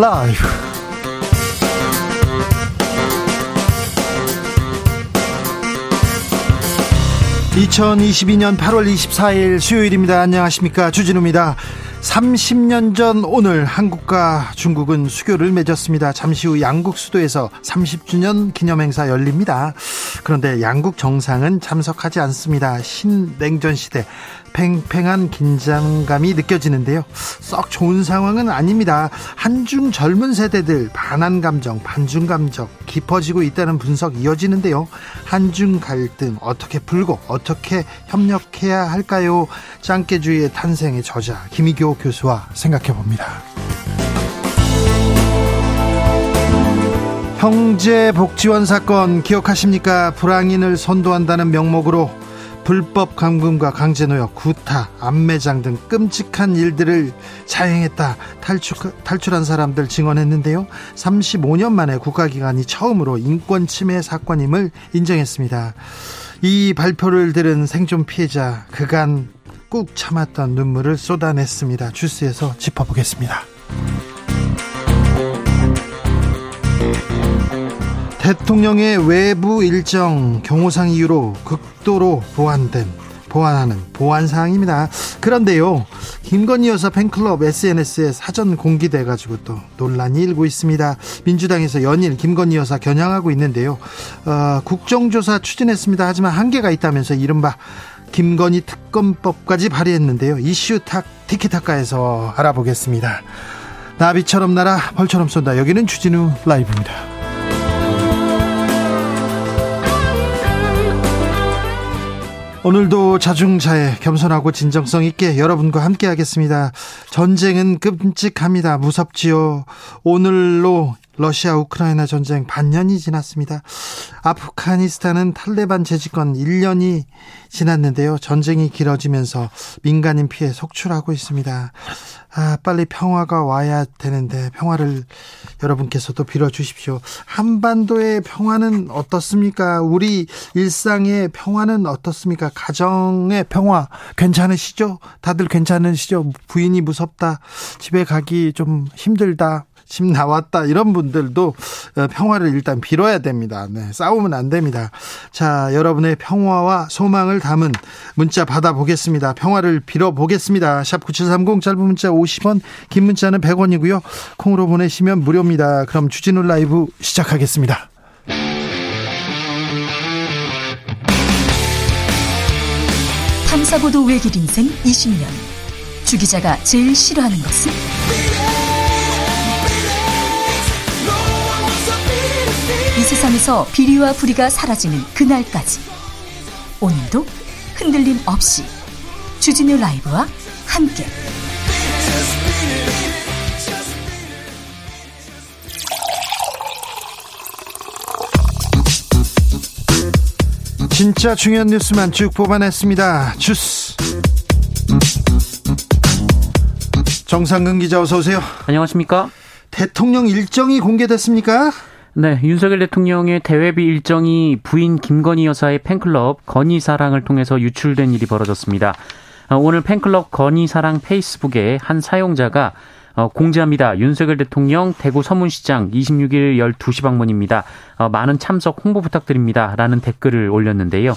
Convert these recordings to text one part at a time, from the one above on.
라이브. 2022년 8월 24일 수요일입니다. 안녕하십니까. 주진우입니다. 30년 전 오늘 한국과 중국은 수교를 맺었습니다. 잠시 후 양국 수도에서 30주년 기념행사 열립니다. 그런데 양국 정상은 참석하지 않습니다. 신냉전 시대 팽팽한 긴장감이 느껴지는데요. 썩 좋은 상황은 아닙니다. 한중 젊은 세대들 반한 감정, 반중 감정 깊어지고 있다는 분석 이어지는데요. 한중 갈등 어떻게 풀고 어떻게 협력해야 할까요? 짱깨주의의 탄생의 저자 김희교 교수와 생각해 봅니다. 형제 복지원 사건 기억하십니까? 불황인을 선도한다는 명목으로 불법 감금과 강제노역, 구타, 암매장 등 끔찍한 일들을 자행했다 탈출, 탈출한 사람들 증언했는데요. 35년 만에 국가기관이 처음으로 인권 침해 사건임을 인정했습니다. 이 발표를 들은 생존 피해자 그간 꾹 참았던 눈물을 쏟아냈습니다. 주스에서 짚어보겠습니다. 대통령의 외부 일정 경호상 이유로 극도로 보완된 보완하는 보완 사항입니다. 그런데요, 김건희 여사 팬클럽 SNS에 사전 공개돼 가지고 또 논란이 일고 있습니다. 민주당에서 연일 김건희 여사 겨냥하고 있는데요. 어, 국정조사 추진했습니다. 하지만 한계가 있다면서 이른바 김건희 특검법까지 발의했는데요. 이슈 탁 티키타카에서 알아보겠습니다. 나비처럼 날아 벌처럼 쏜다. 여기는 주진우 라이브입니다. 오늘도 자중자애 겸손하고 진정성 있게 여러분과 함께 하겠습니다. 전쟁은 끔찍합니다. 무섭지요. 오늘로 러시아 우크라이나 전쟁 반년이 지났습니다. 아프가니스탄은 탈레반 재집권 1년이 지났는데요. 전쟁이 길어지면서 민간인 피해 속출하고 있습니다. 아, 빨리 평화가 와야 되는데 평화를 여러분께서도 빌어 주십시오. 한반도의 평화는 어떻습니까? 우리 일상의 평화는 어떻습니까? 가정의 평화 괜찮으시죠? 다들 괜찮으시죠? 부인이 무섭다. 집에 가기 좀 힘들다. 집 나왔다 이런 분들도 어, 평화를 일단 빌어야 됩니다. 네, 싸우면 안 됩니다. 자, 여러분의 평화와 소망을 담은 문자 받아보겠습니다. 평화를 빌어보겠습니다. 샵 9730 짧은 문자 50원, 긴 문자는 100원이고요. 콩으로 보내시면 무료입니다. 그럼 주진우 라이브 시작하겠습니다. 탐사보도 외길 인생 20년. 주 기자가 제일 싫어하는 것은? 이 세상에서 비리와 부리가 사라지는 그날까지 오늘도 흔들림 없이 주진우 라이브와 함께 진짜 중요한 뉴스만 쭉 뽑아냈습니다. 주스 정상근 기자 어서 오세요. 안녕하십니까? 대통령 일정이 공개됐습니까? 네, 윤석열 대통령의 대회비 일정이 부인 김건희 여사의 팬클럽 건희사랑을 통해서 유출된 일이 벌어졌습니다. 어, 오늘 팬클럽 건희사랑 페이스북에 한 사용자가 어, 공지합니다. 윤석열 대통령 대구 서문시장 26일 12시 방문입니다. 어, 많은 참석 홍보 부탁드립니다. 라는 댓글을 올렸는데요.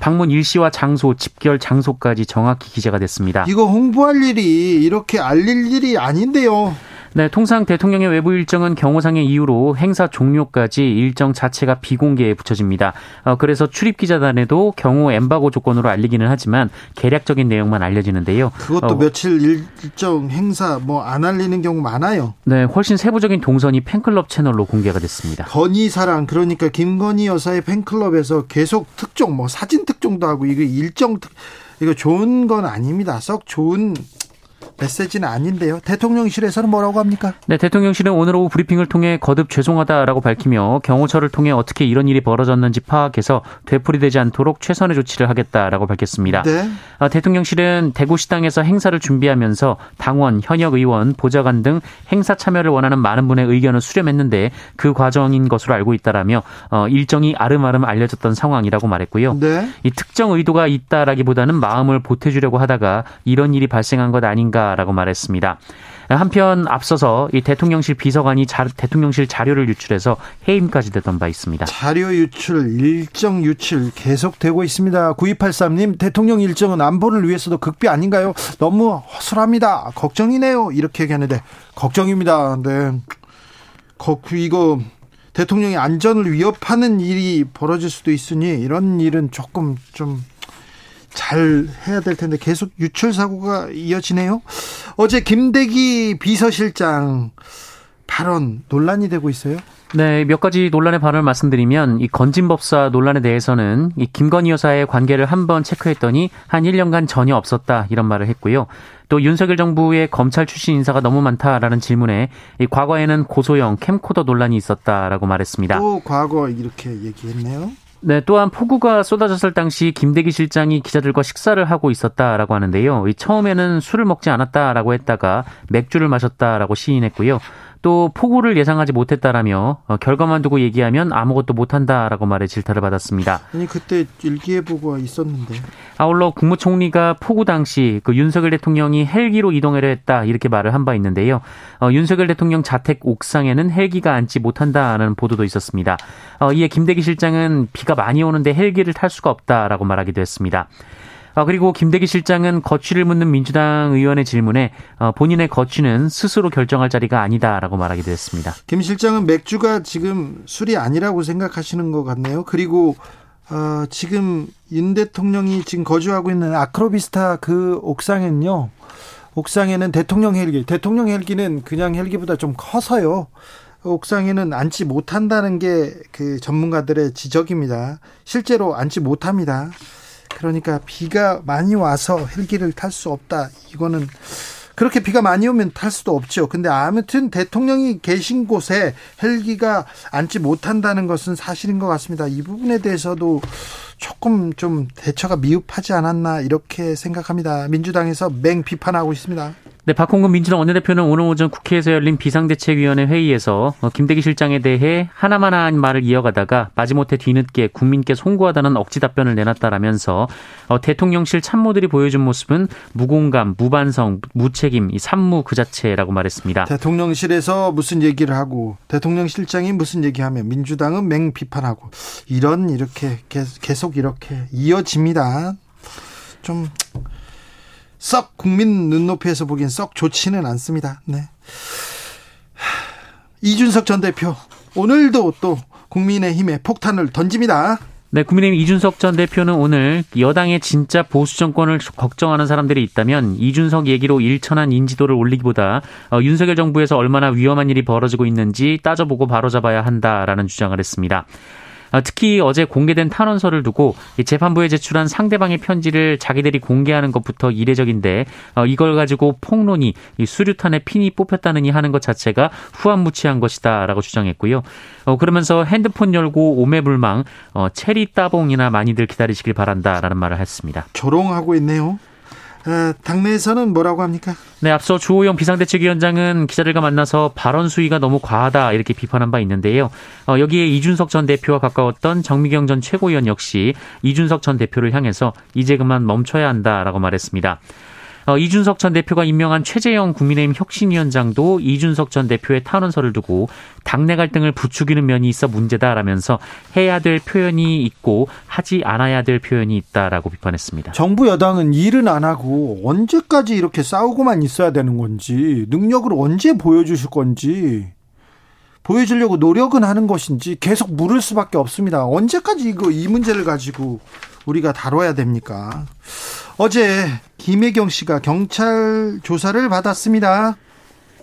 방문 일시와 장소, 집결 장소까지 정확히 기재가 됐습니다. 이거 홍보할 일이 이렇게 알릴 일이 아닌데요. 네, 통상 대통령의 외부 일정은 경호상의 이유로 행사 종료까지 일정 자체가 비공개에 붙여집니다. 어, 그래서 출입 기자단에도 경호 엠바고 조건으로 알리기는 하지만 계략적인 내용만 알려지는데요. 그것도 어, 며칠 일정 행사 뭐 안 알리는 경우 많아요. 네, 훨씬 세부적인 동선이 팬클럽 채널로 공개가 됐습니다. 건희 사랑 그러니까 김건희 여사의 팬클럽에서 계속 특종 뭐 사진 특종도 하고 이거 일정 특 이거 좋은 건 아닙니다. 썩 좋은 메시지는 아닌데요. 대통령실에서는 뭐라고 합니까? 네, 대통령실은 오늘 오후 브리핑을 통해 거듭 죄송하다라고 밝히며 경호처를 통해 어떻게 이런 일이 벌어졌는지 파악해서 되풀이되지 않도록 최선의 조치를 하겠다라고 밝혔습니다. 네. 아, 대통령실은 대구시당에서 행사를 준비하면서 당원, 현역 의원, 보좌관 등 행사 참여를 원하는 많은 분의 의견을 수렴했는데 그 과정인 것으로 알고 있다라며 어, 일정이 아름아름 알려졌던 상황이라고 말했고요. 네. 이 특정 의도가 있다라기보다는 마음을 보태주려고 하다가 이런 일이 발생한 것 아닌가 라고 말했습니다. 한편 앞서서 이 대통령실 비서관이 자, 대통령실 자료를 유출해서 해임까지 됐던 바 있습니다. 자료 유출, 일정 유출 계속되고 있습니다. 9283님, 대통령 일정은 안보를 위해서도 극비 아닌가요? 너무 허술합니다. 걱정이네요. 이렇게 얘기하는데, 걱정입니다. 네. 이거 대통령의 안전을 위협하는 일이 벌어질 수도 있으니 이런 일은 조금 좀 잘 해야 될 텐데 계속 유출 사고가 이어지네요. 어제 김대기 비서실장 발언 논란이 되고 있어요. 네, 몇 가지 논란의 발언을 말씀드리면 이 건진법사 논란에 대해서는 이 김건희 여사의 관계를 한번 체크했더니 한 1년간 전혀 없었다 이런 말을 했고요. 또 윤석열 정부의 검찰 출신 인사가 너무 많다라는 질문에 이 과거에는 고소형 캠코더 논란이 있었다라고 말했습니다. 또 과거 이렇게 얘기했네요. 네, 또한 폭우가 쏟아졌을 당시 김대기 실장이 기자들과 식사를 하고 있었다라고 하는데요. 처음에는 술을 먹지 않았다라고 했다가 맥주를 마셨다라고 시인했고요. 또 폭우를 예상하지 못했다라며 어, 결과만 두고 얘기하면 아무것도 못한다라고 말해 질타를 받았습니다. 아니 그때 일기예보가 있었는데. 아울러 국무총리가 폭우 당시 그 윤석열 대통령이 헬기로 이동하려 했다 이렇게 말을 한 바 있는데요. 어, 윤석열 대통령 자택 옥상에는 헬기가 앉지 못한다는 보도도 있었습니다. 어, 이에 김대기 실장은 비가 많이 오는데 헬기를 탈 수가 없다라고 말하기도 했습니다. 아, 그리고 김대기 실장은 거취를 묻는 민주당 의원의 질문에 어, 본인의 거취는 스스로 결정할 자리가 아니다라고 말하기도 했습니다. 김 실장은 맥주가 지금 술이 아니라고 생각하시는 것 같네요. 그리고 어, 지금 윤 대통령이 지금 거주하고 있는 아크로비스타 그 옥상에는요. 옥상에는 대통령 헬기, 대통령 헬기는 그냥 헬기보다 좀 커서요. 옥상에는 앉지 못한다는 게 그 전문가들의 지적입니다. 실제로 앉지 못합니다. 그러니까 비가 많이 와서 헬기를 탈 수 없다. 이거는 그렇게 비가 많이 오면 탈 수도 없죠. 근데 아무튼 대통령이 계신 곳에 헬기가 앉지 못한다는 것은 사실인 것 같습니다. 이 부분에 대해서도 조금 좀 대처가 미흡하지 않았나 이렇게 생각합니다. 민주당에서 맹 비판하고 있습니다. 네, 박홍근 민주당 원내대표는 오늘 오전 국회에서 열린 비상대책위원회 회의에서 어, 김대기 실장에 대해 하나만 한 말을 이어가다가 마지못해 뒤늦게 국민께 송구하다는 억지 답변을 내놨다라면서 어, 대통령실 참모들이 보여준 모습은 무공감, 무반성, 무책임, 이 산무 그 자체라고 말했습니다. 대통령실에서 무슨 얘기를 하고 대통령 실장이 무슨 얘기하면 민주당은 맹 비판하고 이런 이렇게 계속 이렇게 이어집니다. 좀 썩 국민 눈높이에서 보기엔 썩 좋지는 않습니다. 네. 이준석 전 대표 오늘도 또 국민의힘에 폭탄을 던집니다. 네, 국민의힘 이준석 전 대표는 오늘 여당의 진짜 보수 정권을 걱정하는 사람들이 있다면 이준석 얘기로 일천한 인지도를 올리기보다 어, 윤석열 정부에서 얼마나 위험한 일이 벌어지고 있는지 따져보고 바로잡아야 한다라는 주장을 했습니다. 아, 특히 어제 공개된 탄원서를 두고 재판부에 제출한 상대방의 편지를 자기들이 공개하는 것부터 이례적인데 어, 이걸 가지고 폭론이 수류탄에 핀이 뽑혔다느니 하는 것 자체가 후한무치한 것이다라고 주장했고요. 어, 그러면서 핸드폰 열고 오매불망 어, 체리 따봉이나 많이들 기다리시길 바란다라는 말을 했습니다. 조롱하고 있네요. 어, 당내에서는 뭐라고 합니까? 네, 앞서 주호영 비상대책위원장은 기자들과 만나서 발언 수위가 너무 과하다 이렇게 비판한 바 있는데요. 어, 여기에 이준석 전 대표와 가까웠던 정미경 전 최고위원 역시 이준석 전 대표를 향해서 이제 그만 멈춰야 한다라고 말했습니다. 어, 이준석 전 대표가 임명한 최재형 국민의힘 혁신위원장도 이준석 전 대표의 탄원서를 두고 당내 갈등을 부추기는 면이 있어 문제다라면서 해야 될 표현이 있고 하지 않아야 될 표현이 있다라고 비판했습니다. 정부 여당은 일은 안 하고 언제까지 이렇게 싸우고만 있어야 되는 건지 능력을 언제 보여주실 건지 보여주려고 노력은 하는 것인지 계속 물을 수밖에 없습니다. 언제까지 이거 이 문제를 가지고 우리가 다뤄야 됩니까? 어제 김혜경 씨가 경찰 조사를 받았습니다.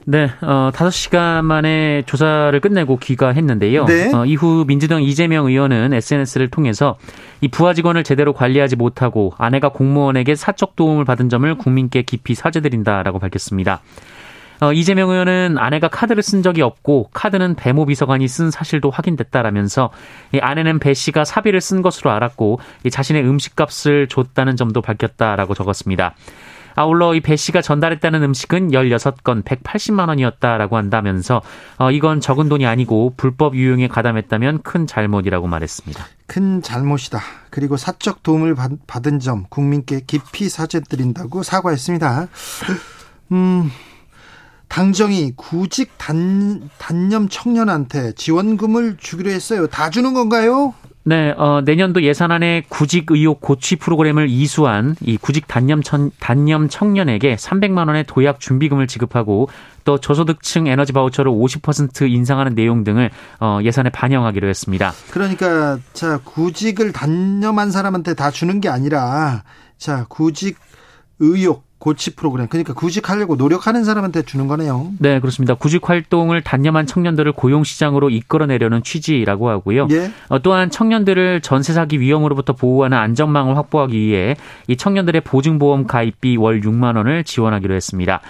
네, 어, 5시간 만에 조사를 끝내고 귀가했는데요. 네. 어, 이후 민주당 이재명 의원은 SNS를 통해서 이 부하 직원을 제대로 관리하지 못하고 아내가 공무원에게 사적 도움을 받은 점을 국민께 깊이 사죄드린다라고 밝혔습니다. 어, 이재명 의원은 아내가 카드를 쓴 적이 없고 카드는 배모 비서관이 쓴 사실도 확인됐다라면서 이 아내는 배 씨가 사비를 쓴 것으로 알았고 이 자신의 음식값을 줬다는 점도 밝혔다라고 적었습니다. 아울러 이 배 씨가 전달했다는 음식은 16건 180만 원이었다라고 한다면서 어, 이건 적은 돈이 아니고 불법 유용에 가담했다면 큰 잘못이라고 말했습니다. 큰 잘못이다. 그리고 사적 도움을 받 은 점 국민께 깊이 사죄드린다고 사과했습니다. 음, 당정이 구직 단, 단념 청년한테 지원금을 주기로 했어요. 다 주는 건가요? 네, 어, 내년도 예산안에 구직 의혹 고취 프로그램을 이수한 이 구직 단념, 천, 단념 청년에게 300만 원의 도약 준비금을 지급하고 또 저소득층 에너지 바우처를 50% 인상하는 내용 등을 어, 예산에 반영하기로 했습니다. 그러니까 자 구직을 단념한 사람한테 다 주는 게 아니라 자 구직 의혹 고치 프로그램 그러니까 구직하려고 노력하는 사람한테 주는 거네요. 네, 그렇습니다. 구직 활동을 단념한 청년들을 고용 시장으로 이끌어내려는 취지라고 하고요. 예. 어, 또한 청년들을 전세 사기 위험으로부터 보호하는 안전망을 확보하기 위해 이 청년들의 보증보험 가입비 월 6만 원을 지원하기로 했습니다.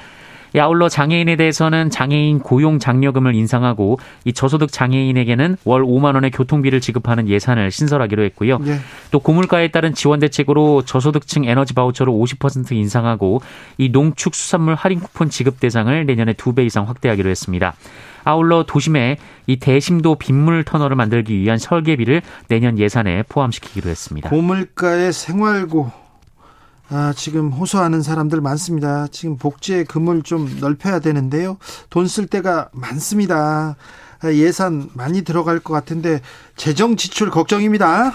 아울러 장애인에 대해서는 장애인 고용 장려금을 인상하고 이 저소득 장애인에게는 월 5만 원의 교통비를 지급하는 예산을 신설하기로 했고요. 네. 또 고물가에 따른 지원 대책으로 저소득층 에너지 바우처를 50% 인상하고 이 농축 수산물 할인 쿠폰 지급 대상을 내년에 두배 이상 확대하기로 했습니다. 아울러 도심에 이 대심도 빗물 터널을 만들기 위한 설계비를 내년 예산에 포함시키기로 했습니다. 고물가의 생활고 아, 지금 호소하는 사람들 많습니다. 지금 복지의 금을 좀 넓혀야 되는데요. 돈 쓸 때가 많습니다. 아, 예산 많이 들어갈 것 같은데 재정 지출 걱정입니다.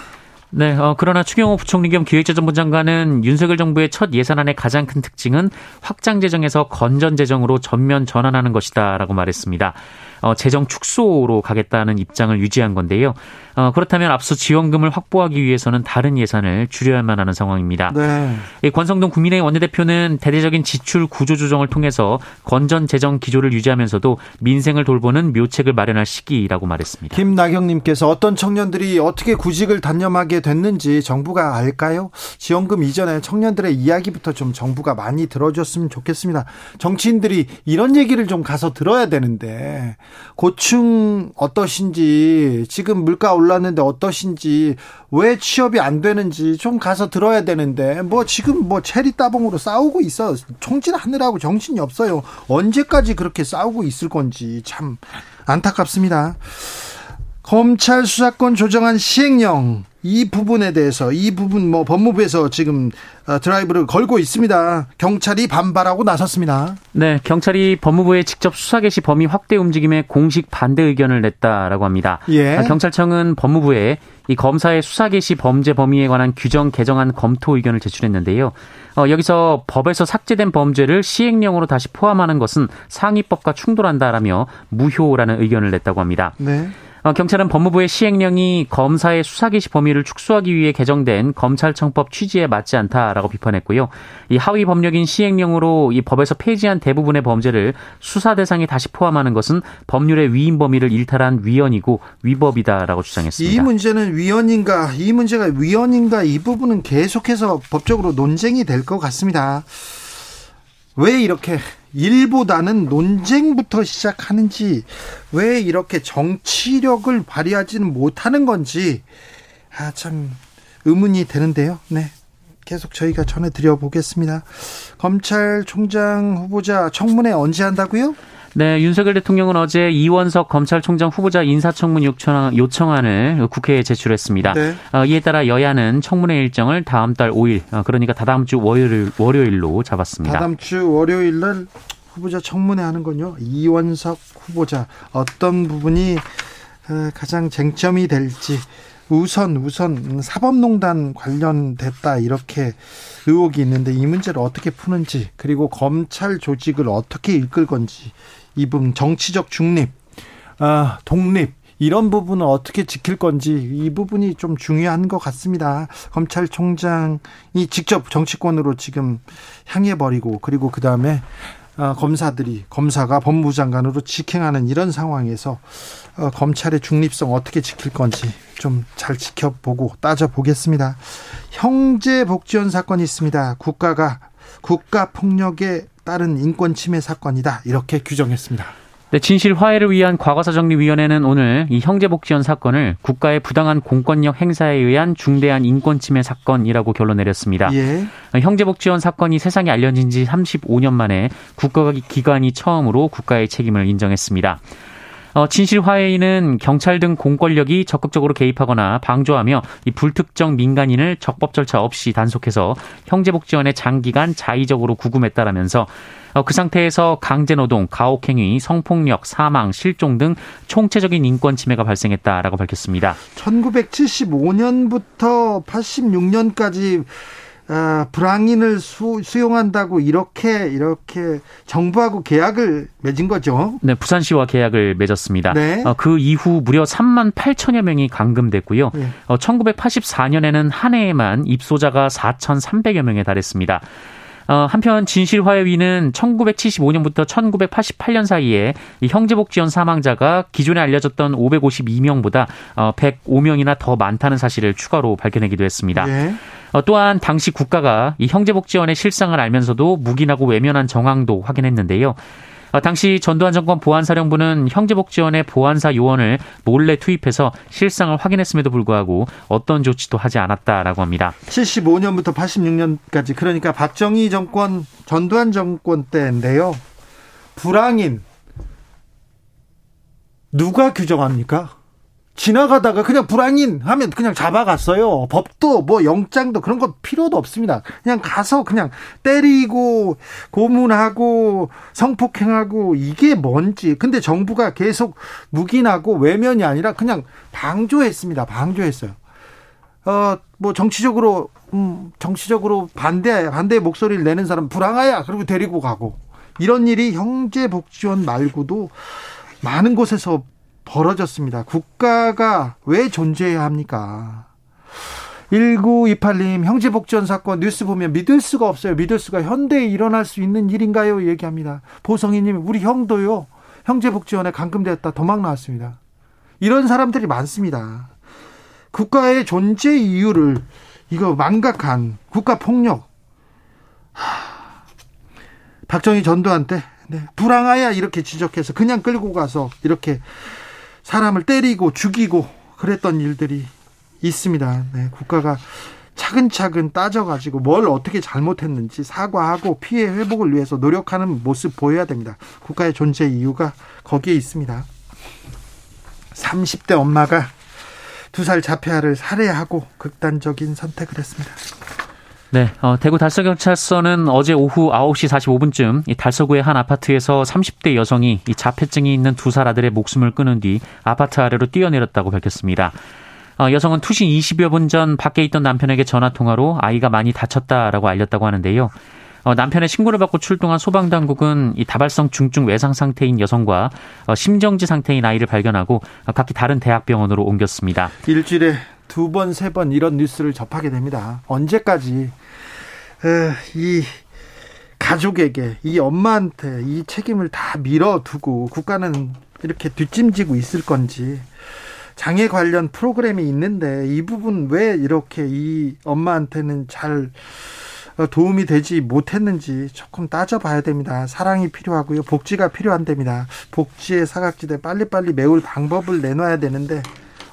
네, 어, 그러나 추경호 부총리 겸 기획재정부 장관은 윤석열 정부의 첫 예산안의 가장 큰 특징은 확장 재정에서 건전 재정으로 전면 전환하는 것이다라고 말했습니다. 어, 재정 축소로 가겠다는 입장을 유지한 건데요. 어, 그렇다면 앞서 지원금을 확보하기 위해서는 다른 예산을 줄여야만 하는 상황입니다. 네. 권성동 국민의힘 원내대표는 대대적인 지출 구조 조정을 통해서 건전 재정 기조를 유지하면서도 민생을 돌보는 묘책을 마련할 시기라고 말했습니다. 김나경님께서 어떤 청년들이 어떻게 구직을 단념하게 됐는지 정부가 알까요? 지원금 이전에 청년들의 이야기부터 좀 정부가 많이 들어줬으면 좋겠습니다. 정치인들이 이런 얘기를 좀 가서 들어야 되는데 고충 어떠신지 지금 물가 올랐는데 어떠신지 왜 취업이 안 되는지 좀 가서 들어야 되는데 뭐 지금 뭐 체리 따봉으로 싸우고 있어. 총질하느라고 정신이 없어요. 언제까지 그렇게 싸우고 있을 건지 참 안타깝습니다 검찰 수사권 조정안 시행령 이 부분에 대해서 이 부분 뭐 법무부에서 지금 어, 드라이브를 걸고 있습니다. 경찰이 반발하고 나섰습니다. 네, 경찰이 법무부에 직접 수사 개시 범위 확대 움직임에 공식 반대 의견을 냈다라고 합니다. 예. 아, 경찰청은 법무부에 이 검사의 수사 개시 범죄 범위에 관한 규정 개정안 검토 의견을 제출했는데요. 어, 여기서 법에서 삭제된 범죄를 시행령으로 다시 포함하는 것은 상위법과 충돌한다라며 무효라는 의견을 냈다고 합니다. 네. 어, 경찰은 법무부의 시행령이 검사의 수사 개시 범위를 축소하기 위해 개정된 검찰청법 취지에 맞지 않다라고 비판했고요. 이 하위 법령인 시행령으로 이 법에서 폐지한 대부분의 범죄를 수사 대상에 다시 포함하는 것은 법률의 위임 범위를 일탈한 위헌이고 위법이다라고 주장했습니다. 이 문제는 위헌인가, 이 문제가 위헌인가 이 부분은 계속해서 법적으로 논쟁이 될 것 같습니다. 왜 이렇게 일보다는 논쟁부터 시작하는지 왜 이렇게 정치력을 발휘하지는 못하는 건지 아 참 의문이 되는데요. 네. 계속 저희가 전해드려 보겠습니다. 검찰총장 후보자 청문회 언제 한다고요? 네, 윤석열 대통령은 어제 이원석 검찰총장 후보자 인사청문 요청, 안을 국회에 제출했습니다. 네. 어, 이에 따라 여야는 청문회 일정을 다음 달 5일, 어, 그러니까 다다음 주 월요일, 월요일로 잡았습니다. 다다음 주 월요일 날 후보자 청문회 하는 건요. 이원석 후보자 어떤 부분이 어, 가장 쟁점이 될지 우선 우선 사법농단 관련됐다 이렇게 의혹이 있는데 이 문제를 어떻게 푸는지 그리고 검찰 조직을 어떻게 이끌 건지 이 부분 정치적 중립, 아, 독립 이런 부분을 어떻게 지킬 건지 이 부분이 좀 중요한 것 같습니다. 검찰총장이 직접 정치권으로 지금 향해 버리고 그리고 그 다음에 어, 검사들이 검사가 법무부 장관으로 직행하는 이런 상황에서 어, 검찰의 중립성 어떻게 지킬 건지 좀 잘 지켜보고 따져보겠습니다. 형제 복지원 사건이 있습니다. 국가가 국가 폭력에 따른 인권 침해 사건이다 이렇게 규정했습니다. 네, 진실 화해를 위한 과거사정리위원회는 오늘 이 형제복지원 사건을 국가의 부당한 공권력 행사에 의한 중대한 인권 침해 사건이라고 결론 내렸습니다. 예. 형제복지원 사건이 세상에 알려진 지 35년 만에 국가기관이 처음으로 국가의 책임을 인정했습니다. 어, 진실화해인은 경찰 등 공권력이 적극적으로 개입하거나 방조하며 이 불특정 민간인을 적법 절차 없이 단속해서 형제복지원에 장기간 자의적으로 구금했다라면서 어, 그 상태에서 강제노동, 가혹행위, 성폭력, 사망, 실종 등 총체적인 인권 침해가 발생했다라고 밝혔습니다. 1975년부터 86년까지 아, 불황인을 수, 수용한다고 이렇게 이렇게 정부하고 계약을 맺은 거죠. 네, 부산시와 계약을 맺었습니다. 네. 어, 그 이후 무려 3만 8천여 명이 감금됐고요. 네. 어, 1984년에는 한 해에만 입소자가 4,300여 명에 달했습니다. 어, 한편 진실화해위는 1975년부터 1988년 사이에 이 형제복지원 사망자가 기존에 알려졌던 552명보다 어, 105명이나 더 많다는 사실을 추가로 밝혀내기도 했습니다. 네. 어, 또한 당시 국가가 이 형제복지원의 실상을 알면서도 묵인하고 외면한 정황도 확인했는데요. 어, 당시 전두환 정권 보안사령부는 형제복지원의 보안사 요원을 몰래 투입해서 실상을 확인했음에도 불구하고 어떤 조치도 하지 않았다라고 합니다. 75년부터 86년까지 그러니까 박정희 정권 전두환 정권 때인데요. 불황인 누가 규정합니까? 지나가다가 그냥 불황인 하면 그냥 잡아갔어요. 법도 뭐 영장도 그런 거 필요도 없습니다. 그냥 가서 그냥 때리고 고문하고 성폭행하고 이게 뭔지. 근데 정부가 계속 묵인하고 외면이 아니라 그냥 방조했습니다. 방조했어요. 어, 뭐 정치적으로 음, 정치적으로 반대 반대 목소리를 내는 사람 불황아야 그리고 데리고 가고 이런 일이 형제 복지원 말고도 많은 곳에서 벌어졌습니다. 국가가 왜 존재해야 합니까? 1928님 형제복지원 사건 뉴스 보면 믿을 수가 없어요. 믿을 수가 현대에 일어날 수 있는 일인가요? 얘기합니다. 보성희님 우리 형도요. 형제복지원에 감금되었다 도망 나왔습니다. 이런 사람들이 많습니다. 국가의 존재 이유를 이거 망각한 국가 폭력. 박정희 전두환 때 네, 불황하야 이렇게 지적해서 그냥 끌고 가서 이렇게 사람을 때리고 죽이고 그랬던 일들이 있습니다. 네, 국가가 차근차근 따져가지고 뭘 어떻게 잘못했는지 사과하고 피해 회복을 위해서 노력하는 모습 보여야 됩니다. 국가의 존재 이유가 거기에 있습니다. 30대 엄마가 두 살 자폐아를 살해하고 극단적인 선택을 했습니다. 네, 어, 대구 달서경찰서는 어제 오후 9시 45분쯤 이 달서구의 한 아파트에서 30대 여성이 이 자폐증이 있는 두 살 아들의 목숨을 끊은 뒤 아파트 아래로 뛰어내렸다고 밝혔습니다. 어, 여성은 투신 20여 분 전 밖에 있던 남편에게 전화 통화로 아이가 많이 다쳤다라고 알렸다고 하는데요. 어, 남편의 신고를 받고 출동한 소방당국은 이 다발성 중증 외상 상태인 여성과 어, 심정지 상태인 아이를 발견하고 어, 각기 다른 대학병원으로 옮겼습니다. 일주일에 두 번, 세 번 이런 뉴스를 접하게 됩니다. 언제까지 이 가족에게 이 엄마한테 이 책임을 다 밀어두고 국가는 이렇게 뒷짐지고 있을 건지 장애 관련 프로그램이 있는데 이 부분 왜 이렇게 이 엄마한테는 잘 도움이 되지 못했는지 조금 따져봐야 됩니다. 사랑이 필요하고요. 복지가 필요한답니다. 복지의 사각지대 빨리빨리 메울 방법을 내놔야 되는데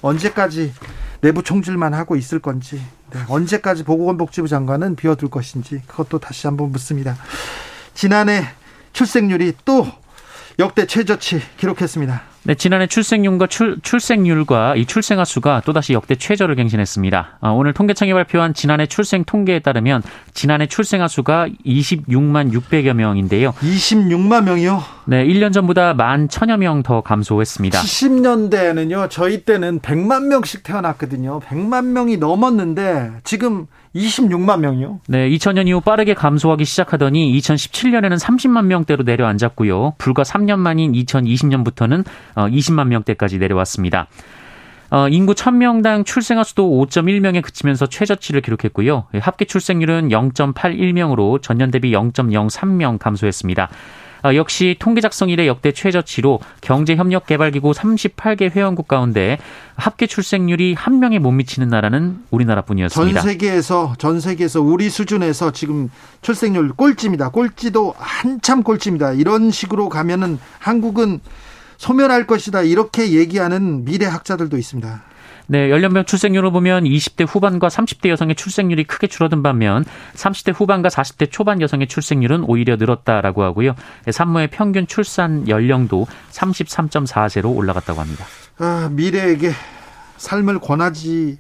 언제까지 내부 총질만 하고 있을 건지 네, 언제까지 보건복지부 장관은 비워둘 것인지 그것도 다시 한번 묻습니다. 지난해 출생률이 또 역대 최저치 기록했습니다. 네, 지난해 출생률과 출, 출생률과 이 출생아 수가 또다시 역대 최저를 갱신했습니다. 아, 오늘 통계청이 발표한 지난해 출생 통계에 따르면 지난해 출생아 수가 26만 600여 명인데요. 26만 명이요? 네, 1년 전보다 만 천여 명 더 감소했습니다. 70년대에는요, 저희 때는 100만 명씩 태어났거든요. 100만 명이 넘었는데 지금 26만 명이요? 네, 2000년 이후 빠르게 감소하기 시작하더니 2017년에는 30만 명대로 내려앉았고요. 불과 3년 만인 2020년부터는 20만 어, 명대까지 내려왔습니다. 어, 인구 1000명당 출생아 수도 5.1명에 그치면서 최저치를 기록했고요. 합계 출생률은 0.81명으로 전년 대비 0.03명 감소했습니다. 어, 역시 통계 작성 이래 역대 최저치로 경제협력개발기구 38개 회원국 가운데 합계 출생률이 한 명에 못 미치는 나라는 우리나라뿐이었습니다. 전 세계에서 전 세계에서 우리 수준에서 지금 출생률 꼴찌입니다. 꼴찌도 한참 꼴찌입니다. 이런 식으로 가면은 한국은 소멸할 것이다 이렇게 얘기하는 미래 학자들도 있습니다. 네, 연령별 출생률을 보면 20대 후반과 30대 여성의 출생률이 크게 줄어든 반면 30대 후반과 40대 초반 여성의 출생률은 오히려 늘었다라고 하고요. 산모의 평균 출산 연령도 33.4세로 올라갔다고 합니다. 아, 미래에게 삶을 권하지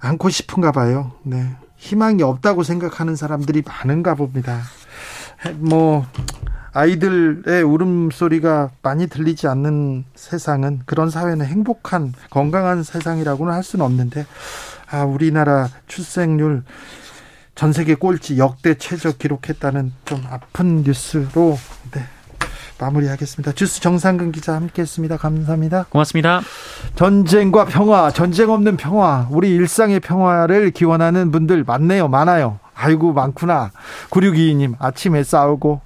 않고 싶은가 봐요. 네. 희망이 없다고 생각하는 사람들이 많은가 봅니다. 뭐 아이들의 울음소리가 많이 들리지 않는 세상은 그런 사회는 행복한 건강한 세상이라고는 할 수는 없는데 아 우리나라 출생률 전 세계 꼴찌 역대 최저 기록했다는 좀 아픈 뉴스로 네, 마무리하겠습니다. 주스 정상근 기자 함께했습니다. 감사합니다. 고맙습니다. 전쟁과 평화, 전쟁 없는 평화, 우리 일상의 평화를 기원하는 분들 많네요, 많아요. 아이고 많구나. 9622님 아침에 싸우고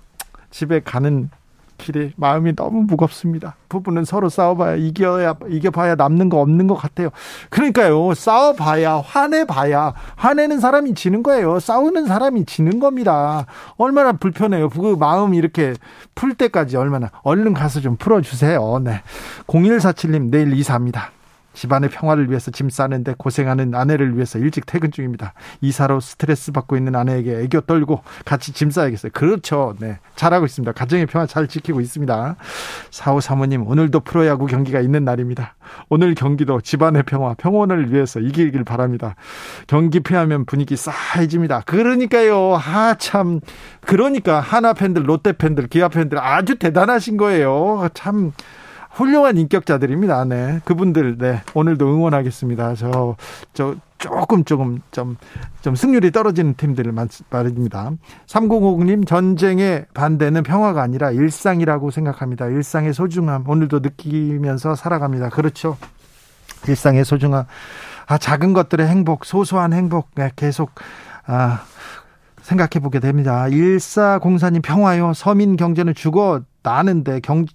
집에 가는 길에 마음이 너무 무겁습니다. 부부는 서로 싸워봐야 이겨야 이겨봐야 남는 거 없는 것 같아요. 그러니까요, 싸워봐야 화내봐야 화내는 사람이 지는 거예요. 싸우는 사람이 지는 겁니다. 얼마나 불편해요. 그 마음 이렇게 풀 때까지 얼마나 얼른 가서 좀 풀어주세요. 네, 0147님 내일 이사합니다. 집안의 평화를 위해서 짐 싸는데 고생하는 아내를 위해서 일찍 퇴근 중입니다. 이사로 스트레스 받고 있는 아내에게 애교 떨고 같이 짐 싸야겠어요. 그렇죠. 네. 잘하고 있습니다. 가정의 평화 잘 지키고 있습니다. 사호 사모님, 오늘도 프로야구 경기가 있는 날입니다. 오늘 경기도 집안의 평화, 평온을 위해서 이기길 바랍니다. 경기 패하면 분위기 싸해집니다. 그러니까요. 하, 참. 그러니까 하나 팬들, 롯데 팬들, 기아 팬들 아주 대단하신 거예요. 참. 훌륭한 인격자들입니다. 네. 그분들, 네. 오늘도 응원하겠습니다. 저, 저, 조금, 조금, 좀, 좀 승률이 떨어지는 팀들을 말입니다. 3050님, 전쟁의 반대는 평화가 아니라 일상이라고 생각합니다. 일상의 소중함, 오늘도 느끼면서 살아갑니다. 그렇죠. 일상의 소중함. 아, 작은 것들의 행복, 소소한 행복, 네, 계속, 아, 생각해 보게 됩니다. 1404님 평화요. 서민 경제는 죽어 나는데 경,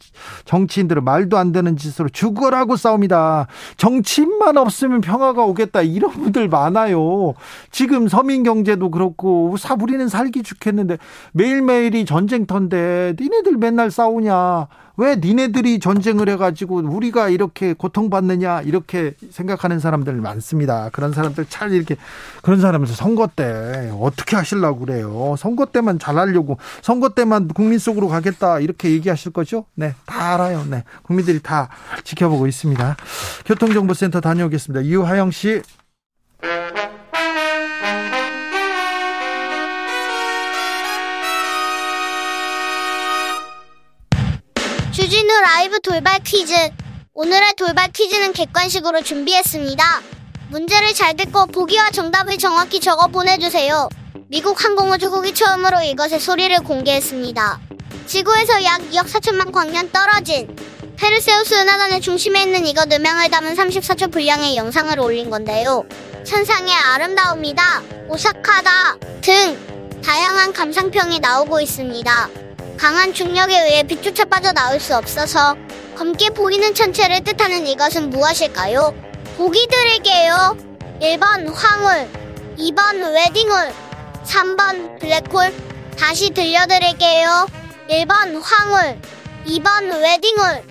정치인들은 말도 안 되는 짓으로 죽어라고 싸웁니다. 정치인만 없으면 평화가 오겠다. 이런 분들 많아요. 지금 서민 경제도 그렇고 사부리는 살기 좋겠는데 매일매일이 전쟁터인데 니네들 맨날 싸우냐. 왜 니네들이 전쟁을 해가지고 우리가 이렇게 고통받느냐 이렇게 생각하는 사람들 많습니다. 그런 사람들 잘 이렇게 그런 사람에서 선거 때 어떻게 하시려고 그래요? 선거 때만 잘하려고 선거 때만 국민 속으로 가겠다 이렇게 얘기하실 거죠? 네, 다 알아요. 네, 국민들이 다 지켜보고 있습니다. 교통정보센터 다녀오겠습니다. 유하영 씨. 라이브 돌발 퀴즈. 오늘의 돌발 퀴즈는 객관식으로 준비했습니다. 문제를 잘 듣고 보기와 정답을 정확히 적어 보내주세요. 미국 항공우주국이 처음으로 이것의 소리를 공개했습니다. 지구에서 약 2억 4천만 광년 떨어진 페르세우스 은하단의 중심에 있는 이것 음향을 담은 34초 분량의 영상을 올린 건데요. 천상의 아름다움이다, 오사카다 등 다양한 감상평이 나오고 있습니다. 강한 중력에 의해 빛조차 빠져나올 수 없어서 검게 보이는 천체를 뜻하는 이것은 무엇일까요? 보기 드릴게요. 1번 황홀, 2번 웨딩홀, 3번 블랙홀. 다시 들려드릴게요. 1번 황홀, 2번 웨딩홀,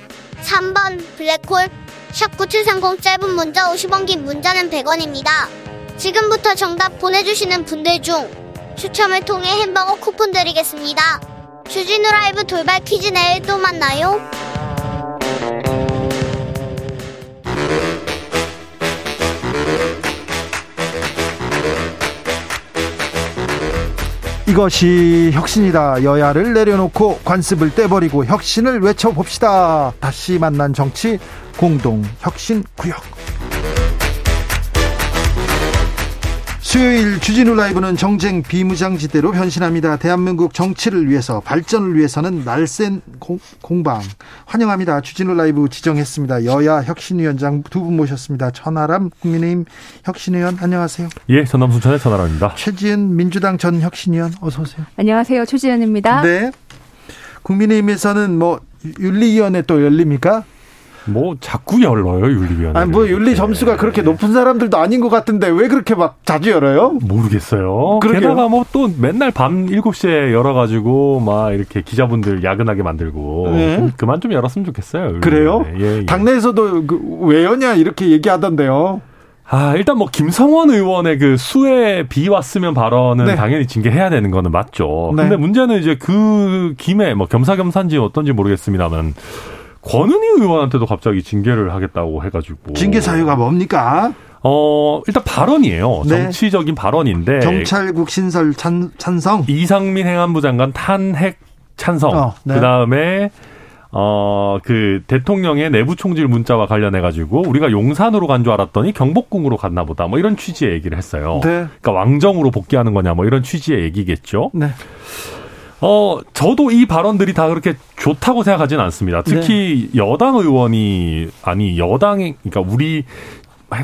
3번 블랙홀. 샵 9730 짧은 문자 50원 긴 문자는 100원입니다. 지금부터 정답 보내주시는 분들 중 추첨을 통해 햄버거 쿠폰 드리겠습니다. 주진우 라이브 돌발 퀴즈 내일 또 만나요. 이것이 혁신이다. 여야를 내려놓고 관습을 떼버리고 혁신을 외쳐봅시다. 다시 만난 정치 공동 혁신 구역. 수요일 주진우 라이브는 정쟁 비무장지대로 변신합니다. 대한민국 정치를 위해서 발전을 위해서는 날쌘 공, 방 환영합니다. 주진우 라이브 지정했습니다. 여야 혁신위원장 두 분 모셨습니다. 천하람 국민의힘 혁신위원 안녕하세요. 예, 전남 순천의 천하람입니다. 최지은 민주당 전 혁신위원 어서 오세요. 안녕하세요. 최지은입니다. 네. 국민의힘에서는 뭐 윤리위원회 또 열립니까? 뭐 자꾸 열어요 윤리위원회. 아니 뭐 윤리 점수가 그렇게 높은 사람들도 아닌 것 같은데 왜 그렇게 막 자주 열어요? 모르겠어요. 그러게요. 게다가 뭐 또 맨날 밤 7시에 열어가지고 막 이렇게 기자분들 야근하게 만들고 네. 좀 그만 좀 열었으면 좋겠어요. 그래요? 예, 예. 당내에서도 그, 왜 여냐 이렇게 얘기하던데요. 아, 일단 뭐 김성원 의원의 그 수에 비 왔으면 발언은 네. 당연히 징계해야 되는 거는 맞죠. 네. 근데 문제는 이제 그 김에 뭐 겸사겸사인지 어떤지 모르겠습니다만 권은희 의원한테도 갑자기 징계를 하겠다고 해가지고 징계 사유가 뭡니까? 어, 일단 발언이에요. 네. 정치적인 발언인데. 경찰국 신설 찬, 찬성. 이상민 행안부 장관 탄핵 찬성. 어, 네. 그 다음에 어, 그 대통령의 내부 총질 문자와 관련해 가지고 우리가 용산으로 간 줄 알았더니 경복궁으로 갔나 보다. 뭐 이런 취지의 얘기를 했어요. 네. 그러니까 왕정으로 복귀하는 거냐 뭐 이런 취지의 얘기겠죠. 네. 어, 저도 이 발언들이 다 그렇게 좋다고 생각하지는 않습니다. 특히 네. 여당 의원이 아니 여당이 그러니까 우리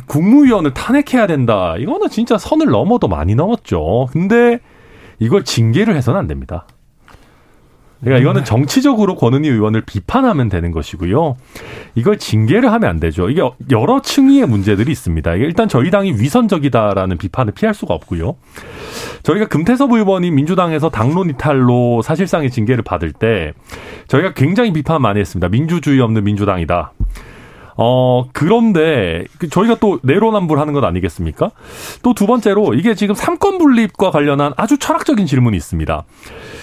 국무위원을 탄핵해야 된다. 이거는 진짜 선을 넘어도 많이 넘었죠. 근데 이걸 징계를 해서는 안 됩니다. 그러니까 이거는 네. 정치적으로 권은희 의원을 비판하면 되는 것이고요. 이걸 징계를 하면 안 되죠. 이게 여러 층위의 문제들이 있습니다. 일단 저희 당이 위선적이다라는 비판을 피할 수가 없고요. 저희가 금태섭 의원이 민주당에서 당론 이탈로 사실상의 징계를 받을 때 저희가 굉장히 비판 많이 했습니다. 민주주의 없는 민주당이다. 어, 그런데 그 저희가 또 내로남불하는 것 아니겠습니까? 또 두 번째로 이게 지금 삼권 분립과 관련한 아주 철학적인 질문이 있습니다.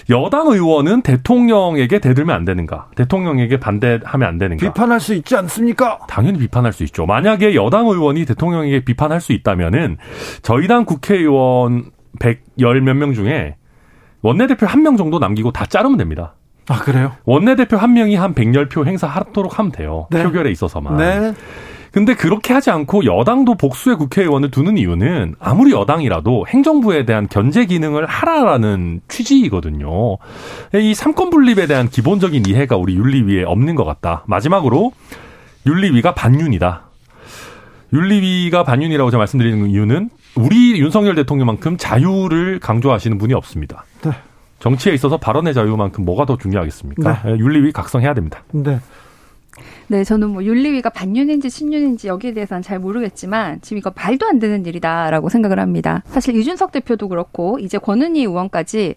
여당 의원은 대통령에게 대들면 안 되는가? 대통령에게 반대하면 안 되는가? 비판할 수 있지 않습니까? 당연히 비판할 수 있죠. 만약에 여당 의원이 대통령에게 비판할 수 있다면은 저희 당 국회의원 110몇 명 중에 원내대표 한 명 정도 남기고 다 자르면 됩니다. 아, 그래요? 원내대표 한 명이 한 110표 행사하도록 하면 돼요. 네. 표결에 있어서만. 네. 근데 그렇게 하지 않고 여당도 복수의 국회의원을 두는 이유는 아무리 여당이라도 행정부에 대한 견제 기능을 하라라는 취지이거든요. 이 삼권 분립에 대한 기본적인 이해가 우리 윤리위에 없는 것 같다. 마지막으로 윤리위가 반윤이다. 윤리위가 반윤이라고 제가 말씀드리는 이유는 우리 윤석열 대통령만큼 자유를 강조하시는 분이 없습니다. 네. 정치에 있어서 발언의 자유만큼 뭐가 더 중요하겠습니까? 네. 윤리위 각성해야 됩니다. 네. 네, 저는 뭐 윤리위가 반윤인지 신윤인지 여기에 대해서는 잘 모르겠지만 지금 이거 말도 안 되는 일이다라고 생각을 합니다. 사실 이준석 대표도 그렇고 이제 권은희 의원까지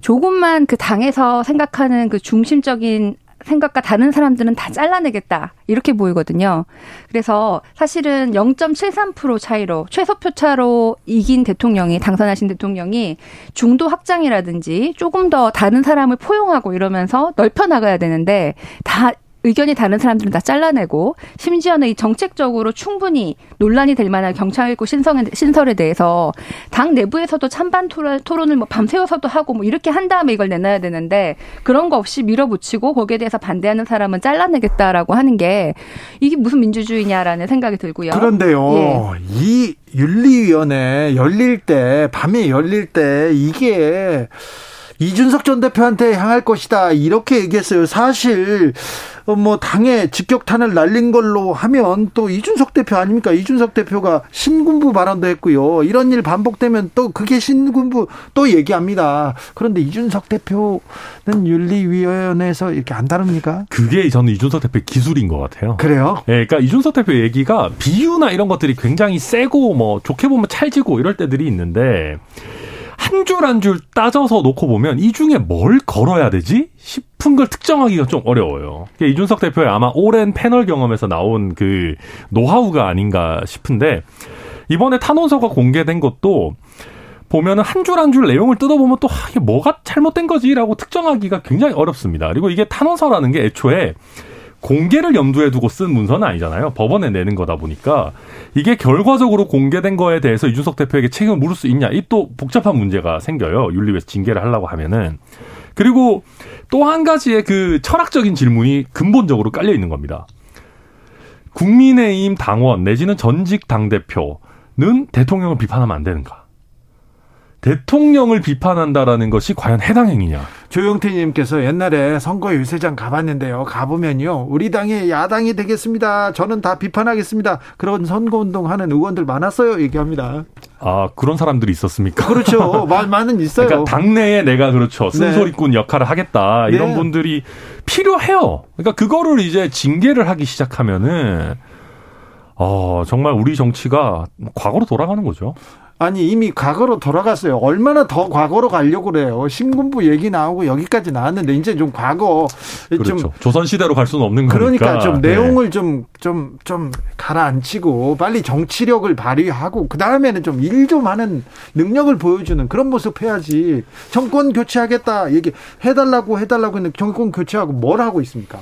조금만 그 당에서 생각하는 그 중심적인 생각과 다른 사람들은 다 잘라내겠다. 이렇게 보이거든요. 그래서 사실은 0.73% 차이로 최소표 차로 이긴 대통령이 당선하신 대통령이 중도 확장이라든지 조금 더 다른 사람을 포용하고 이러면서 넓혀 나가야 되는데 다 의견이 다른 사람들은 다 잘라내고 심지어는 이 정책적으로 충분히 논란이 될 만한 경찰국 신성 신설에 대해서 당 내부에서도 찬반 토론, 을 뭐 밤새워서도 하고 뭐 이렇게 한 다음에 이걸 내놔야 되는데 그런 거 없이 밀어붙이고 거기에 대해서 반대하는 사람은 잘라내겠다라고 하는 게 이게 무슨 민주주의냐라는 생각이 들고요. 그런데요, 예. 이 윤리위원회 열릴 때 밤에 열릴 때 이게 이준석 전 대표한테 향할 것이다 이렇게 얘기했어요. 사실 어, 뭐 당에 직격탄을 날린 걸로 하면 또 이준석 대표 아닙니까? 이준석 대표가 신군부 발언도 했고요. 이런 일 반복되면 또 그게 신군부 또 얘기합니다. 그런데 이준석 대표는 윤리위원회에서 이렇게 안 다릅니까? 그게 저는 이준석 대표 기술인 것 같아요. 그래요? 네, 그러니까 이준석 대표 얘기가 비유나 이런 것들이 굉장히 세고 뭐 좋게 보면 찰지고 이럴 때들이 있는데 한 줄 한 줄 따져서 놓고 보면 이 중에 뭘 걸어야 되지? 싶은 걸 특정하기가 좀 어려워요. 이준석 대표의 아마 오랜 패널 경험에서 나온 그 노하우가 아닌가 싶은데 이번에 탄원서가 공개된 것도 보면은 한 줄 한 줄 내용을 뜯어보면 또 아, 이게 뭐가 잘못된 거지라고 특정하기가 굉장히 어렵습니다. 그리고 이게 탄원서라는 게 애초에 공개를 염두에 두고 쓴 문서는 아니잖아요. 법원에 내는 거다 보니까 이게 결과적으로 공개된 거에 대해서 이준석 대표에게 책임을 물을 수 있냐 이 또 복잡한 문제가 생겨요. 윤리위에서 징계를 하려고 하면은 그리고 또 한 가지의 그 철학적인 질문이 근본적으로 깔려 있는 겁니다. 국민의힘 당원 내지는 전직 당 대표는 대통령을 비판하면 안 되는가? 대통령을 비판한다라는 것이 과연 해당 행위냐? 조영태님께서 옛날에 선거 유세장 가봤는데요. 가보면요. 우리 당의 야당이 되겠습니다. 저는 다 비판하겠습니다. 그런 선거운동 하는 의원들 많았어요. 얘기합니다. 아 그런 사람들이 있었습니까? 그렇죠. 많은 있어요. 그러니까 당내에 내가 그렇죠 네. 쓴소리꾼 네. 역할을 하겠다 이런 네. 분들이 필요해요. 그러니까 그거를 이제 징계를 하기 시작하면은 어 정말 우리 정치가 과거로 돌아가는 거죠. 아니 이미 과거로 돌아갔어요. 얼마나 더 과거로 가려고 그래요. 신군부 얘기 나오고 여기까지 나왔는데 이제 좀 과거 그렇죠. 좀 조선 시대로 갈 수는 없는 거니까. 그러니까 좀 네. 내용을 좀좀좀 가라앉히고 빨리 정치력을 발휘하고 그 다음에는 좀 일좀 좀 하는 능력을 보여주는 그런 모습 해야지. 정권 교체하겠다 얘기 해달라고 해달라고 했는데 정권 교체하고 뭘 하고 있습니까?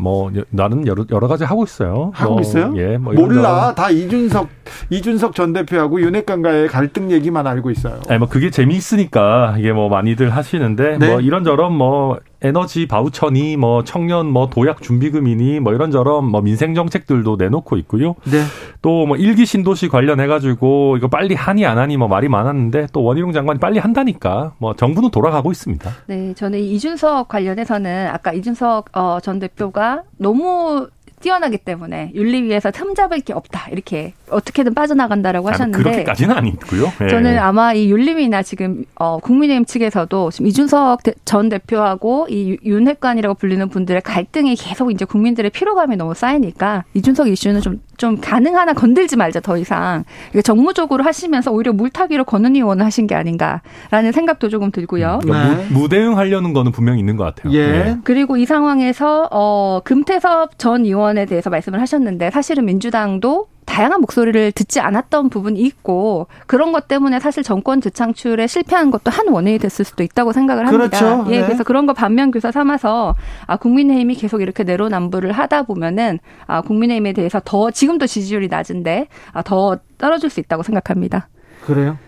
뭐 나는 여러 여러 가지 하고 있어요. 하고 뭐, 있어요? 예, 뭐 몰라. 다 이준석 이준석 전 대표하고 윤핵관과의 갈등 얘기만 알고 있어요. 아니 뭐 그게 재미있으니까 이게 뭐 많이들 하시는데 네. 뭐 이런저런 뭐 에너지 바우처니 뭐 청년 뭐 도약 준비금이니 뭐 이런저런 뭐 민생 정책들도 내놓고 있고요. 네. 또 뭐 일기 신도시 관련해 가지고 이거 빨리 하니 안 하니 뭐 말이 많았는데 또 원희룡 장관이 빨리 한다니까 뭐 정부는 돌아가고 있습니다. 네, 저는 이준석 관련해서는 아까 이준석 어, 전 대표가 너무 뛰어나기 때문에 윤리위에서 틈 잡을 게 없다 이렇게 어떻게든 빠져나간다라고 하셨는데 그렇게까지는 아니고요. 네. 저는 아마 이 윤리위나 지금 어, 국민의힘 측에서도 지금 이준석 전 대표하고 이 윤핵관이라고 불리는 분들의 갈등이 계속 이제 국민들의 피로감이 너무 쌓이니까 이준석 이슈는 좀 좀 가능하나 건들지 말자 더 이상 정무적으로 하시면서 오히려 물타기로 권은 의원을 하신 게 아닌가라는 생각도 조금 들고요. 음, 그러니까 네. 무 대응 하려는 거는 분명히 있는 것 같아요. 예. 네. 그리고 이 상황에서 어, 금태섭 전 의원에 대해서 말씀을 하셨는데 사실은 민주당도 다양한 목소리를 듣지 않았던 부분이 있고 그런 것 때문에 사실 정권 재창출에 실패한 것도 한 원인이 됐을 수도 있다고 생각을 합니다. 그렇죠. 예, 네. 그래서 그런 거 반면 교사 삼아서 아 국민의힘이 계속 이렇게 내로남불을 하다 보면은 아 국민의힘에 대해서 더 지금도 지지율이 낮은데 아, 더 떨어질 수 있다고 생각합니다. 그래요?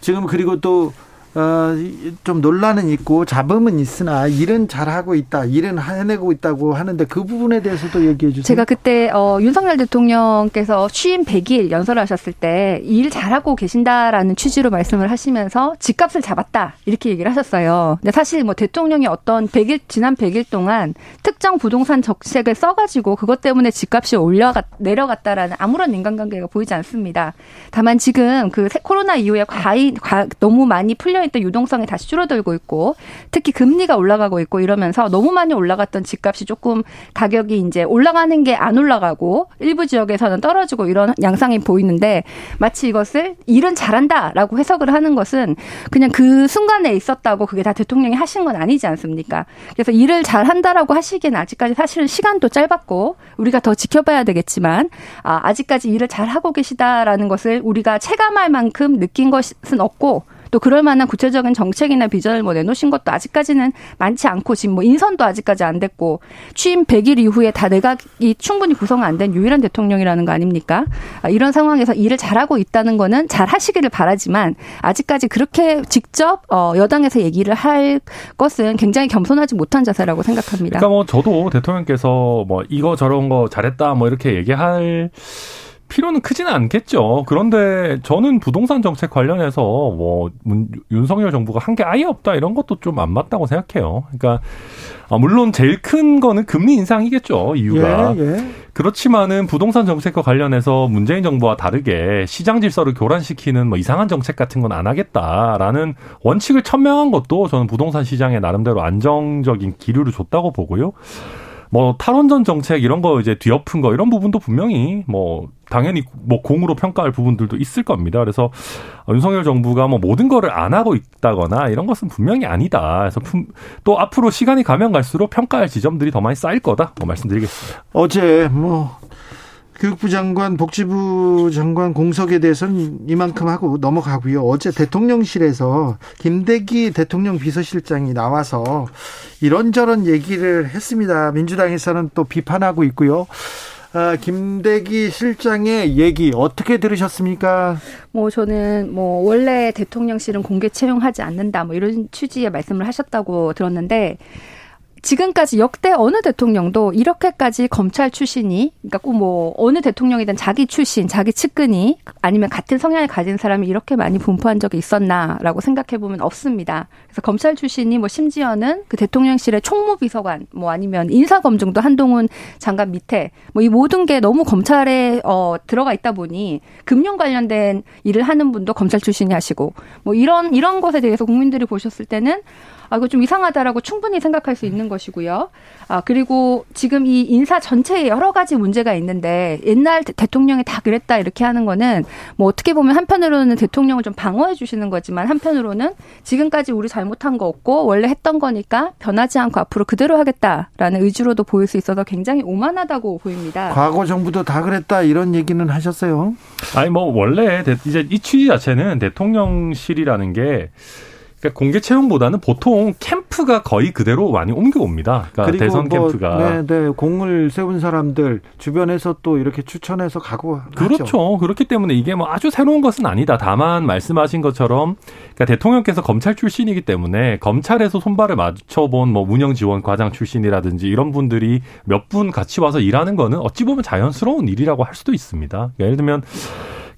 지금 그리고 또 어, 좀 논란은 있고 잡음은 있으나 일은 잘하고 있다, 일은 해내고 있다고 하는데 그 부분에 대해서도 얘기해 주세요. 제가 그때 어, 윤석열 대통령께서 취임 100일 연설하셨을 때 일 잘하고 계신다라는 취지로 말씀을 하시면서 집값을 잡았다 이렇게 얘기를 하셨어요. 근데 사실 뭐 대통령이 어떤 100일 지난 100일 동안 특정 부동산 정책을 써가지고 그것 때문에 집값이 올려갔 내려갔다라는 아무런 인간관계가 보이지 않습니다. 다만 지금 그 코로나 이후에 과잉 과, 너무 많이 풀려 있던 유동성이 다시 줄어들고 있고 특히 금리가 올라가고 있고 이러면서 너무 많이 올라갔던 집값이 조금 가격이 이제 올라가는 게 안 올라가고 일부 지역에서는 떨어지고 이런 양상이 보이는데 마치 이것을 일은 잘한다라고 해석을 하는 것은 그냥 그 순간에 있었다고 그게 다 대통령이 하신 건 아니지 않습니까? 그래서 일을 잘한다라고 하시기엔 아직까지 사실은 시간도 짧았고 우리가 더 지켜봐야 되겠지만 아, 아직까지 일을 잘 하고 계시다라는 것을 우리가 체감할 만큼 느낀 것은 없고 또 그럴 만한 구체적인 정책이나 비전을 뭐 내놓으신 것도 아직까지는 많지 않고 지금 뭐 인선도 아직까지 안 됐고 취임 100일 이후에 다 내각이 충분히 구성 안 된 유일한 대통령이라는 거 아닙니까? 아, 이런 상황에서 일을 잘하고 있다는 거는 잘 하시기를 바라지만 아직까지 그렇게 직접 어, 여당에서 얘기를 할 것은 굉장히 겸손하지 못한 자세라고 생각합니다. 그러니까 뭐 저도 대통령께서 뭐 이거 저런 거 잘했다 뭐 이렇게 얘기할 필요는 크지는 않겠죠. 그런데 저는 부동산 정책 관련해서 뭐 문, 윤석열 정부가 한 게 아예 없다 이런 것도 좀 안 맞다고 생각해요. 그러니까 아, 물론 제일 큰 거는 금리 인상이겠죠. 이유가. 예, 예. 그렇지만은 부동산 정책과 관련해서 문재인 정부와 다르게 시장 질서를 교란시키는 뭐 이상한 정책 같은 건 안 하겠다라는 원칙을 천명한 것도 저는 부동산 시장에 나름대로 안정적인 기류를 줬다고 보고요. 뭐 탈원전 정책 이런 거 이제 뒤엎은 거 이런 부분도 분명히 뭐 당연히 뭐 공으로 평가할 부분들도 있을 겁니다. 그래서 윤석열 정부가 뭐 모든 거를 안 하고 있다거나 이런 것은 분명히 아니다. 그래서 또 앞으로 시간이 가면 갈수록 평가할 지점들이 더 많이 쌓일 거다. 뭐 말씀드리겠습니다. 어제 뭐 교육부 장관, 복지부 장관 공석에 대해서는 이만큼 하고 넘어가고요. 어제 대통령실에서 김대기 대통령 비서실장이 나와서 이런저런 얘기를 했습니다. 민주당에서는 또 비판하고 있고요. 아, 김대기 실장의 얘기 어떻게 들으셨습니까? 뭐 저는 뭐 원래 대통령실은 공개 채용하지 않는다 뭐 이런 취지의 말씀을 하셨다고 들었는데 지금까지 역대 어느 대통령도 이렇게까지 검찰 출신이 그러니까 꼭 뭐 어느 대통령이든 자기 출신, 자기 측근이 아니면 같은 성향을 가진 사람이 이렇게 많이 분포한 적이 있었나라고 생각해 보면 없습니다. 그래서 검찰 출신이 뭐 심지어는 그 대통령실의 총무비서관 뭐 아니면 인사검증도 한동훈 장관 밑에 뭐 이 모든 게 너무 검찰에 어 들어가 있다 보니 금융 관련된 일을 하는 분도 검찰 출신이 하시고 뭐 이런 이런 것에 대해서 국민들이 보셨을 때는 아, 이거 좀 이상하다라고 충분히 생각할 수 있는 것이고요. 아, 그리고 지금 이 인사 전체에 여러 가지 문제가 있는데 옛날 대통령이 다 그랬다 이렇게 하는 거는 뭐 어떻게 보면 한편으로는 대통령을 좀 방어해 주시는 거지만 한편으로는 지금까지 우리 잘못한 거 없고 원래 했던 거니까 변하지 않고 앞으로 그대로 하겠다라는 의지로도 보일 수 있어서 굉장히 오만하다고 보입니다. 과거 정부도 다 그랬다 이런 얘기는 하셨어요? 아니 뭐 원래 이제 이 취지 자체는 대통령실이라는 게 그러니까 공개 채용보다는 보통 캠프가 거의 그대로 많이 옮겨옵니다. 그러니까 대선 뭐, 캠프가. 네, 네. 공을 세운 사람들 주변에서 또 이렇게 추천해서 가고 그렇죠. 하죠. 그렇기 때문에 이게 뭐 아주 새로운 것은 아니다. 다만 말씀하신 것처럼 그러니까 대통령께서 검찰 출신이기 때문에 검찰에서 손발을 맞춰본 뭐 운영 지원 과장 출신이라든지 이런 분들이 몇 분 같이 와서 일하는 거는 어찌 보면 자연스러운 일이라고 할 수도 있습니다. 그러니까 예를 들면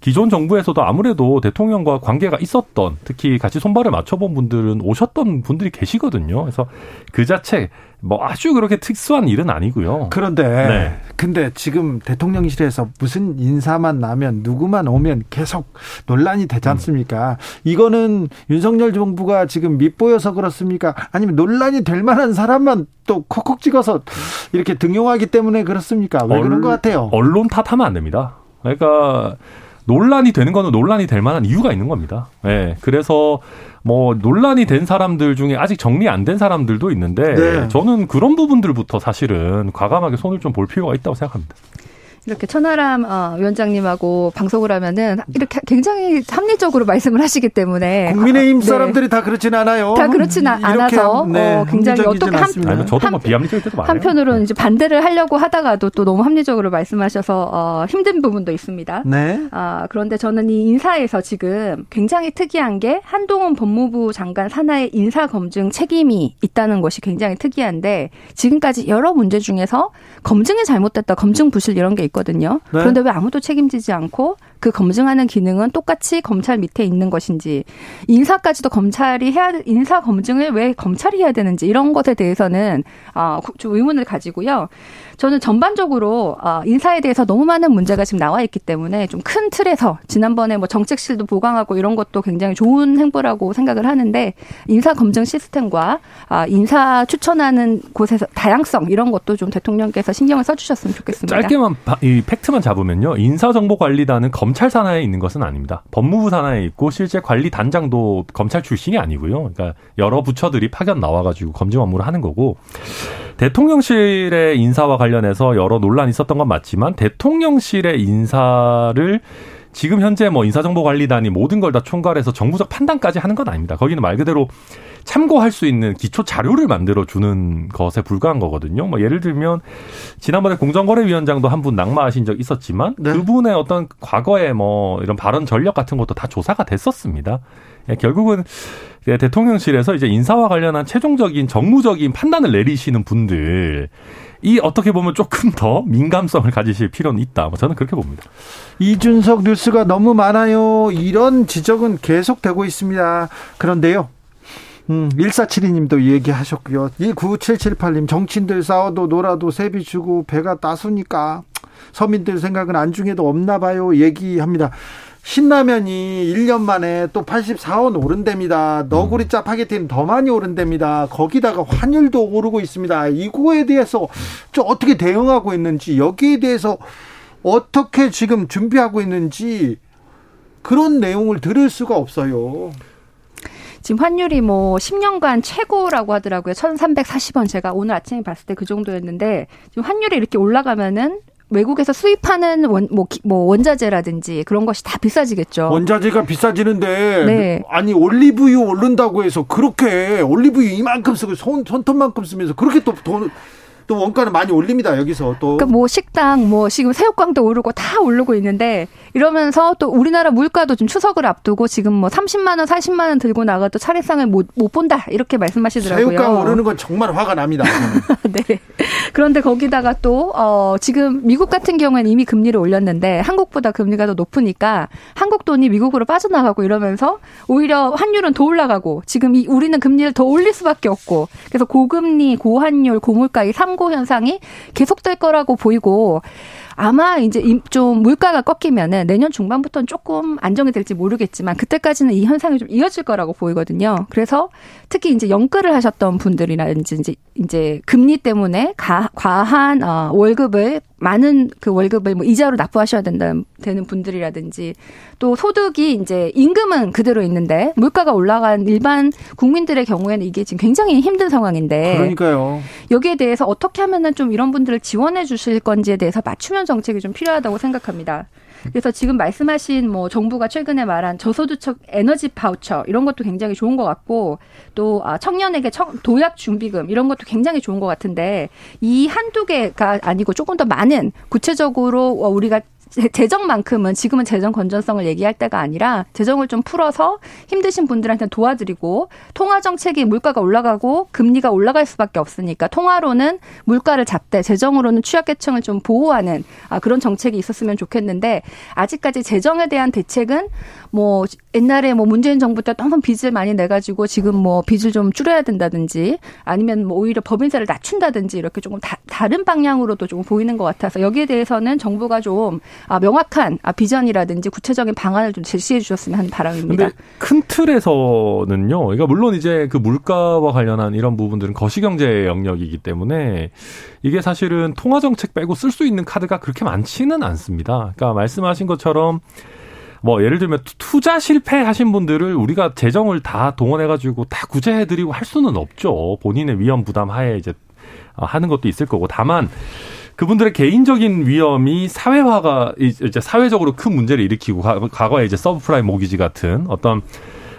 기존 정부에서도 아무래도 대통령과 관계가 있었던 특히 같이 손발을 맞춰본 분들은 오셨던 분들이 계시거든요. 그래서 그 자체 뭐 아주 그렇게 특수한 일은 아니고요. 그런데 네. 근데 지금 대통령실에서 무슨 인사만 나면 누구만 오면 계속 논란이 되지 음. 않습니까? 음. 이거는 윤석열 정부가 지금 밉보여서 그렇습니까? 아니면 논란이 될 만한 사람만 또 콕콕 찍어서 이렇게 등용하기 때문에 그렇습니까? 왜 얼, 그런 것 같아요? 언론 탓하면 안 됩니다. 그러니까 논란이 되는 거는 논란이 될 만한 이유가 있는 겁니다. 예. 네. 그래서 뭐 논란이 된 사람들 중에 아직 정리 안 된 사람들도 있는데 네. 저는 그런 부분들부터 사실은 과감하게 손을 좀 볼 필요가 있다고 생각합니다. 이렇게 천하람 어, 위원장님하고 방송을 하면은 이렇게 굉장히 합리적으로 말씀을 하시기 때문에 국민의힘 아, 네. 사람들이 다 그렇진 않아요. 다 그렇진 않아서 네, 어, 굉장히 어떻게 한, 아니, 저도 뭐 비합리적일 때도 많아요. 한편으로는 네. 이제 반대를 하려고 하다가도 또 너무 합리적으로 말씀하셔서 어, 힘든 부분도 있습니다. 네. 아, 그런데 저는 이 인사에서 지금 굉장히 특이한 게 한동훈 법무부 장관 산하의 인사 검증 책임이 있다는 것이 굉장히 특이한데 지금까지 여러 문제 중에서 검증이 잘못됐다, 검증 부실 이런 게 있 거든요. 네. 그런데 왜 아무도 책임지지 않고 그 검증하는 기능은 똑같이 검찰 밑에 있는 것인지 인사까지도 검찰이 해야 인사 검증을 왜 검찰이 해야 되는지 이런 것에 대해서는 아 좀 의문을 가지고요. 저는 전반적으로 어, 인사에 대해서 너무 많은 문제가 지금 나와 있기 때문에 좀 큰 틀에서 지난번에 뭐 정책실도 보강하고 이런 것도 굉장히 좋은 행보라고 생각을 하는데 인사 검증 시스템과 아, 인사 추천하는 곳에서 다양성 이런 것도 좀 대통령께서 신경을 써주셨으면 좋겠습니다. 짧게만 이 팩트만 잡으면요, 인사정보관리단은 검찰 산하에 있는 것은 아닙니다. 법무부 산하에 있고 실제 관리 단장도 검찰 출신이 아니고요. 그러니까 여러 부처들이 파견 나와가지고 검증 업무를 하는 거고. 대통령실의 인사와 관련해서 여러 논란이 있었던 건 맞지만 대통령실의 인사를 지금 현재 뭐 인사정보관리단이 모든 걸 다 총괄해서 정부적 판단까지 하는 건 아닙니다. 거기는 말 그대로 참고할 수 있는 기초 자료를 만들어 주는 것에 불과한 거거든요. 뭐 예를 들면 지난번에 공정거래위원장도 한 분 낙마하신 적 있었지만 네. 그분의 어떤 과거의 뭐 이런 발언 전력 같은 것도 다 조사가 됐었습니다. 예, 결국은 예, 대통령실에서 이제 인사와 관련한 최종적인 정무적인 판단을 내리시는 분들 이 어떻게 보면 조금 더 민감성을 가지실 필요는 있다. 뭐 저는 그렇게 봅니다. 이준석 뉴스가 너무 많아요. 이런 지적은 계속되고 있습니다. 그런데요. 음, 1472님도 얘기하셨고요. 19778님, 정치인들 싸워도 놀아도 세비 주고 배가 따수니까 서민들 생각은 안중에도 없나 봐요. 얘기합니다. 신라면이 1년 만에 또 84원 오른답니다. 너구리 짜파게티는 더 많이 오른답니다. 거기다가 환율도 오르고 있습니다. 이거에 대해서 좀 어떻게 대응하고 있는지 여기에 대해서 어떻게 지금 준비하고 있는지 그런 내용을 들을 수가 없어요. 지금 환율이 뭐 10년간 최고라고 하더라고요. 1,340원 제가 오늘 아침에 봤을 때 그 정도였는데 지금 환율이 이렇게 올라가면은 외국에서 수입하는 원, 뭐, 뭐 원자재라든지 그런 것이 다 비싸지겠죠. 원자재가 비싸지는데 네. 아니 올리브유 오른다고 해서 그렇게 올리브유 이만큼 쓰고 손 손톱만큼 쓰면서 그렇게 또 돈 또 원가는 많이 올립니다. 여기서 또. 그러니까 뭐 식당, 뭐 지금 새우깡도 오르고 다 오르고 있는데 이러면서 또 우리나라 물가도 좀 추석을 앞두고 지금 뭐 30만 원, 40만 원 들고 나가도 차례상을 못, 못 본다 이렇게 말씀하시더라고요. 새우깡 오르는 건 정말 화가 납니다. 네. 그런데 거기다가 또 어, 지금 미국 같은 경우에는 이미 금리를 올렸는데 한국보다 금리가 더 높으니까 한국 돈이 미국으로 빠져나가고 이러면서 오히려 환율은 더 올라가고 지금 이 우리는 금리를 더 올릴 수밖에 없고 그래서 고금리, 고환율, 고물가 이 삼고 현상이 계속될 거라고 보이고 아마 이제 좀 물가가 꺾이면은 내년 중반부터는 조금 안정이 될지 모르겠지만 그때까지는 이 현상이 좀 이어질 거라고 보이거든요. 그래서 특히 이제 연끌을 하셨던 분들이라든지 이제 이제 금리 때문에 가, 과한 어, 월급을 많은 그 월급을 뭐 이자로 납부하셔야 된다 되는 분들이라든지 또 소득이 이제 임금은 그대로 있는데 물가가 올라간 일반 국민들의 경우에는 이게 지금 굉장히 힘든 상황인데 그러니까요. 여기에 대해서 어떻게 하면은 좀 이런 분들을 지원해 주실 건지에 대해서 맞 춤형 정책이 좀 필요하다고 생각합니다. 그래서 지금 말씀하신 뭐 정부가 최근에 말한 저소득 에너지 파우처 이런 것도 굉장히 좋은 것 같고 또 아, 청년에게 도약 준비금 이런 것도 굉장히 좋은 것 같은데 이 한두 개가 아니고 조금 더 많은 구체적으로 우리가 재정만큼은 지금은 재정 건전성을 얘기할 때가 아니라 재정을 좀 풀어서 힘드신 분들한테 도와드리고 통화 정책이 물가가 올라가고 금리가 올라갈 수밖에 없으니까 통화로는 물가를 잡되 재정으로는 취약계층을 좀 보호하는 아, 그런 정책이 있었으면 좋겠는데 아직까지 재정에 대한 대책은 뭐 옛날에 뭐 문재인 정부 때 너무 빚을 많이 내가지고 지금 뭐 빚을 좀 줄여야 된다든지 아니면 뭐 오히려 법인세를 낮춘다든지 이렇게 조금 다, 다른 방향으로도 조금 보이는 것 같아서 여기에 대해서는 정부가 좀 아, 명확한 아, 비전이라든지 구체적인 방안을 좀 제시해 주셨으면 하는 바람입니다. 큰 틀에서는요. 그러니까 물론 이제 그 물가와 관련한 이런 부분들은 거시경제 영역이기 때문에 이게 사실은 통화 정책 빼고 쓸 수 있는 카드가 그렇게 많지는 않습니다. 그러니까 말씀하신 것처럼 뭐 예를 들면 투자 실패하신 분들을 우리가 재정을 다 동원해가지고 다 구제해드리고 할 수는 없죠. 본인의 위험 부담 하에 이제 하는 것도 있을 거고 다만 그분들의 개인적인 위험이 사회화가 이제 사회적으로 큰 문제를 일으키고 과거에 이제 서브프라임 모기지 같은 어떤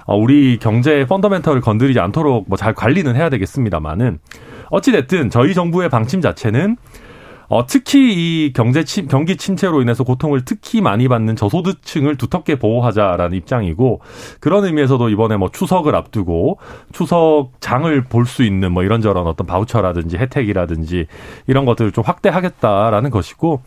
어, 우리 경제의 펀더멘털을 건드리지 않도록 뭐 잘 관리는 해야 되겠습니다만은 어찌됐든 저희 정부의 방침 자체는 어, 특히 이 경제 침, 경기 침체로 인해서 고통을 특히 많이 받는 저소득층을 두텁게 보호하자라는 입장이고 그런 의미에서도 이번에 뭐 추석을 앞두고 추석 장을 볼 수 있는 뭐 이런저런 어떤 바우처라든지 혜택이라든지 이런 것들을 좀 확대하겠다라는 것이고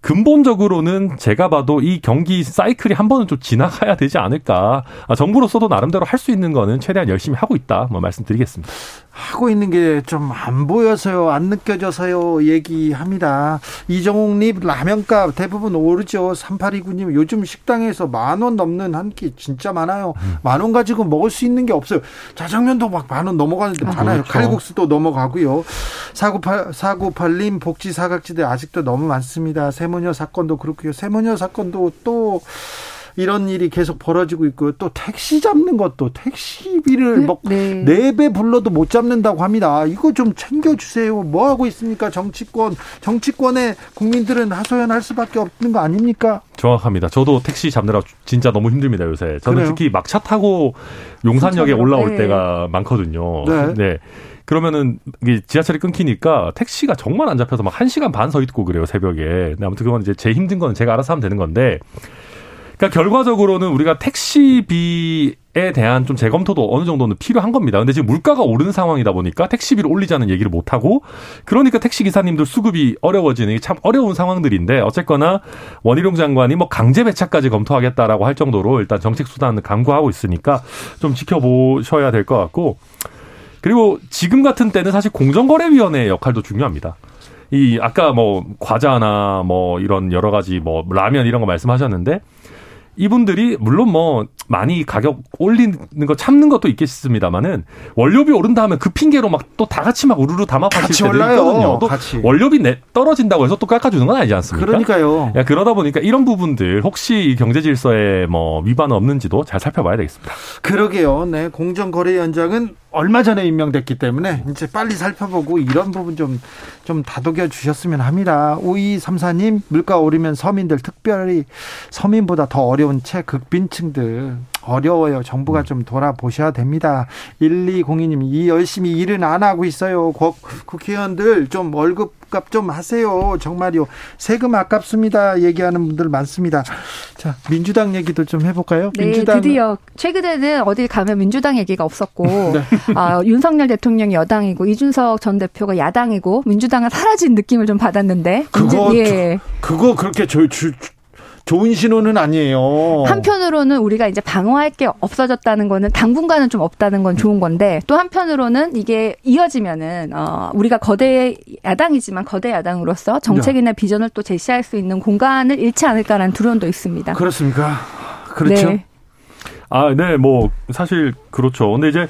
근본적으로는 제가 봐도 이 경기 사이클이 한 번은 좀 지나가야 되지 않을까. 아, 정부로서도 나름대로 할 수 있는 거는 최대한 열심히 하고 있다. 뭐 말씀드리겠습니다. 하고 있는 게 좀 안 보여서요, 안 느껴져서요, 얘기합니다. 이정욱님 라면값 대부분 오르죠. 3829님 요즘 식당에서 만 원 넘는 한 끼 진짜 많아요. 음. 만원 가지고 먹을 수 있는 게 없어요. 자장면도 막 만 원 넘어가는데 아, 많아요. 그렇죠. 칼국수도 넘어가고요. 498, 498님 복지 사각지대 아직도 너무 많습니다. 세모녀 사건도 그렇고요. 세모녀 사건도 또 이런 일이 계속 벌어지고 있고요. 또 택시 잡는 것도 택시비를 뭐 네. 4배 불러도 못 잡는다고 합니다. 이거 좀 챙겨주세요. 뭐 하고 있습니까? 정치권. 정치권에 국민들은 하소연할 수밖에 없는 거 아닙니까? 정확합니다. 저도 택시 잡느라 진짜 너무 힘듭니다, 요새. 저는 그래요? 특히 막 차 타고 용산역에 올라올 네. 때가 많거든요. 네. 네. 그러면은 이게 지하철이 끊기니까 택시가 정말 안 잡혀서 막 1시간 반 서 있고 그래요, 새벽에. 아무튼 그건 이제 제 힘든 건 제가 알아서 하면 되는 건데 그러니까 결과적으로는 우리가 택시비 에 대한 좀 재검토도 어느 정도는 필요한 겁니다. 근데 지금 물가가 오르는 상황이다 보니까 택시비를 올리자는 얘기를 못 하고 그러니까 택시 기사님들 수급이 어려워지는 게 참 어려운 상황들인데 어쨌거나 원희룡 장관이 뭐 강제 배차까지 검토하겠다라고 할 정도로 일단 정책 수단을 강구하고 있으니까 좀 지켜보셔야 될 것 같고 그리고 지금 같은 때는 사실 공정거래위원회의 역할도 중요합니다. 이 아까 뭐 과자나 뭐 이런 여러 가지 뭐 라면 이런 거 말씀하셨는데 이분들이 물론 뭐 많이 가격 올리는 거 참는 것도 있겠습니다만은 원료비 오른다 하면 그 핑계로 막 또 다 같이 막 우르르 담아파실 때도 있거든요. 또 같이. 원료비 내, 떨어진다고 해서 또 깎아주는 건 아니지 않습니까? 그러니까요. 야, 그러다 보니까 이런 부분들 혹시 경제 질서에 뭐 위반 없는지도 잘 살펴봐야 되겠습니다. 그러게요. 네, 공정거래위원장은 얼마 전에 임명됐기 때문에 이제 빨리 살펴보고 이런 부분 좀, 좀 다독여 주셨으면 합니다. 5234님, 물가 오르면 서민들 특별히 서민보다 더 어려운 채 극빈층들 어려워요. 정부가 좀 돌아보셔야 됩니다. 1202님, 이 열심히 일은 안 하고 있어요. 국회의원들 좀 월급 값 좀 하세요. 정말요. 세금 아깝습니다. 얘기하는 분들 많습니다. 자, 민주당 얘기도 좀 해볼까요? 네, 민주당 드디어 최근에는 어딜 가면 민주당 얘기가 없었고 네. 아, 윤석열 대통령이 여당이고 이준석 전 대표가 야당이고 민주당은 사라진 느낌을 좀 받았는데 그거 예. 그거 그렇게 저, 주, 좋은 신호는 아니에요. 한편으로는 우리가 이제 방어할 게 없어졌다는 거는 당분간은 좀 없다는 건 좋은 건데 또 한편으로는 이게 이어지면은 어 우리가 거대 야당이지만 거대 야당으로서 정책이나 비전을 또 제시할 수 있는 공간을 잃지 않을까라는 두려움도 있습니다. 그렇습니까? 그렇죠. 네. 아, 네, 뭐 사실 그렇죠. 근데 이제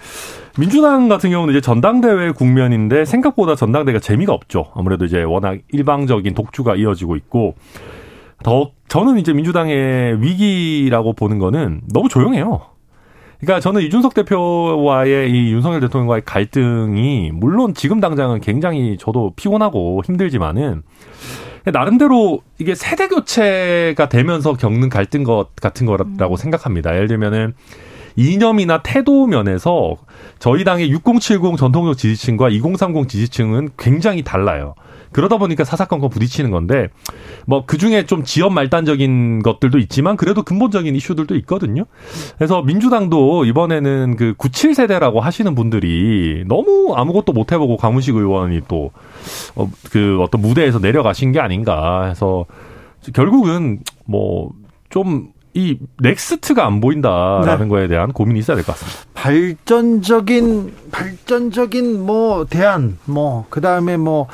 민주당 같은 경우는 이제 전당대회 국면인데 생각보다 전당대회가 재미가 없죠. 아무래도 이제 워낙 일방적인 독주가 이어지고 있고 더 저는 이제 민주당의 위기라고 보는 거는 너무 조용해요. 그러니까 저는 이준석 대표와의 이 윤석열 대통령과의 갈등이 물론 지금 당장은 굉장히 저도 피곤하고 힘들지만은 나름대로 이게 세대 교체가 되면서 겪는 갈등 것 같은 거라고 음. 생각합니다. 예를 들면은 이념이나 태도 면에서 저희 당의 6070 전통적 지지층과 2030 지지층은 굉장히 달라요. 그러다 보니까 사사건건 부딪히는 건데 뭐 그중에 좀 지역 말단적인 것들도 있지만 그래도 근본적인 이슈들도 있거든요. 그래서 민주당도 이번에는 그 97세대라고 하시는 분들이 너무 아무것도 못 해보고 강훈식 의원이 또그 어, 그 어떤 무대에서 내려가신 게 아닌가 해서 결국은 뭐좀 이 next가 안 보인다라는 네. 거에 대한 고민이 있어야 될 것 같습니다. 발전적인 발전적인 뭐 대안 뭐 그다음에 뭐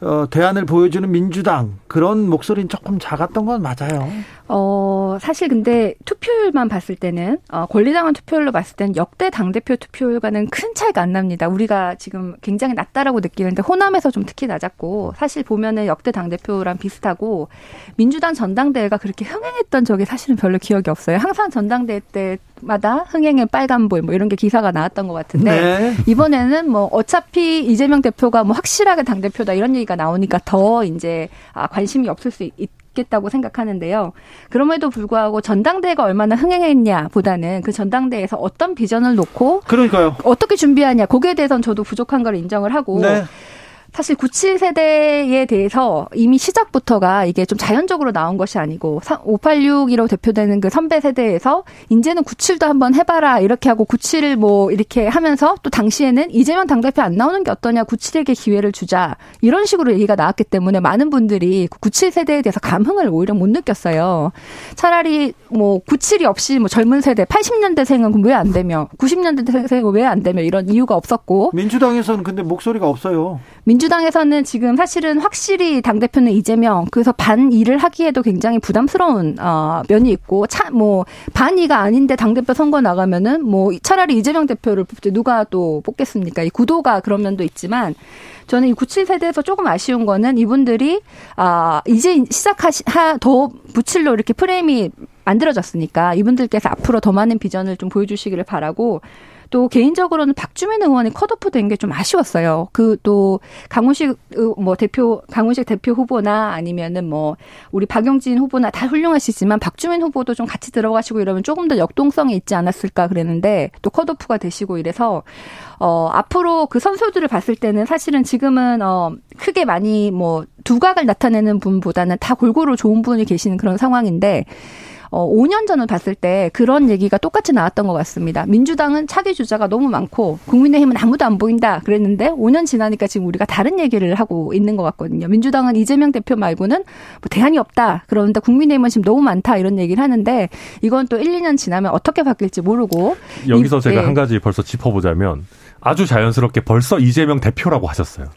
어, 대안을 보여주는 민주당 그런 목소리는 조금 작았던 건 맞아요. 어, 사실 근데 투표율만 봤을 때는 어, 권리당원 투표율로 봤을 때는 역대 당 대표 투표율과는 큰 차이가 안 납니다. 우리가 지금 굉장히 낮다라고 느끼는데 호남에서 좀 특히 낮았고 사실 보면은 역대 당 대표랑 비슷하고 민주당 전당대회가 그렇게 흥행했던 적이 사실은 별로 기억이 없어요. 항상 전당대회 때 마다 흥행의 빨간불 뭐 이런 게 기사가 나왔던 것 같은데 네. 이번에는 뭐 어차피 이재명 대표가 뭐 확실하게 당 대표다 이런 얘기가 나오니까 더 이제 아 관심이 없을 수 있. 겠다고 생각하는데요. 그럼에도 불구하고 전당대회가 얼마나 흥행했냐보다는 그 전당대회에서 어떤 비전을 놓고 그러니까요. 어떻게 준비하냐 거기에 대해서는 저도 부족한 걸 인정을 하고 네. 사실 97세대에 대해서 이미 시작부터가 이게 좀 자연적으로 나온 것이 아니고 586이로 대표되는 그 선배 세대에서 이제는 97도 한번 해봐라 이렇게 하고 97을 뭐 이렇게 하면서 또 당시에는 이재명 당대표 안 나오는 게 어떠냐 97에게 기회를 주자 이런 식으로 얘기가 나왔기 때문에 많은 분들이 97 세대에 대해서 감흥을 오히려 못 느꼈어요. 차라리 뭐 97이 없이 뭐 젊은 세대 80년대생은 왜 안 되며 90년대생은 왜 안 되며 이런 이유가 없었고 민주당에서는 근데 목소리가 없어요. 민 주당에서는 지금 사실은 확실히 당 대표는 이재명 그래서 반 일을 하기에도 굉장히 부담스러운 어, 면이 있고 차뭐 반이가 아닌데 당 대표 선거 나가면은 뭐 차라리 이재명 대표를 뽑지 누가 또 뽑겠습니까? 이 구도가 그런 면도 있지만 저는 이 97세대에서 조금 아쉬운 거는 이분들이 아 이제 시작하시 더 부칠로 이렇게 프레임이 만들어졌으니까 이분들께서 앞으로 더 많은 비전을 좀 보여주시기를 바라고 또 개인적으로는 박주민 의원이 컷오프 된 게 좀 아쉬웠어요. 그 또 강훈식 뭐 대표 강훈식 대표 후보나 아니면은 뭐 우리 박용진 후보나 다 훌륭하시지만 박주민 후보도 좀 같이 들어가시고 이러면 조금 더 역동성이 있지 않았을까 그랬는데 또 컷오프가 되시고 이래서 어 앞으로 그 선수들을 봤을 때는 사실은 지금은 어 크게 많이 뭐 두각을 나타내는 분보다는 다 골고루 좋은 분이 계시는 그런 상황인데 어, 5년 전을 봤을 때 그런 얘기가 똑같이 나왔던 것 같습니다. 민주당은 차기 주자가 너무 많고 국민의힘은 아무도 안 보인다 그랬는데 5년 지나니까 지금 우리가 다른 얘기를 하고 있는 것 같거든요. 민주당은 이재명 대표 말고는 뭐 대안이 없다. 그런데 국민의힘은 지금 너무 많다 이런 얘기를 하는데 이건 또 1, 2년 지나면 어떻게 바뀔지 모르고 여기서 이, 제가 예. 한 가지 벌써 짚어보자면 아주 자연스럽게 벌써 이재명 대표라고 하셨어요.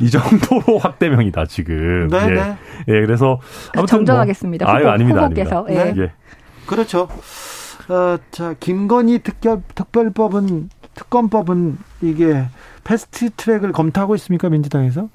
이 정도로 확대명이다 지금. 네, 예. 네. 예, 그래서 아무튼 뭐 정정하겠습니다. 뭐, 아유 아닙니다. 후보께서. 아닙니다. 네. 예. 그렇죠. 어, 자 김건희 특별 특별법은 특검법은 이게 패스트 트랙을 검토하고 있습니까 민주당에서?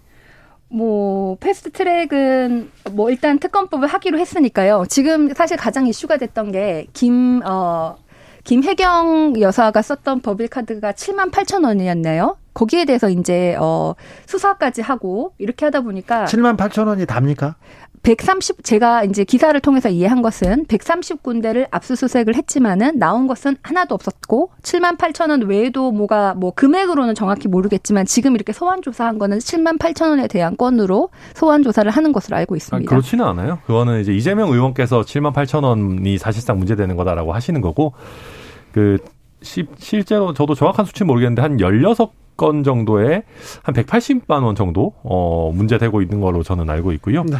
뭐 패스트 트랙은 뭐 일단 특검법을 하기로 했으니까요. 지금 사실 가장 이슈가 됐던 게 김어 김혜경 여사가 썼던 법인 카드가 7만 8천 원이었네요. 거기에 대해서 이제 어 수사까지 하고 이렇게 하다 보니까 7만 8천 원이 답니까? 130 제가 이제 기사를 통해서 이해한 것은 130군데를 압수수색을 했지만은 나온 것은 하나도 없었고 7만 8천 원 외에도 뭐가 뭐 금액으로는 정확히 모르겠지만 지금 이렇게 소환 조사한 거는 7만 8천 원에 대한 건으로 소환 조사를 하는 것으로 알고 있습니다. 아, 그렇지는 않아요. 그거는 이제 이재명 의원께서 7만 8천 원이 사실상 문제되는 거다라고 하시는 거고 그 시, 실제로 저도 정확한 수치는 모르겠는데 한 16 건 정도에 한 180만 원 정도 어 문제되고 있는 걸로 저는 알고 있고요. 네.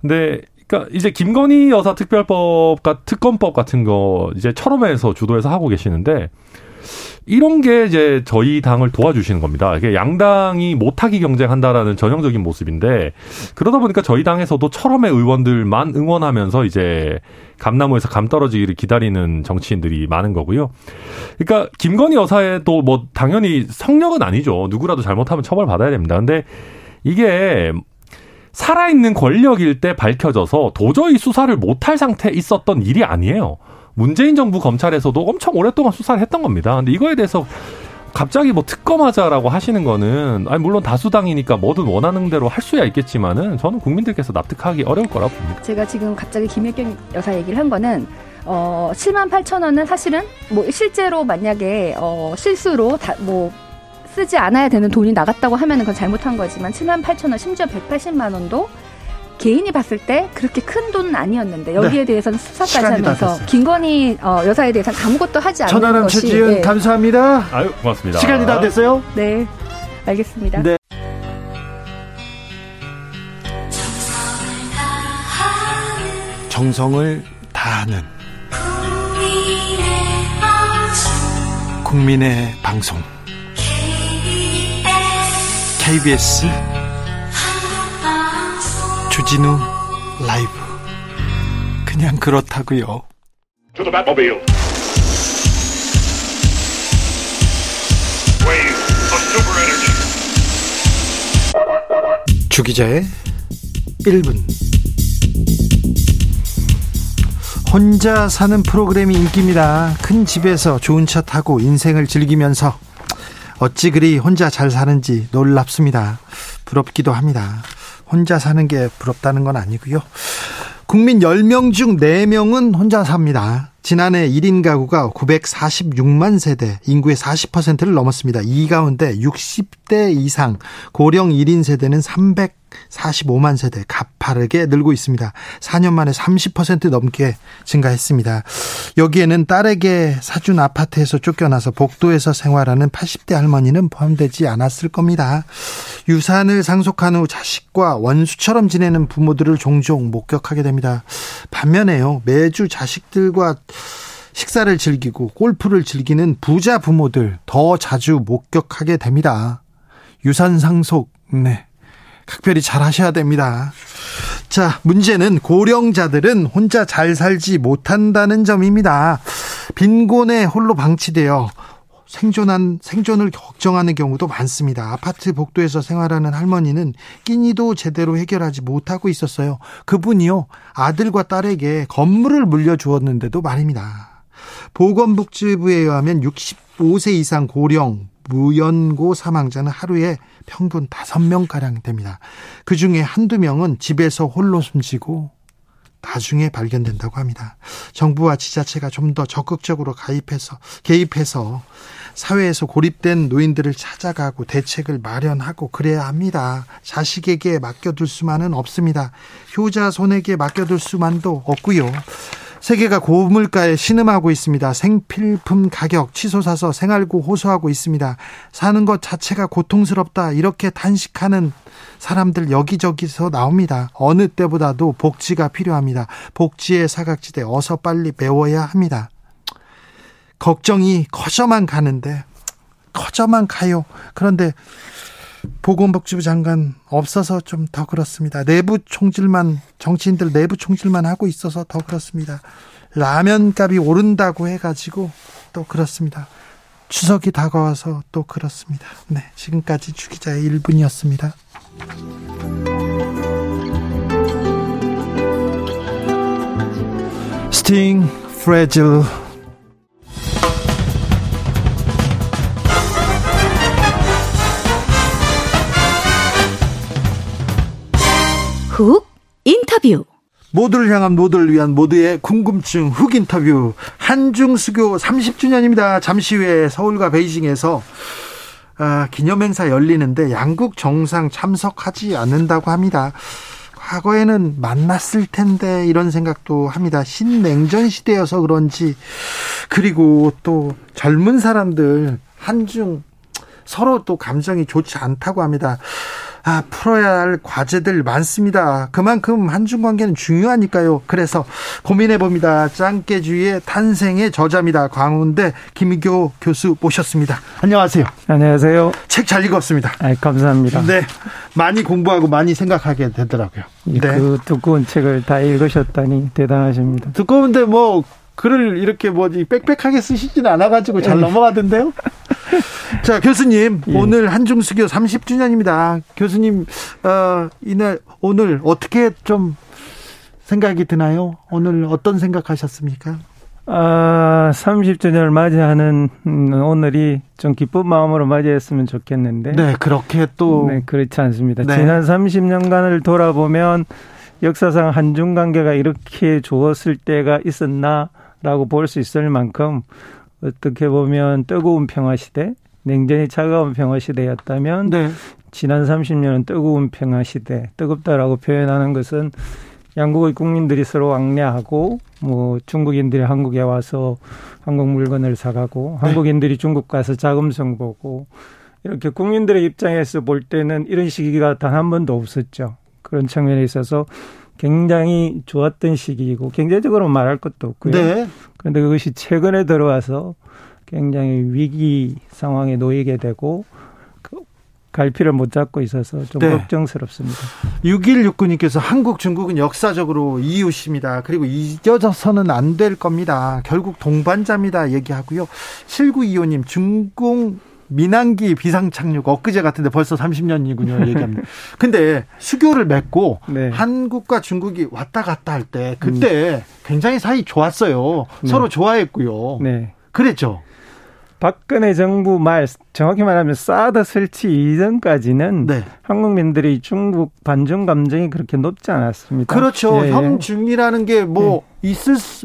근데 그러니까 이제 김건희 여사 특별법 과 특검법 같은 거 이제 철험에서 주도해서 하고 계시는데 이런 게 이제 저희 당을 도와주시는 겁니다. 이게 양당이 못하기 경쟁한다라는 전형적인 모습인데 그러다 보니까 저희 당에서도 철험의 의원들만 응원하면서 이제 감나무에서 감 떨어지기를 기다리는 정치인들이 많은 거고요. 그러니까 김건희 여사에도 뭐 당연히 성력은 아니죠. 누구라도 잘못하면 처벌 받아야 됩니다. 근데 이게 살아있는 권력일 때 밝혀져서 도저히 수사를 못할 상태에 있었던 일이 아니에요. 문재인 정부 검찰에서도 엄청 오랫동안 수사를 했던 겁니다. 근데 이거에 대해서 갑자기 뭐 특검하자라고 하시는 거는 아니 물론 다수당이니까 뭐든 원하는 대로 할 수야 있겠지만은 저는 국민들께서 납득하기 어려울 거라고 봅니다. 제가 지금 갑자기 김혜경 여사 얘기를 한 거는 어 7만 8천 원은 사실은 뭐 실제로 만약에 어 실수로 다뭐 쓰지 않아야 되는 돈이 나갔다고 하면은 그건 잘못한 거지만 7만 8천 원 심지어 180만 원도 개인이 봤을 때 그렇게 큰 돈은 아니었는데 여기에 네. 대해서는 수사까지 하면서 김건희 어, 여사에 대해서는 아무것도 하지 않는 전화람 것이 최지은 네. 감사합니다. 아유 고맙습니다. 시간이 다 됐어요. 네, 알겠습니다. 네. 정성을 다하는 국민의 방송 KBS 주진우 라이브 그냥 그렇다고요. 주 기자의 1분 혼자 사는 프로그램이 인기입니다. 큰 집에서 좋은 차 타고 인생을 즐기면서 어찌 그리 혼자 잘 사는지 놀랍습니다. 부럽기도 합니다. 혼자 사는 게 부럽다는 건 아니고요. 국민 10명 중 4명은 혼자 삽니다. 지난해 1인 가구가 946만 세대, 인구의 40%를 넘었습니다. 이 가운데 60대 이상 고령 1인 세대는 300 45만 세대 가파르게 늘고 있습니다. 4년 만에 30% 넘게 증가했습니다. 여기에는 딸에게 사준 아파트에서 쫓겨나서 복도에서 생활하는 80대 할머니는 포함되지 않았을 겁니다. 유산을 상속한 후 자식과 원수처럼 지내는 부모들을 종종 목격하게 됩니다. 반면에요. 매주 자식들과 식사를 즐기고 골프를 즐기는 부자 부모들 더 자주 목격하게 됩니다. 유산 상속, 네. 각별히 잘 하셔야 됩니다. 자, 문제는 고령자들은 혼자 잘 살지 못한다는 점입니다. 빈곤에 홀로 방치되어 생존한 생존을 걱정하는 경우도 많습니다. 아파트 복도에서 생활하는 할머니는 끼니도 제대로 해결하지 못하고 있었어요. 그분이요 아들과 딸에게 건물을 물려주었는데도 말입니다. 보건복지부에 의하면 65세 이상 고령 무연고 사망자는 하루에 평균 5명가량 됩니다. 그 중에 한두 명은 집에서 홀로 숨지고 나중에 발견된다고 합니다. 정부와 지자체가 좀 더 적극적으로 가입해서, 개입해서 사회에서 고립된 노인들을 찾아가고 대책을 마련하고 그래야 합니다. 자식에게 맡겨둘 수만은 없습니다. 효자 손에게 맡겨둘 수만도 없고요. 세계가 고물가에 신음하고 있습니다. 생필품 가격 치솟아서 생활고 호소하고 있습니다. 사는 것 자체가 고통스럽다. 이렇게 단식하는 사람들 여기저기서 나옵니다. 어느 때보다도 복지가 필요합니다. 복지의 사각지대 어서 빨리 메워야 합니다. 걱정이 커져만 가는데 커져만 가요. 그런데 보건복지부 장관 없어서 좀 더 그렇습니다. 내부 총질만 정치인들 내부 총질만 하고 있어서 더 그렇습니다. 라면 값이 오른다고 해가지고 또 그렇습니다. 추석이 다가와서 또 그렇습니다. 네, 지금까지 주기자의 1분이었습니다. 스팅 Fragile 훅 인터뷰. 모두를 향한 모두를 위한 모두의 궁금증 훅 인터뷰 한중 수교 30주년입니다. 잠시 후에 서울과 베이징에서 아, 기념행사 열리는데 양국 정상 참석하지 않는다고 합니다. 과거에는 만났을 텐데 이런 생각도 합니다. 신냉전 시대여서 그런지 그리고 또 젊은 사람들 한중 서로 또 감정이 좋지 않다고 합니다. 아, 풀어야 할 과제들 많습니다. 그만큼 한중 관계는 중요하니까요. 그래서 고민해 봅니다. 짱깨주의 탄생의 저자입니다. 광운대 김희교 교수 모셨습니다. 안녕하세요. 안녕하세요. 책 잘 읽었습니다. 아, 감사합니다. 네. 많이 공부하고 많이 생각하게 되더라고요. 네. 그 두꺼운 책을 다 읽으셨다니 대단하십니다. 두꺼운데 뭐 글을 이렇게 뭐지 빽빽하게 쓰시지는 않아가지고 잘 네. 넘어가던데요. 자 교수님 예. 오늘 한중수교 30주년입니다. 교수님 어, 이날 오늘 어떻게 좀 생각이 드나요? 오늘 어떤 생각하셨습니까? 아, 30주년을 맞이하는 오늘이 좀 기쁜 마음으로 맞이했으면 좋겠는데. 네, 그렇게 또. 네, 그렇지 않습니다. 네. 지난 30년간을 돌아보면 역사상 한중 관계가 이렇게 좋았을 때가 있었나 라고 볼 수 있을 만큼 어떻게 보면 뜨거운 평화 시대, 냉전이 차가운 평화 시대였다면 네. 지난 30년은 뜨거운 평화 시대, 뜨겁다라고 표현하는 것은 양국의 국민들이 서로 왕래하고 뭐 중국인들이 한국에 와서 한국 물건을 사가고 네. 한국인들이 중국 가서 자금성 보고 이렇게 국민들의 입장에서 볼 때는 이런 시기가 단 한 번도 없었죠. 그런 측면에 있어서 굉장히 좋았던 시기이고 경제적으로 말할 것도 없고요. 네. 그런데 그것이 최근에 들어와서 굉장히 위기 상황에 놓이게 되고 그 갈피를 못 잡고 있어서 좀 네. 걱정스럽습니다. 6169님께서 한국, 중국은 역사적으로 이웃입니다. 그리고 잊어져서는 안 될 겁니다. 결국 동반자입니다. 얘기하고요. 7925님, 중공 민항기 비상착륙 엊그제 같은데 벌써 30년이군요. 얘기합니다. 근데 수교를 맺고 네. 한국과 중국이 왔다 갔다 할 때 그때 음. 굉장히 사이 좋았어요. 네. 서로 좋아했고요. 네. 그랬죠. 박근혜 정부 말 정확히 말하면 사드 설치 이전까지는 네. 한국민들이 중국 반중 감정이 그렇게 높지 않았습니다. 그렇죠. 예. 혐중이라는 게뭐 예. 있을 수,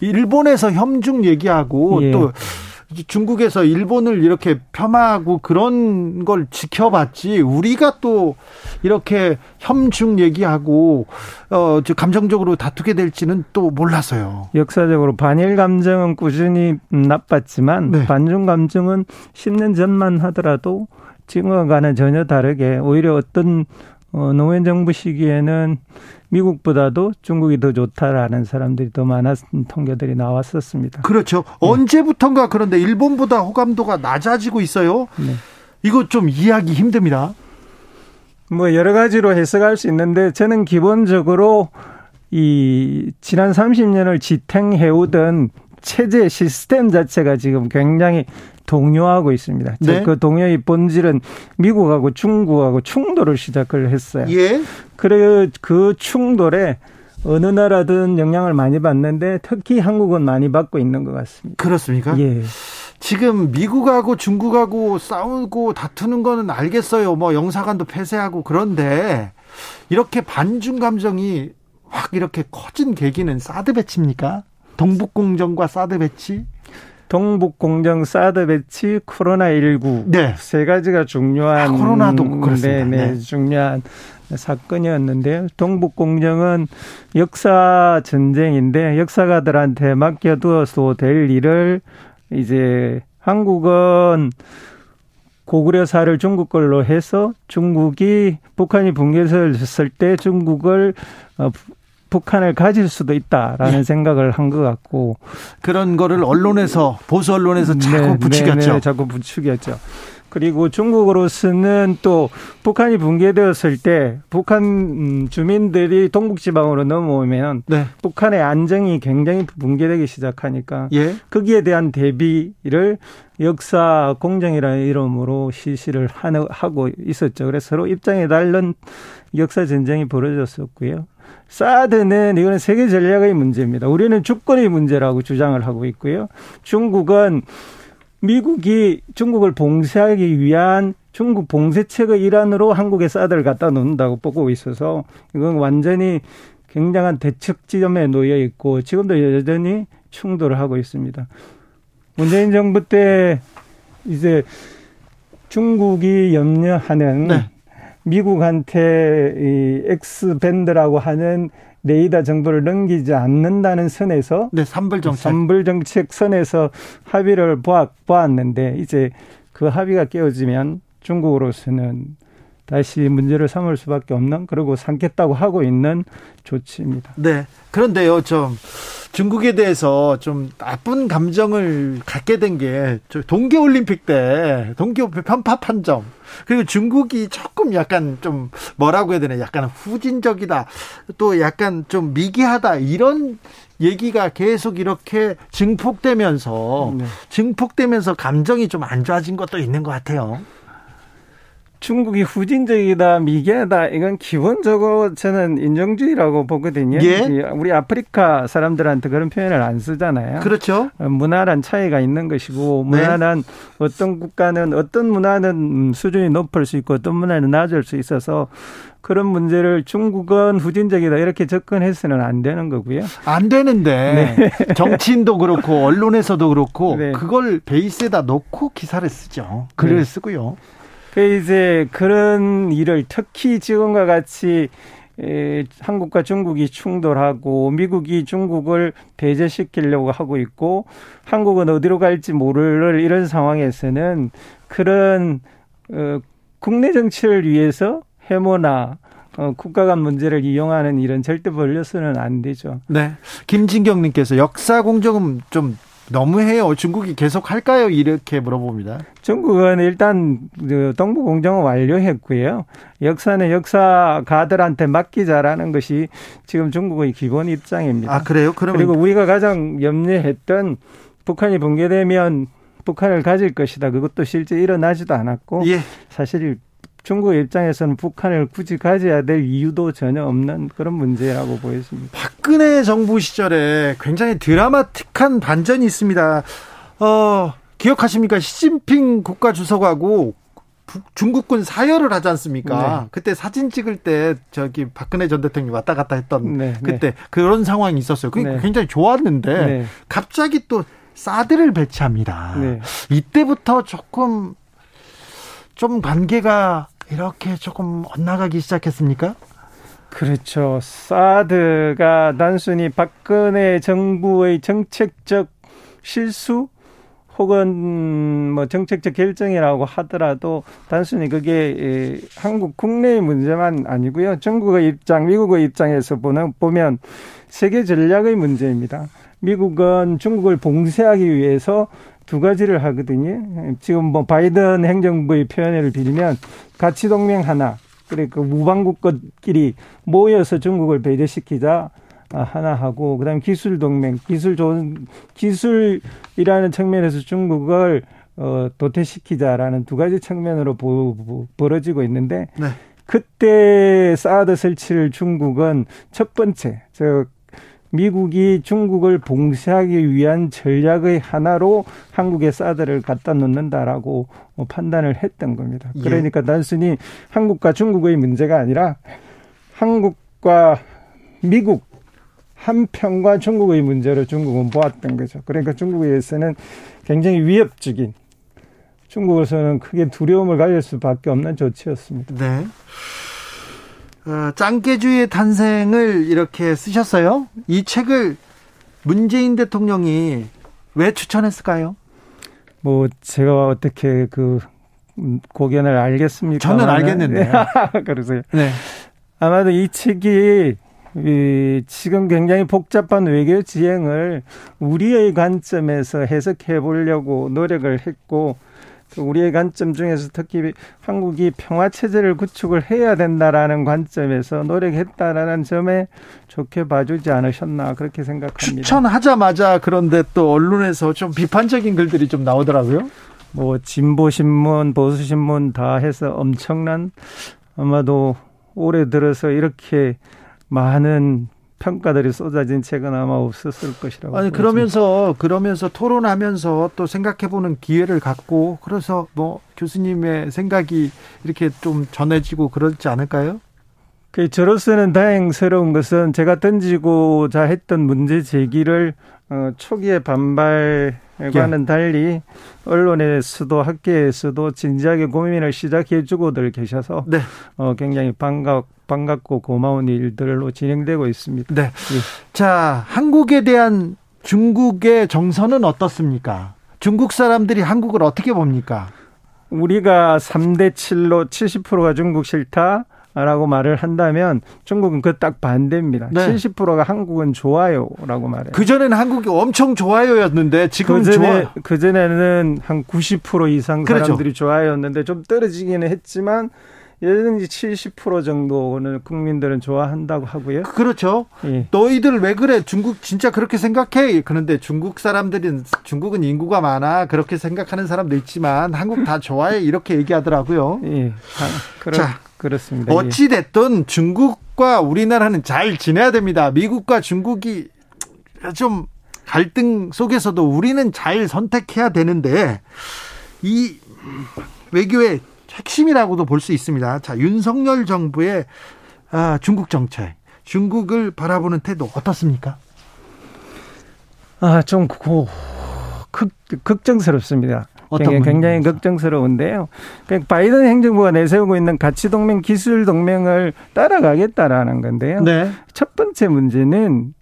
일본에서 혐중 얘기하고 예. 또 중국에서 일본을 이렇게 폄하하고 그런 걸 지켜봤지 우리가 또 이렇게 혐중 얘기하고 어 감정적으로 다투게 될지는 또 몰랐어요. 역사적으로 반일 감정은 꾸준히 나빴지만 네. 반중 감정은 10년 전만 하더라도 지금과는 전혀 다르게 오히려 어떤 어, 노무현 정부 시기에는 미국보다도 중국이 더 좋다라는 사람들이 더 많았던 통계들이 나왔었습니다. 그렇죠. 네. 언제부턴가 그런데 일본보다 호감도가 낮아지고 있어요. 네. 이거 좀 이해하기 힘듭니다. 뭐 여러 가지로 해석할 수 있는데 저는 기본적으로 이 지난 30년을 지탱해오던 체제 시스템 자체가 지금 굉장히 동요하고 있습니다. 네. 그 동요의 본질은 미국하고 중국하고 충돌을 시작을 했어요. 예. 그래 그 충돌에 어느 나라든 영향을 많이 받는데 특히 한국은 많이 받고 있는 것 같습니다. 그렇습니까? 예. 지금 미국하고 중국하고 싸우고 다투는 거는 알겠어요. 뭐 영사관도 폐쇄하고 그런데 이렇게 반중 감정이 확 이렇게 커진 계기는 사드 배치입니까? 동북공정과 사드 배치? 동북공정 사드 배치 코로나19 네. 세 가지가 중요한 아, 코로나도 그렇습니다. 네, 네, 네. 중요한 사건이었는데요. 동북공정은 역사 전쟁인데 역사가들한테 맡겨두어서 될 일을 이제 한국은 고구려사를 중국 걸로 해서 중국이 북한이 붕괴했을 때 중국을 어, 북한을 가질 수도 있다라는 네. 생각을 한 것 같고 그런 거를 언론에서 보수 언론에서 네, 자꾸 네, 부추겼죠. 네, 자꾸 부추겼죠. 그리고 중국으로서는 또 북한이 붕괴되었을 때 북한 음, 주민들이 동북지방으로 넘어오면 네. 북한의 안정이 굉장히 붕괴되기 시작하니까 예. 거기에 대한 대비를 역사 공정이라는 이름으로 실시를 하고 있었죠. 그래서 서로 입장이 다른 역사 전쟁이 벌어졌었고요. 사드는 이거는 세계 전략의 문제입니다. 우리는 주권의 문제라고 주장을 하고 있고요. 중국은 미국이 중국을 봉쇄하기 위한 중국 봉쇄책의 일환으로 한국에 사드를 갖다 놓는다고 보고 있어서 이건 완전히 굉장한 대책 지점에 놓여 있고 지금도 여전히 충돌을 하고 있습니다. 문재인 정부 때 이제 중국이 염려하는 네. 미국한테 이 X 밴드라고 하는 레이더 정보를 넘기지 않는다는 선에서 네, 삼불 정책. 삼불 정책 선에서 합의를 보았, 보았는데 이제 그 합의가 깨어지면 중국으로서는 다시 문제를 삼을 수밖에 없는 그리고 삼겠다고 하고 있는 조치입니다. 네. 그런데요, 좀 중국에 대해서 좀 나쁜 감정을 갖게 된 게 동계 올림픽 때 동계 올림픽 편파한 점. 그리고 중국이 조금 약간 좀 뭐라고 해야 되나 약간 후진적이다. 또 약간 좀 미개하다. 이런 얘기가 계속 이렇게 증폭되면서 네. 증폭되면서 감정이 좀 안 좋아진 것도 있는 것 같아요. 중국이 후진적이다, 미개하다, 이건 기본적으로 저는 인종주의라고 보거든요. 예? 우리 아프리카 사람들한테 그런 표현을 안 쓰잖아요. 그렇죠. 어, 문화란 차이가 있는 것이고, 문화란 네. 어떤 국가는 어떤 문화는 수준이 높을 수 있고, 어떤 문화는 낮을 수 있어서 그런 문제를 중국은 후진적이다 이렇게 접근해서는 안 되는 거고요. 안 되는데 네. 정치인도 그렇고 언론에서도 그렇고 네. 그걸 베이스에다 놓고 기사를 쓰죠. 글을 네. 쓰고요. 그 이제 그런 일을 특히 지금과 같이 에, 한국과 중국이 충돌하고 미국이 중국을 배제시키려고 하고 있고 한국은 어디로 갈지 모를 이런 상황에서는 그런 어, 국내 정치를 위해서 해모나 어, 국가 간 문제를 이용하는 일은 절대 벌려서는 안 되죠. 네. 김진경님께서 역사 공정은 좀 너무해요. 중국이 계속 할까요? 이렇게 물어봅니다. 중국은 일단 그 동부 공정은 완료했고요. 역사는 역사가들한테 맡기자라는 것이 지금 중국의 기본 입장입니다. 아 그래요? 그러면 그리고 우리가 가장 염려했던 북한이 붕괴되면 북한을 가질 것이다. 그것도 실제 일어나지도 않았고 예. 사실 중국 입장에서는 북한을 굳이 가져야 될 이유도 전혀 없는 그런 문제라고 보여집니다. 박근혜 정부 시절에 굉장히 드라마틱한 반전이 있습니다. 어, 기억하십니까? 시진핑 국가주석하고 중국군 사열을 하지 않습니까? 네. 그때 사진 찍을 때 저기 박근혜 전 대통령이 왔다 갔다 했던 네, 네. 그때 네. 그런 상황이 있었어요. 그게 네. 굉장히 좋았는데 네. 갑자기 또 사드를 배치합니다. 이때부터 조금 좀 관계가 이렇게 조금 엇나가기 시작했습니까? 그렇죠. 사드가 단순히 박근혜 정부의 정책적 실수 혹은 뭐 정책적 결정이라고 하더라도 단순히 그게 한국 국내의 문제만 아니고요. 중국의 입장, 미국의 입장에서 보는 보면 세계 전략의 문제입니다. 미국은 중국을 봉쇄하기 위해서 두 가지를 하거든요. 지금 뭐 바이든 행정부의 표현을 빌면 가치 동맹 하나, 그리고 무방국끼리 모여서 중국을 배제시키자 하나 하고 그다음 기술 동맹, 기술 좋은 기술이라는 측면에서 중국을 어 도태시키자라는 두 가지 측면으로 보, 벌어지고 있는데 네. 그때 사드 설치를 중국은 첫 번째 저 미국이 중국을 봉쇄하기 위한 전략의 하나로 한국에 사드를 갖다 놓는다라고 뭐 판단을 했던 겁니다. 예. 그러니까 단순히 한국과 중국의 문제가 아니라 한국과 미국 한편과 중국의 문제로 중국은 보았던 거죠. 그러니까 중국에서는 굉장히 위협적인 중국에서는 크게 두려움을 가질 수밖에 없는 조치였습니다. 네. 어, 짱깨주의 탄생을 이렇게 쓰셨어요. 이 책을 문재인 대통령이 왜 추천했을까요? 뭐 제가 어떻게 그 고견을 알겠습니까? 저는 알겠는데. 그러세요. 네. 아마도 이 책이 이 지금 굉장히 복잡한 외교 지행을 우리의 관점에서 해석해 보려고 노력을 했고 그 우리의 관점 중에서 특히 한국이 평화 체제를 구축을 해야 된다라는 관점에서 노력했다라는 점에 좋게 봐주지 않으셨나 그렇게 생각합니다. 추천하자마자 그런데 또 언론에서 좀 비판적인 글들이 좀 나오더라고요. 뭐 진보 신문, 보수 신문 다 해서 엄청난 아마도 올해 들어서 이렇게 많은 평가들이 쏟아진 책은 아마 없었을 것이라고. 아니 그러면서 그러면서 토론하면서 또 생각해보는 기회를 갖고 그래서 뭐 교수님의 생각이 이렇게 좀 전해지고 그렇지 않을까요? 그 저로서는 다행스러운 것은 제가 던지고자 했던 문제 제기를 어, 초기에 반발 과는 예. 달리 언론에서도 학계에서도 진지하게 고민을 시작해주고들 계셔서 네. 어, 굉장히 반갑 반갑고 고마운 일들로 진행되고 있습니다. 네. 예. 자, 한국에 대한 중국의 정서는 어떻습니까? 중국 사람들이 한국을 어떻게 봅니까? 우리가 3대 7로 70%가 중국 싫다. 라고 말을 한다면 중국은 그 딱 반대입니다. 네. 70%가 한국은 좋아요라고 말해요. 그전에는 한국이 엄청 좋아요였는데 지금 그전에, 좋아. 그전에는 한 90% 이상 그렇죠. 사람들이 그렇죠. 좋아요였는데 좀 떨어지기는 했지만 예전에 70% 정도는 국민들은 좋아한다고 하고요. 그렇죠. 예. 너희들 왜 그래? 중국 진짜 그렇게 생각해? 그런데 중국 사람들은 중국은 인구가 많아 그렇게 생각하는 사람도 있지만 한국 다 좋아해 이렇게 얘기하더라고요. 예. 아, 그러, 자, 그렇습니다. 어찌 됐든 중국과 우리나라는 잘 지내야 됩니다. 미국과 중국이 좀 갈등 속에서도 우리는 잘 선택해야 되는데 이 외교의 핵심이라고도 볼 수 있습니다. 자, 윤석열 정부의 아, 중국 정책, 중국을 바라보는 태도 어떻습니까? 아, 좀 고, 극, 걱정스럽습니다. 굉장히, 굉장히 걱정스러운데요. 그러니까 바이든 행정부가 내세우고 있는 가치 동맹, 기술 동맹을 따라가겠다라는 건데요. 네. 첫 번째 문제는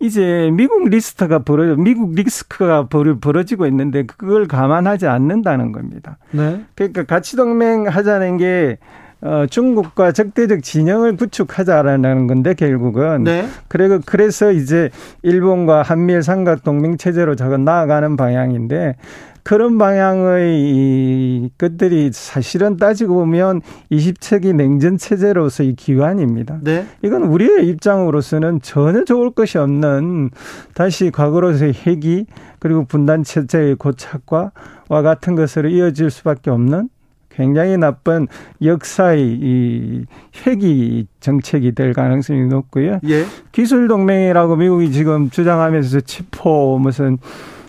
이제 미국 리스트가 벌어 미국 리스크가 벌어지고 있는데 그걸 감안하지 않는다는 겁니다. 네. 그러니까 가치 동맹 하자는 게 어, 중국과 적대적 진영을 구축하자라는 건데 결국은 네. 그리고 그래서 이제 일본과 한미일 삼각 동맹 체제로 저건 나아가는 방향인데 그런 방향의 이 것들이 사실은 따지고 보면 20세기 냉전 체제로서의 기관입니다. 네. 이건 우리의 입장으로서는 전혀 좋을 것이 없는 다시 과거로서의 핵이 그리고 분단 체제의 고착과 와 같은 것으로 이어질 수밖에 없는 굉장히 나쁜 역사의 이 회기 정책이 될 가능성이 높고요. 예. 기술 동맹이라고 미국이 지금 주장하면서 치포 무슨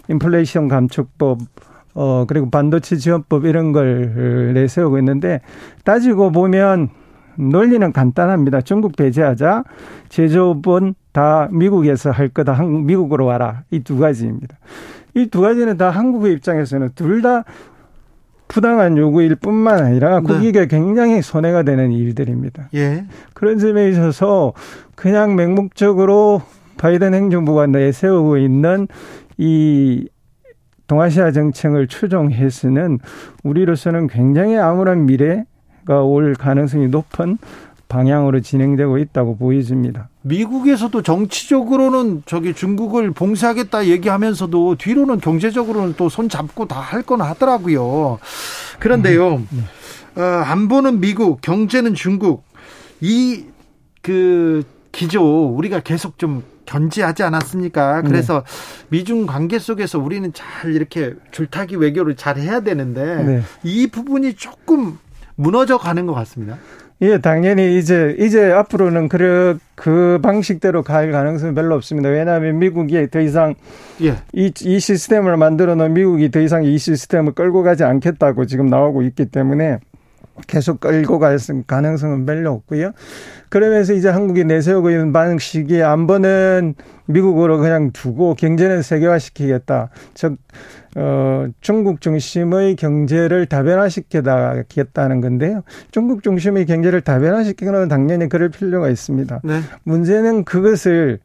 인플레이션 감축법 어 그리고 반도체 지원법 이런 걸 내세우고 있는데 따지고 보면 논리는 간단합니다. 중국 배제하자. 제조업은 다 미국에서 할 거다. 미국으로 와라. 이 두 가지입니다. 이 두 가지는 다 한국의 입장에서는 둘 다 부당한 요구일 뿐만 아니라 네. 국익에 굉장히 손해가 되는 일들입니다. 예. 그런 점에 있어서 그냥 맹목적으로 바이든 행정부가 내세우고 있는 이 동아시아 정책을 추종해서는 우리로서는 굉장히 암울한 미래가 올 가능성이 높은 방향으로 진행되고 있다고 보여집니다. 미국에서도 정치적으로는 저기 중국을 봉쇄하겠다 얘기하면서도 뒤로는 경제적으로는 또 손 잡고 다 할 건 하더라고요. 그런데요, 음, 네. 어, 안보는 미국, 경제는 중국 이 그 기조 우리가 계속 좀 견지하지 않았습니까? 그래서 네. 미중 관계 속에서 우리는 잘 이렇게 줄타기 외교를 잘 해야 되는데 네. 이 부분이 조금 무너져 가는 것 같습니다. 예, 당연히 이제 이제 앞으로는 그, 그 방식대로 갈 가능성이 별로 없습니다. 왜냐하면 미국이 더 이상 예. 이, 이 시스템을 만들어 놓은 미국이 더 이상 이 시스템을 끌고 가지 않겠다고 지금 나오고 있기 때문에 계속 끌고 갈 가능성은 별로 없고요. 그러면서 이제 한국이 내세우고 있는 방식이 안보는 미국으로 그냥 두고 경제는 세계화시키겠다. 즉, 어, 중국 중심의 경제를 다변화시키겠다는 건데요. 중국 중심의 경제를 다변화시키는 건 당연히 그럴 필요가 있습니다. 네. 문제는 그것을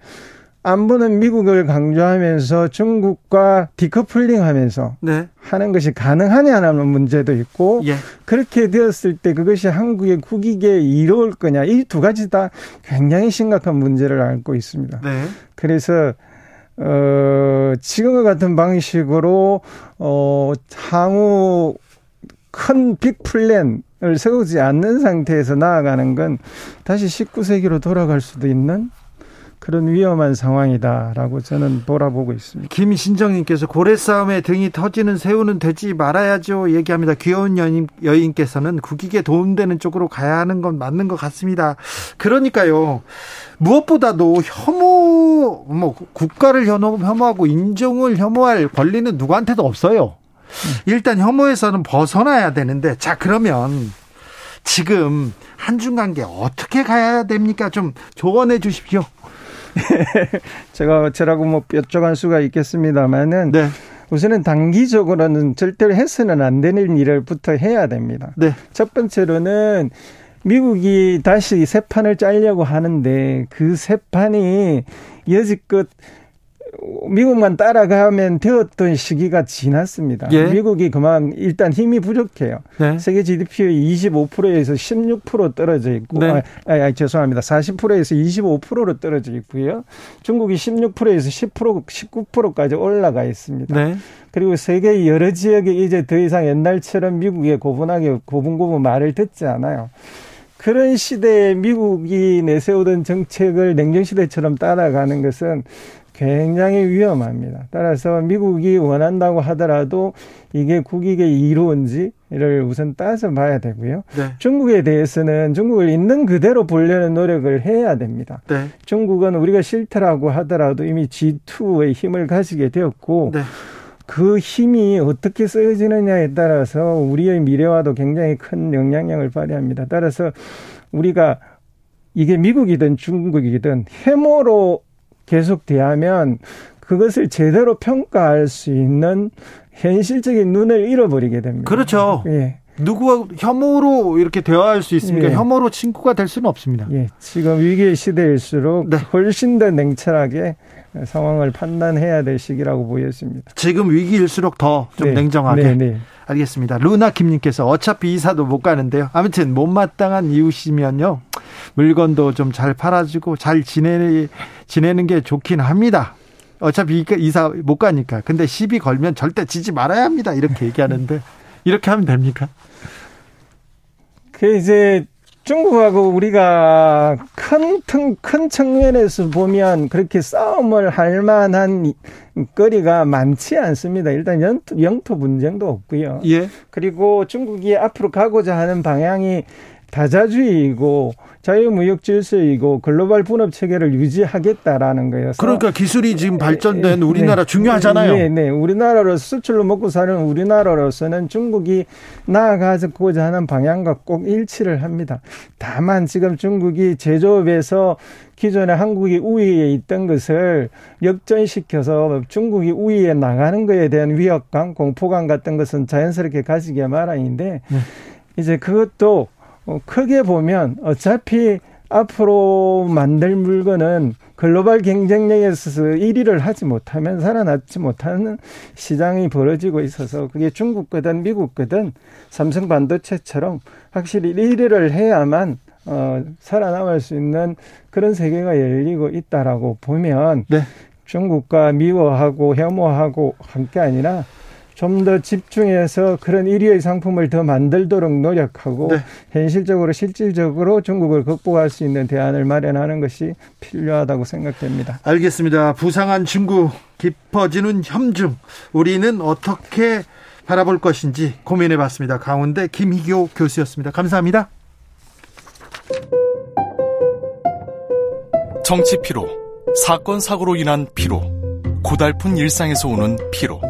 안보는 미국을 강조하면서 중국과 디커플링 하면서 네. 하는 것이 가능하냐는 문제도 있고 예. 그렇게 되었을 때 그것이 한국의 국익에 이로울 거냐 이 두 가지 다 굉장히 심각한 문제를 안고 있습니다. 네. 그래서 어 지금과 같은 방식으로 어 향후 큰 빅 플랜 을 세우지 않는 상태에서 나아가는 건 다시 19세기로 돌아갈 수도 있는 그런 위험한 상황이다라고 저는 돌아보고 있습니다. 김신정님께서 고래 싸움에 등이 터지는 새우는 되지 말아야죠 얘기합니다. 귀여운 여인, 여인께서는 국익에 도움되는 쪽으로 가야 하는 건 맞는 것 같습니다. 그러니까요. 무엇보다도 혐오, 뭐 국가를 혐오하고 인종을 혐오할 권리는 누구한테도 없어요. 일단 혐오에서는 벗어나야 되는데 자 그러면 지금 한중 관계 어떻게 가야 됩니까? 좀 조언해 주십시오. 제가 어쩌라고 뭐 뾰족한 수가 있겠습니다만은 네. 우선은 단기적으로는 절대로 해서는 안 되는 일을부터 해야 됩니다. 네. 첫 번째로는 미국이 다시 새 판을 짜려고 하는데 그새 판이 여지껏 미국만 따라가면 되었던 시기가 지났습니다. 예. 미국이 그만 일단 힘이 부족해요. 네. 세계 GDP의 25%에서 16% 떨어져 있고, 네. 아, 아, 아, 죄송합니다. 40%에서 25%로 떨어져 있고요. 중국이 16%에서 10% 19%까지 올라가 있습니다. 네. 그리고 세계 여러 지역에 이제 더 이상 옛날처럼 미국에 고분하게 고분고분 말을 듣지 않아요. 그런 시대에 미국이 내세우던 정책을 냉전시대처럼 따라가는 것은 굉장히 위험합니다. 따라서 미국이 원한다고 하더라도 이게 국익에 이루어진지를 우선 따져 봐야 되고요. 네. 중국에 대해서는 중국을 있는 그대로 보려는 노력을 해야 됩니다. 네. 중국은 우리가 싫더라고 하더라도 이미 G2의 힘을 가지게 되었고 네. 그 힘이 어떻게 쓰여지느냐에 따라서 우리의 미래와도 굉장히 큰 영향력을 발휘합니다. 따라서 우리가 이게 미국이든 중국이든 해모로 계속 대하면 그것을 제대로 평가할 수 있는 현실적인 눈을 잃어버리게 됩니다. 그렇죠. 예. 누구와 혐오로 이렇게 대화할 수 있습니까? 예. 혐오로 친구가 될 수는 없습니다. 예. 지금 위기의 시대일수록 네. 훨씬 더 냉철하게 상황을 판단해야 될 시기라고 보였습니다. 지금 위기일수록 더좀 네. 냉정하게. 네, 네. 알겠습니다. 루나 김님께서 어차피 이사도 못 가는데요. 아무튼 못마땅한 이웃이면요. 물건도 좀 잘 팔아주고 잘 지내, 지내는 게 좋긴 합니다. 어차피 이사 못 가니까. 근데 시비 걸면 절대 지지 말아야 합니다. 이렇게 얘기하는데 이렇게 하면 됩니까? 그 이제 중국하고 우리가 큰, 큰 측면에서 보면 그렇게 싸움을 할 만한 거리가 많지 않습니다. 일단 영토, 영토 분쟁도 없고요. 예. 그리고 중국이 앞으로 가고자 하는 방향이 다자주의이고 자유무역 질서이고 글로벌 분업 체계를 유지하겠다라는 거예요. 그러니까 기술이 지금 발전된 네, 우리나라 네, 중요하잖아요. 네, 네. 우리나라로 수출로 먹고 사는 우리나라로서는 중국이 나아가고자 하는 방향과 꼭 일치를 합니다. 다만 지금 중국이 제조업에서 기존에 한국이 우위에 있던 것을 역전시켜서 중국이 우위에 나가는 것에 대한 위협감, 공포감 같은 것은 자연스럽게 가지게 마련인데 네. 이제 그것도 어, 크게 보면 어차피 앞으로 만들 물건은 글로벌 경쟁력에서 1위를 하지 못하면 살아남지 못하는 시장이 벌어지고 있어서 그게 중국 거든 미국 거든 삼성 반도체처럼 확실히 1위를 해야만 어, 살아남을 수 있는 그런 세계가 열리고 있다라고 보면 네. 중국과 미워하고 혐오하고 한 게 아니라 좀 더 집중해서 그런 1위의 상품을 더 만들도록 노력하고 네. 현실적으로 실질적으로 중국을 극복할 수 있는 대안을 마련하는 것이 필요하다고 생각됩니다. 알겠습니다. 부상한 중국 깊어지는 혐중 우리는 어떻게 바라볼 것인지 고민해 봤습니다. 강원대 김희교 교수였습니다. 감사합니다. 정치 피로, 사건 사고로 인한 피로, 고달픈 일상에서 오는 피로.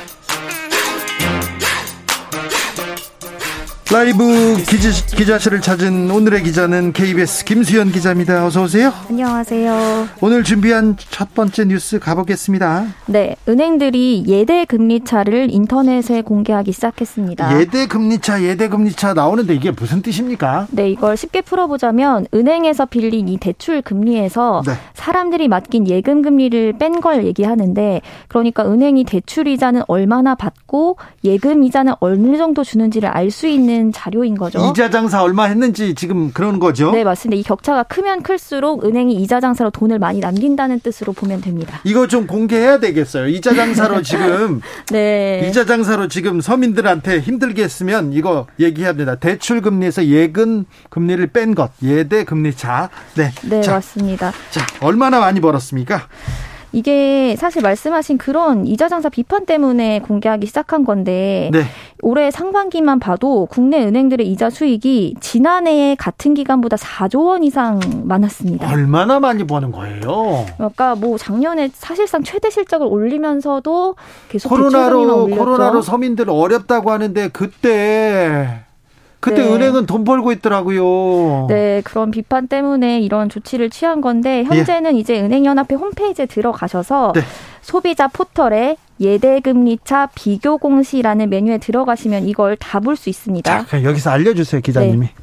라이브 기지, 기자 실을 찾은 오늘의 기자는 KBS 김수현 기자입니다. 어서 오세요. 안녕하세요. 오늘 준비한 첫 번째 뉴스 가보겠습니다. 네, 은행들이 예대 금리차를 인터넷에 공개하기 시작했습니다. 예대 금리차, 예대 금리차 나오는데 이게 무슨 뜻입니까? 네, 이걸 쉽게 풀어보자면 은행에서 빌린 이 대출 금리에서 네. 사람들이 맡긴 예금 금리를 뺀 걸 얘기하는데 그러니까 은행이 대출 이자는 얼마나 받고 예금 이자는 어느 정도 주는지를 알 수 있는 있는 자료인 거죠. 이자 장사 얼마 했는지 지금 그런 거죠? 네, 맞습니다. 이 격차가 크면 클수록 은행이 이자 장사로 돈을 많이 남긴다는 뜻으로 보면 됩니다. 이거 좀 공개해야 되겠어요. 이자 장사로 지금 네. 이자 장사로 지금 서민들한테 힘들게 했으면 이거 얘기해야 됩니다. 대출 금리에서 예금 금리를 뺀 것, 예대 금리 차. 네. 네, 자, 맞습니다. 자, 얼마나 많이 벌었습니까? 이게 사실 말씀하신 그런 이자 장사 비판 때문에 공개하기 시작한 건데 네. 올해 상반기만 봐도 국내 은행들의 이자 수익이 지난해 같은 기간보다 4조 원 이상 많았습니다. 얼마나 많이 버는 거예요? 그러니까 뭐 작년에 사실상 최대 실적을 올리면서도 계속 코로나로 코로나로 서민들 어렵다고 하는데 그때 그때 네. 은행은 돈 벌고 있더라고요. 네, 그런 비판 때문에 이런 조치를 취한 건데 현재는 예. 이제 은행연합회 홈페이지에 들어가셔서 네. 소비자 포털에 예대금리차 비교 공시라는 메뉴에 들어가시면 이걸 다 볼 수 있습니다. 자, 여기서 알려주세요, 기자님이. 네.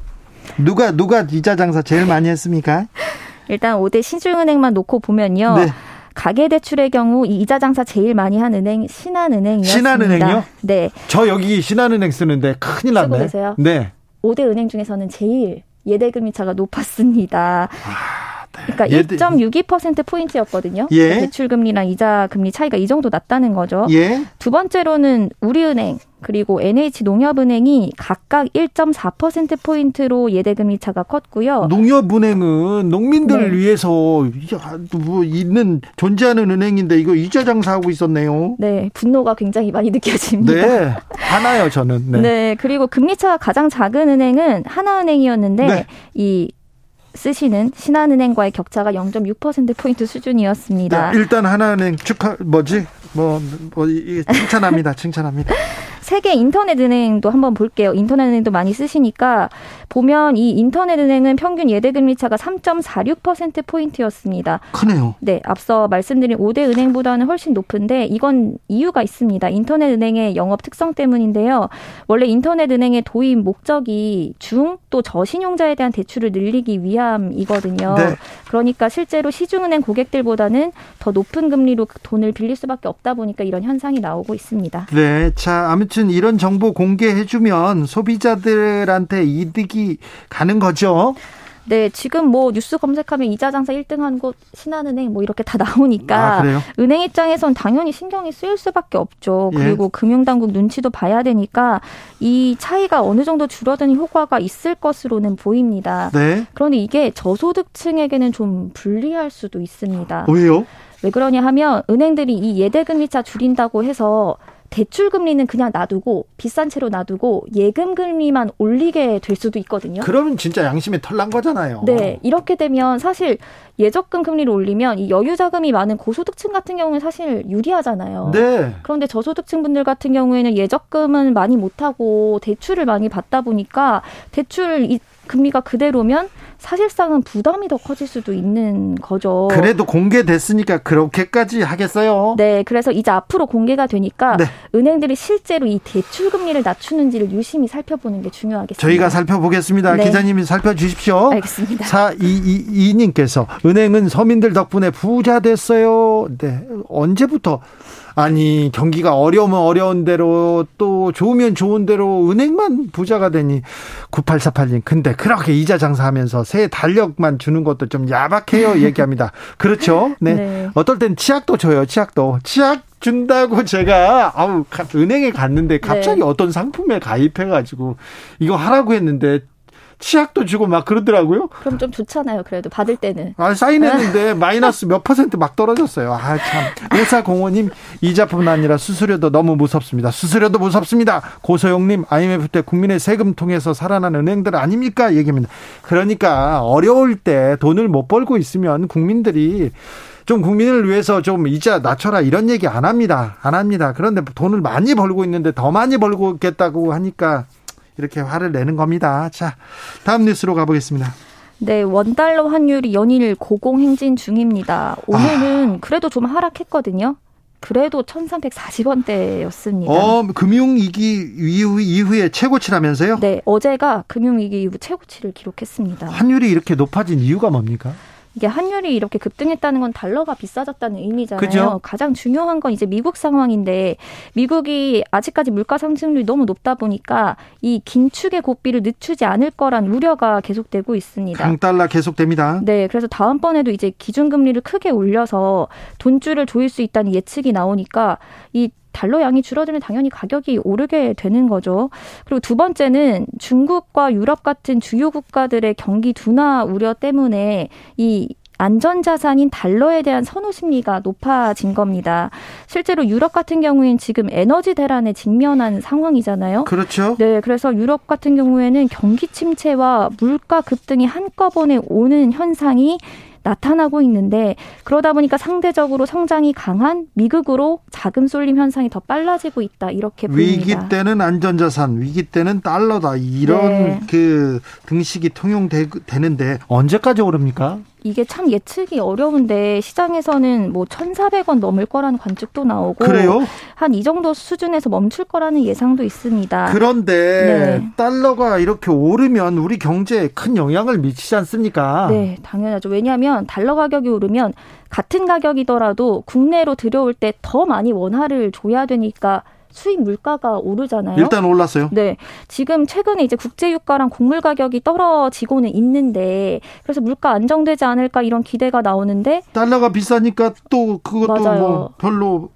누가 누가 이자 장사 제일 많이 했습니까? 일단 5대 신중은행만 놓고 보면요. 네. 가계 대출의 경우 이 이자 장사 제일 많이 한 은행 신한은행이었습니다. 신한은행요? 네. 저 여기 신한은행 쓰는데 큰일 났네. 쓰고 계세요? 네. 5대 은행 중에서는 제일 예대금리차가 높았습니다. 아, 네. 그러니까 예대... 1.62% 포인트였거든요. 예. 대출 금리랑 이자 금리 차이가 이 정도 났다는 거죠. 예. 두 번째로는 우리은행 그리고 NH농협은행이 각각 1.4% 포인트로 예대금리 차가 컸고요. 농협은행은 농민들을 네. 위해서 뭐 있는 존재하는 은행인데 이거 이자 장사하고 있었네요. 네, 분노가 굉장히 많이 느껴집니다. 네, 하나요 저는. 네. 네 그리고 금리 차가 가장 작은 은행은 하나은행이었는데 네. 이 쓰시는 신한은행과의 격차가 0.6% 포인트 수준이었습니다. 네, 일단 하나은행 축하 뭐지 뭐, 뭐, 칭찬합니다. 칭찬합니다. 세계 인터넷 은행도 한번 볼게요. 인터넷 은행도 많이 쓰시니까 보면 이 인터넷 은행은 평균 예대 금리 차가 3.46% 포인트였습니다. 크네요. 네, 앞서 말씀드린 5대 은행보다는 훨씬 높은데 이건 이유가 있습니다. 인터넷 은행의 영업 특성 때문인데요. 원래 인터넷 은행의 도입 목적이 중 또 저신용자에 대한 대출을 늘리기 위함이거든요. 네. 그러니까 실제로 시중은행 고객들보다는 더 높은 금리로 돈을 빌릴 수밖에 없다 보니까 이런 현상이 나오고 있습니다. 네, 자 아무튼 이런 정보 공개해주면 소비자들한테 이득이 가는 거죠. 네, 지금 뭐 뉴스 검색하면 이자 장사 1등 한 곳 신한은행 뭐 이렇게 다 나오니까 아, 은행 입장에선 당연히 신경이 쓰일 수밖에 없죠. 예. 그리고 예. 금융당국 눈치도 봐야 되니까 이 차이가 어느 정도 줄어드는 효과가 있을 것으로는 보입니다. 네. 그런데 이게 저소득층에게는 좀 불리할 수도 있습니다. 왜요? 왜 그러냐 하면 은행들이 이 예대금리차 줄인다고 해서 대출 금리는 그냥 놔두고 비싼 채로 놔두고 예금 금리만 올리게 될 수도 있거든요. 그러면 진짜 양심에 털난 거잖아요. 네, 이렇게 되면 사실 예적금 금리를 올리면 이 여유 자금이 많은 고소득층 같은 경우는 사실 유리하잖아요. 네. 그런데 저소득층 분들 같은 경우에는 예적금은 많이 못 하고 대출을 많이 받다 보니까 대출 금리가 그대로면 사실상은 부담이 더 커질 수도 있는 거죠. 그래도 공개됐으니까 그렇게까지 하겠어요? 네, 그래서 이제 앞으로 공개가 되니까 네. 은행들이 실제로 이 대출 금리를 낮추는지를 유심히 살펴보는 게 중요하겠습니다. 저희가 살펴보겠습니다. 네. 기자님이 살펴주십시오. 알겠습니다. 4222님께서 은행은 서민들 덕분에 부자 됐어요. 네, 언제부터 아니 경기가 어려우면 어려운 대로 또 좋으면 좋은 대로 은행만 부자가 되니 9848님 근데 그렇게 이자 장사하면서 새 달력만 주는 것도 좀 야박해요 얘기합니다. 그렇죠? 네. 네. 어떨 땐 치약도 줘요. 치약도. 치약 준다고 제가 아우 은행에 갔는데 갑자기 네. 어떤 상품에 가입해 가지고 이거 하라고 했는데 치약도 주고 막 그러더라고요. 그럼 좀 좋잖아요. 그래도 받을 때는. 아, 사인했는데 마이너스 몇 퍼센트 막 떨어졌어요. 아, 참. 오사공원님 이자뿐 아니라 수수료도 너무 무섭습니다. 수수료도 무섭습니다. 고소영님 IMF 때 국민의 세금 통해서 살아난 은행들 아닙니까? 얘기합니다. 그러니까 어려울 때 돈을 못 벌고 있으면 국민들이 좀 국민을 위해서 좀 이자 낮춰라 이런 얘기 안 합니다. 안 합니다. 그런데 돈을 많이 벌고 있는데 더 많이 벌고 있겠다고 하니까 이렇게 화를 내는 겁니다. 자, 다음 뉴스로 가보겠습니다. 네, 원달러 환율이 연일 고공행진 중입니다. 오늘은 아. 그래도 좀 하락했거든요. 그래도 1340원대였습니다. 어, 금융위기 이후, 이후에 최고치라면서요? 네, 어제가 금융위기 이후 최고치를 기록했습니다. 환율이 이렇게 높아진 이유가 뭡니까? 이게 환율이 이렇게 급등했다는 건 달러가 비싸졌다는 의미잖아요. 그죠? 가장 중요한 건 이제 미국 상황인데 미국이 아직까지 물가 상승률이 너무 높다 보니까 이 긴축의 고삐를 늦추지 않을 거란 우려가 계속되고 있습니다. 강달러 계속됩니다. 네, 그래서 다음번에도 이제 기준금리를 크게 올려서 돈줄을 조일 수 있다는 예측이 나오니까 이 달러 양이 줄어들면 당연히 가격이 오르게 되는 거죠. 그리고 두 번째는 중국과 유럽 같은 주요 국가들의 경기 둔화 우려 때문에 이 안전자산인 달러에 대한 선호 심리가 높아진 겁니다. 실제로 유럽 같은 경우엔 지금 에너지 대란에 직면한 상황이잖아요. 그렇죠. 네, 그래서 유럽 같은 경우에는 경기 침체와 물가 급등이 한꺼번에 오는 현상이 나타나고 있는데 그러다 보니까 상대적으로 성장이 강한 미국으로 자금 쏠림 현상이 더 빨라지고 있다 이렇게 보입니다. 위기 때는 안전자산, 위기 때는 달러다 이런 네. 그 등식이 통용되는데 언제까지 오릅니까? 이게 참 예측이 어려운데 시장에서는 뭐 1,400원 넘을 거라는 관측도 나오고 그래요? 한 이 정도 수준에서 멈출 거라는 예상도 있습니다. 그런데 네. 달러가 이렇게 오르면 우리 경제에 큰 영향을 미치지 않습니까? 네, 당연하죠. 왜냐하면 달러 가격이 오르면 같은 가격이더라도 국내로 들여올 때 더 많이 원화를 줘야 되니까 수입 물가가 오르잖아요. 일단 올랐어요. 네. 지금 최근에 이제 국제 유가랑 곡물 가격이 떨어지고는 있는데 그래서 물가 안정되지 않을까 이런 기대가 나오는데 달러가 비싸니까 또 그것도 맞아요. 뭐 별로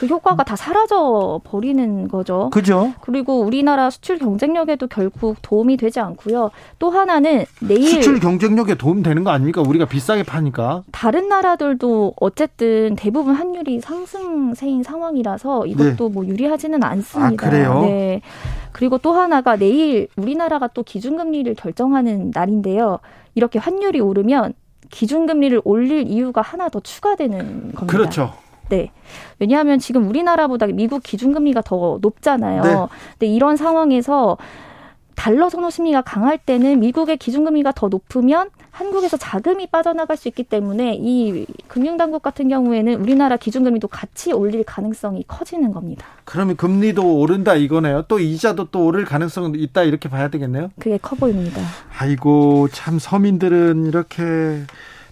그 효과가 다 사라져 버리는 거죠. 그죠. 그리고 우리나라 수출 경쟁력에도 결국 도움이 되지 않고요. 또 하나는 내일 수출 경쟁력에 도움 되는 거 아닙니까? 우리가 비싸게 파니까. 다른 나라들도 어쨌든 대부분 환율이 상승세인 상황이라서 이것도 네. 뭐 유리하지는 않습니다. 아, 그래요? 네. 그리고 또 하나가 내일 우리나라가 또 기준금리를 결정하는 날인데요. 이렇게 환율이 오르면 기준금리를 올릴 이유가 하나 더 추가되는 겁니다. 그렇죠. 네. 왜냐하면 지금 우리나라보다 미국 기준금리가 더 높잖아요. 네. 근데 이런 상황에서 달러 선호 심리가 강할 때는 미국의 기준금리가 더 높으면 한국에서 자금이 빠져나갈 수 있기 때문에 이 금융당국 같은 경우에는 우리나라 기준금리도 같이 올릴 가능성이 커지는 겁니다. 그러면 금리도 오른다 이거네요. 또 이자도 또 오를 가능성은 있다 이렇게 봐야 되겠네요. 그게 커 보입니다. 아이고 참 서민들은 이렇게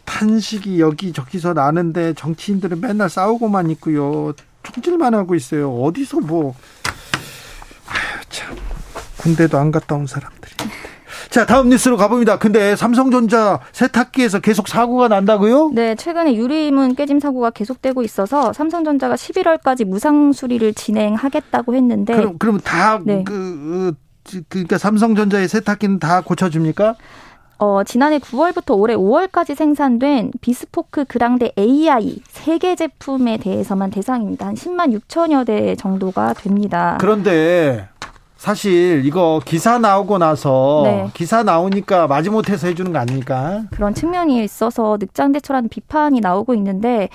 탄식이 여기저기서 나는데 정치인들은 맨날 싸우고만 있고요. 총질만 하고 있어요. 어디서 뭐 아유 참 군대도 안 갔다 온 사람들이. 자, 다음 뉴스로 가봅니다. 근데 삼성전자 세탁기에서 계속 사고가 난다고요? 네, 최근에 유리문 깨짐 사고가 계속되고 있어서 삼성전자가 11월까지 무상 수리를 진행하겠다고 했는데 그럼 그럼 다그 네. 그, 그러니까 삼성전자의 세탁기는 다 고쳐줍니까? 어, 지난해 9월부터 올해 5월까지 생산된 비스포크 그랑데 AI 세 개 제품에 대해서만 대상입니다. 한 10만 6천여 대 정도가 됩니다. 그런데 사실 이거 기사 나오고 나서 네. 기사 나오니까 마지못해서 해주는 거 아닙니까? 그런 측면이 있어서 늑장대처라는 비판이 나오고 있는데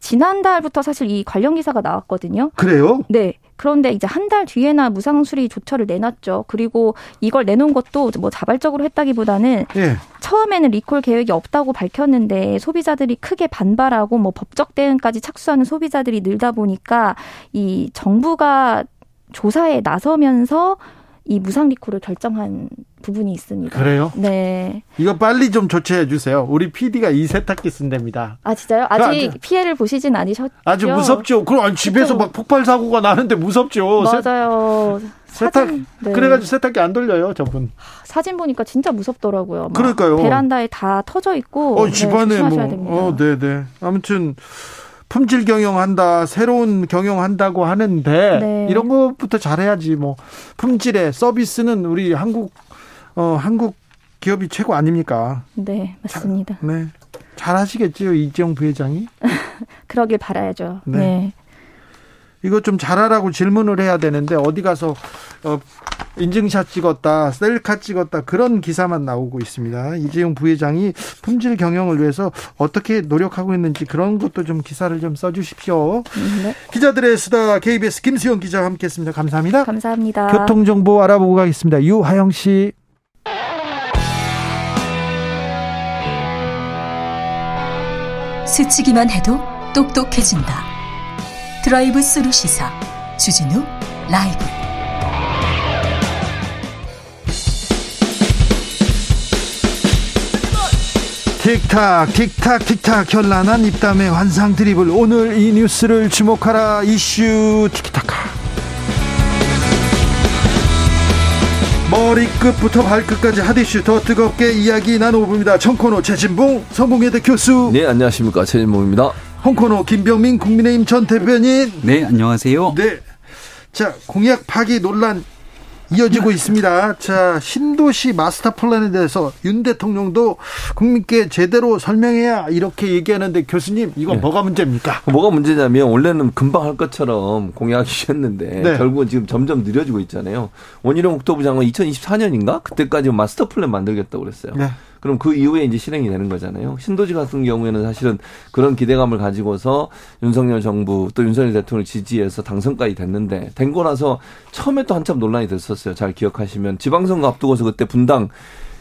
지난달부터 사실 이 관련 기사가 나왔거든요. 그래요? 네. 그런데 이제 한 달 뒤에나 무상수리 조처를 내놨죠. 그리고 이걸 내놓은 것도 뭐 자발적으로 했다기보다는 예. 처음에는 리콜 계획이 없다고 밝혔는데 소비자들이 크게 반발하고 뭐 법적 대응까지 착수하는 소비자들이 늘다 보니까 이 정부가 조사에 나서면서 이 무상 리콜을 결정한 부분이 있습니다. 그래요? 네. 이거 빨리 좀 조치해 주세요. 우리 PD가 이 세탁기 쓴답니다. 아 진짜요? 아직 아주, 피해를 보시진 않으셨죠? 아주 무섭죠. 그럼 아니, 집에서 그쵸? 막 폭발 사고가 나는데 무섭죠. 맞아요. 세탁 사진, 네. 그래가지고 세탁기 안 돌려요, 저분. 사진 보니까 진짜 무섭더라고요. 그러니까요. 베란다에 다 터져 있고. 어, 집안에 네, 뭐. 됩니다. 어, 네, 네. 아무튼. 품질 경영한다, 새로운 경영한다고 하는데 네. 이런 것부터 잘해야지 뭐 품질의 서비스는 우리 한국 어 한국 기업이 최고 아닙니까? 네, 맞습니다. 자, 네. 잘하시겠지요, 이지영 부회장이? 그러길 바라야죠. 네. 네. 이거 좀 잘하라고 질문을 해야 되는데 어디 가서 어 인증샷 찍었다, 셀카 찍었다 그런 기사만 나오고 있습니다. 이재용 부회장이 품질 경영을 위해서 어떻게 노력하고 있는지 그런 것도 좀 기사를 좀 써주십시오. 네. 기자들의 수다 KBS 김수영 기자와 함께했습니다. 감사합니다. 감사합니다. 교통 정보 알아보고 가겠습니다. 유하영 씨. 스치기만 해도 똑똑해진다. 드라이브 스루 시사 주진우 라이브. 틱탁 틱탁 틱탁 현란한 입담의 환상 드리블 오늘 이 뉴스를 주목하라. 이슈 틱타카. 머리끝부터 발끝까지 핫이슈 더 뜨겁게 이야기 나눠봅니다. 청코노 최진봉 성공회대 교수. 네 안녕하십니까. 최진봉입니다 홍코노 김병민 국민의힘 전 대변인 네 안녕하세요 네 자 공약 파기 논란 이어지고 있습니다. 자, 신도시 마스터 플랜에 대해서 윤 대통령도 국민께 제대로 설명해야 이렇게 얘기하는데 교수님, 이건 네. 뭐가 문제입니까? 뭐가 문제냐면 원래는 금방 할 것처럼 공약이셨는데 네. 결국은 지금 점점 느려지고 있잖아요. 원희룡 국토부 장관 2024년인가? 그때까지 마스터 플랜 만들겠다고 그랬어요. 네. 그럼 그 이후에 이제 실행이 되는 거잖아요. 신도시 같은 경우에는 사실은 그런 기대감을 가지고서 윤석열 정부 또 윤석열 대통령을 지지해서 당선까지 됐는데 된 거라서 처음에 또 한참 논란이 됐었어요. 잘 기억하시면 지방선거 앞두고서 그때 분당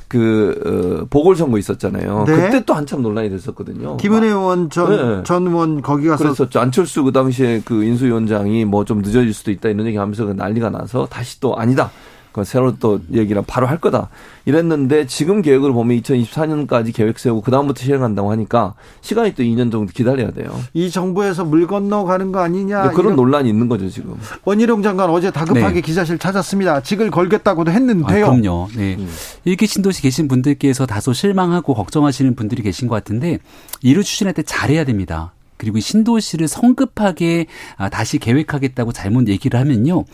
그 어, 보궐선거 있었잖아요. 네. 그때 또 한참 논란이 됐었거든요. 김은혜 의원 전, 네. 전 의원 거기 가서 그랬었죠. 안철수 그 당시에 그 인수위원장이 뭐 좀 늦어질 수도 있다 이런 얘기하면서 그 난리가 나서 다시 또 아니다. 그 새로 또 얘기를 바로 할 거다. 이랬는데 지금 계획을 보면 2024년까지 계획 세우고 그다음부터 실행한다고 하니까 시간이 또 2년 정도 기다려야 돼요. 이 정부에서 물 건너 가는 거 아니냐. 그런 이런... 논란이 있는 거죠, 지금. 원희룡 장관 어제 다급하게 네. 기자실 찾았습니다. 직을 걸겠다고도 했는데요. 아, 그럼요. 네. 음. 일기 신도시 계신 분들께서 다소 실망하고 걱정하시는 분들이 계신 것 같은데 이를 추진할 때 잘해야 됩니다. 그리고 신도시를 성급하게 아, 다시 계획하겠다고 잘못 얘기를 하면요.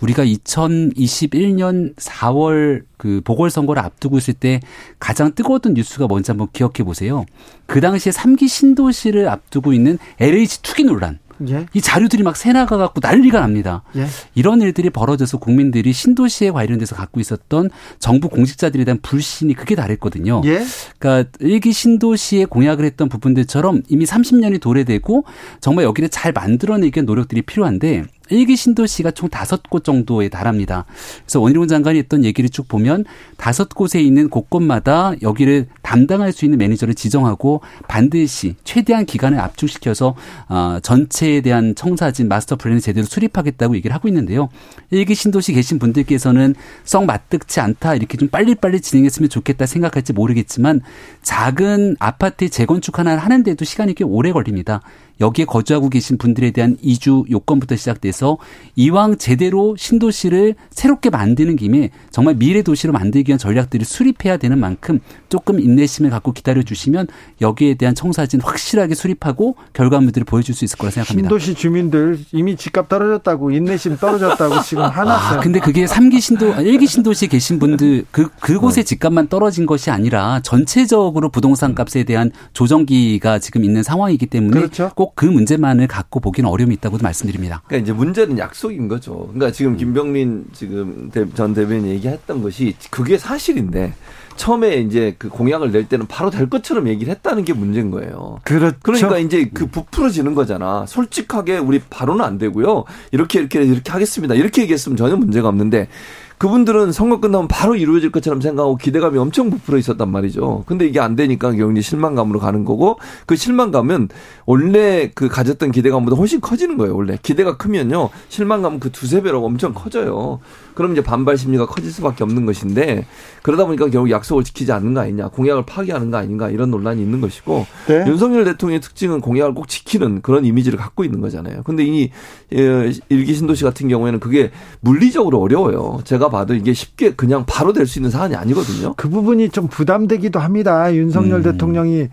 우리가 2021년 4월 그 보궐선거를 앞두고 있을 때 가장 뜨거웠던 뉴스가 뭔지 한번 기억해 보세요. 그 당시에 3기 신도시를 앞두고 있는 LH 투기 논란. 예. 이 자료들이 막 새나가 갖고 난리가 납니다. 예. 이런 일들이 벌어져서 국민들이 신도시에 관련돼서 갖고 있었던 정부 공직자들에 대한 불신이 크게 달했거든요. 예. 그러니까 일기 신도시에 공약을 했던 부분들처럼 이미 30년이 도래되고 정말 여기를 잘 만들어내기 위한 노력들이 필요한데 일기 신도시가 총 다섯 곳 정도에 달합니다. 그래서 원희룡 장관이 했던 얘기를 쭉 보면 다섯 곳에 있는 곳곳마다 여기를 담당할 수 있는 매니저를 지정하고 반드시 최대한 기간을 압축시켜서 어, 전체에 대한 청사진 마스터 플랜을 제대로 수립하겠다고 얘기를 하고 있는데요. 일기 신도시 계신 분들께서는 썩 맞득치 않다 이렇게 좀 빨리빨리 진행했으면 좋겠다 생각할지 모르겠지만 작은 아파트 재건축 하나 하는데도 시간이 꽤 오래 걸립니다. 여기에 거주하고 계신 분들에 대한 이주 요건부터 시작돼서 이왕 제대로 신도시를 새롭게 만드는 김에 정말 미래 도시로 만들기 위한 전략들을 수립해야 되는 만큼 조금 인내심을 갖고 기다려 주시면 여기에 대한 청사진 확실하게 수립하고 결과물들을 보여줄 수 있을 거라 생각합니다. 신도시 주민들 이미 집값 떨어졌다고 인내심 떨어졌다고 지금 화났어요. 아, 근데 그게 3기 신도 1기 신도시에 계신 분들 그 그곳의 집값만 떨어진 것이 아니라 전체적으로 부동산 값에 대한 조정기가 지금 있는 상황이기 때문에 그렇죠. 꼭그 문제만을 갖고 보기는 어려움이 있다고도 말씀드립니다. 그러니까 이제 문제는 약속인 거죠. 그러니까 지금 김병민 지금 전 대변인 얘기했던 것이 그게 사실인데 처음에 이제 그 공약을 낼 때는 바로 될 것처럼 얘기를 했다는 게 문제인 거예요. 그렇죠. 그러니까 이제 그 부풀어지는 거잖아. 솔직하게 우리 바로는 안 되고요. 이렇게 이렇게 이렇게 하겠습니다. 이렇게 얘기했으면 전혀 문제가 없는데 그분들은 선거 끝나면 바로 이루어질 것처럼 생각하고 기대감이 엄청 부풀어 있었단 말이죠. 근데 이게 안 되니까 경제 실망감으로 가는 거고 그 실망감은 원래 그 가졌던 기대감보다 훨씬 커지는 거예요. 원래 기대가 크면요 실망감은 그 두세 배로 엄청 커져요. 그럼 이제 반발 심리가 커질 수밖에 없는 것인데 그러다 보니까 결국 약속을 지키지 않는 거 아니냐, 공약을 파기하는 거 아닌가 이런 논란이 있는 것이고 네? 윤석열 대통령의 특징은 공약을 꼭 지키는 그런 이미지를 갖고 있는 거잖아요. 근데 이 예, 일기 신도시 같은 경우에는 그게 물리적으로 어려워요. 제가 봐도 이게 쉽게 그냥 바로 될 수 있는 사안이 아니거든요. 그 부분이 좀 부담되기도 합니다. 윤석열 음. 대통령이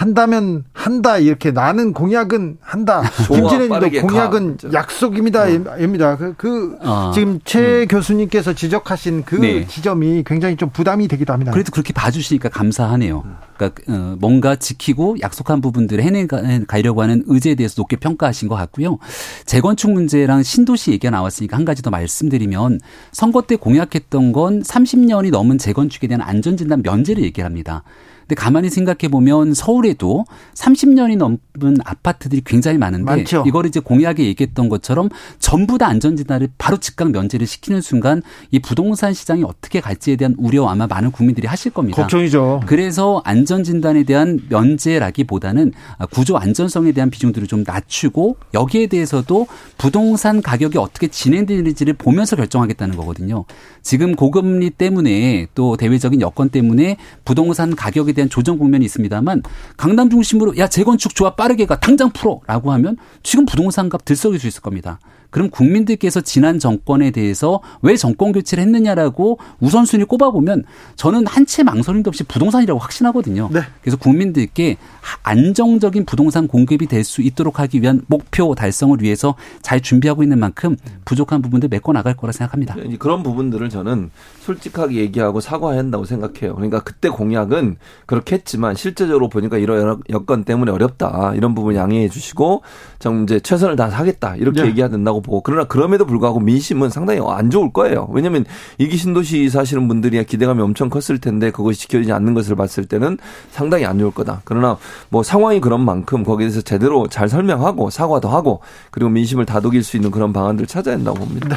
한다면 한다 이렇게 나는 공약은 한다. 김진애님도 공약은 가. 약속입니다.입니다. 어. 그, 그 어. 지금 최 음. 교수님께서 지적하신 그 네. 지점이 굉장히 좀 부담이 되기도 합니다. 그래도 그렇게 봐주시니까 감사하네요. 그러니까 어, 뭔가 지키고 약속한 부분들을 해내가려고 하는 의지에 대해서 높게 평가하신 것 같고요. 재건축 문제랑 신도시 얘기가 나왔으니까 한 가지 더 말씀드리면 선거 때 공약했던 건 30년이 넘은 재건축에 대한 안전진단 면제를 얘기합니다. 근데 가만히 생각해 보면 서울에도 30년이 넘은 아파트들이 굉장히 많은데 많죠. 이걸 이제 공약에 얘기했던 것처럼 전부 다 안전진단을 바로 즉각 면제를 시키는 순간 이 부동산 시장이 어떻게 갈지에 대한 우려 아마 많은 국민들이 하실 겁니다. 걱정이죠. 그래서 안전진단에 대한 면제라기보다는 구조 안전성에 대한 비중들을 좀 낮추고 여기에 대해서도 부동산 가격이 어떻게 진행되는지를 보면서 결정하겠다는 거거든요. 지금 고금리 때문에 또 대외적인 여건 때문에 부동산 가격에 대한 조정 국면이 있습니다만 강남 중심으로 야 재건축 좋아 빠르게 가 당장 풀어라고 하면 지금 부동산 값 들썩일 수 있을 겁니다. 그럼 국민들께서 지난 정권에 대해서 왜 정권 교체를 했느냐라고 우선순위 꼽아보면 저는 한채 망설임도 없이 부동산이라고 확신하거든요. 네. 그래서 국민들께 안정적인 부동산 공급이 될 수 있도록 하기 위한 목표 달성을 위해서 잘 준비하고 있는 만큼 부족한 부분들 메꿔 나갈 거라 생각합니다. 그런 부분들을 저는 솔직하게 얘기하고 사과해야 한다고 생각해요. 그러니까 그때 공약은 그렇게 했지만 실제적으로 보니까 이런 여건 때문에 어렵다. 이런 부분 양해해 주시고 좀 이제 최선을 다하겠다. 이렇게 네. 얘기해야 된다고 거고 보고 그러나 그럼에도 불구하고 민심은 상당히 안 좋을 거예요. 왜냐하면 이기 신도시 사시는 분들이 기대감이 엄청 컸을 텐데 그것이 지켜지지 않는 것을 봤을 때는 상당히 안 좋을 거다. 그러나 뭐 상황이 그런 만큼 거기에 대해서 제대로 잘 설명하고 사과도 하고 그리고 민심을 다독일 수 있는 그런 방안들을 찾아야 한다고 봅니다. 네.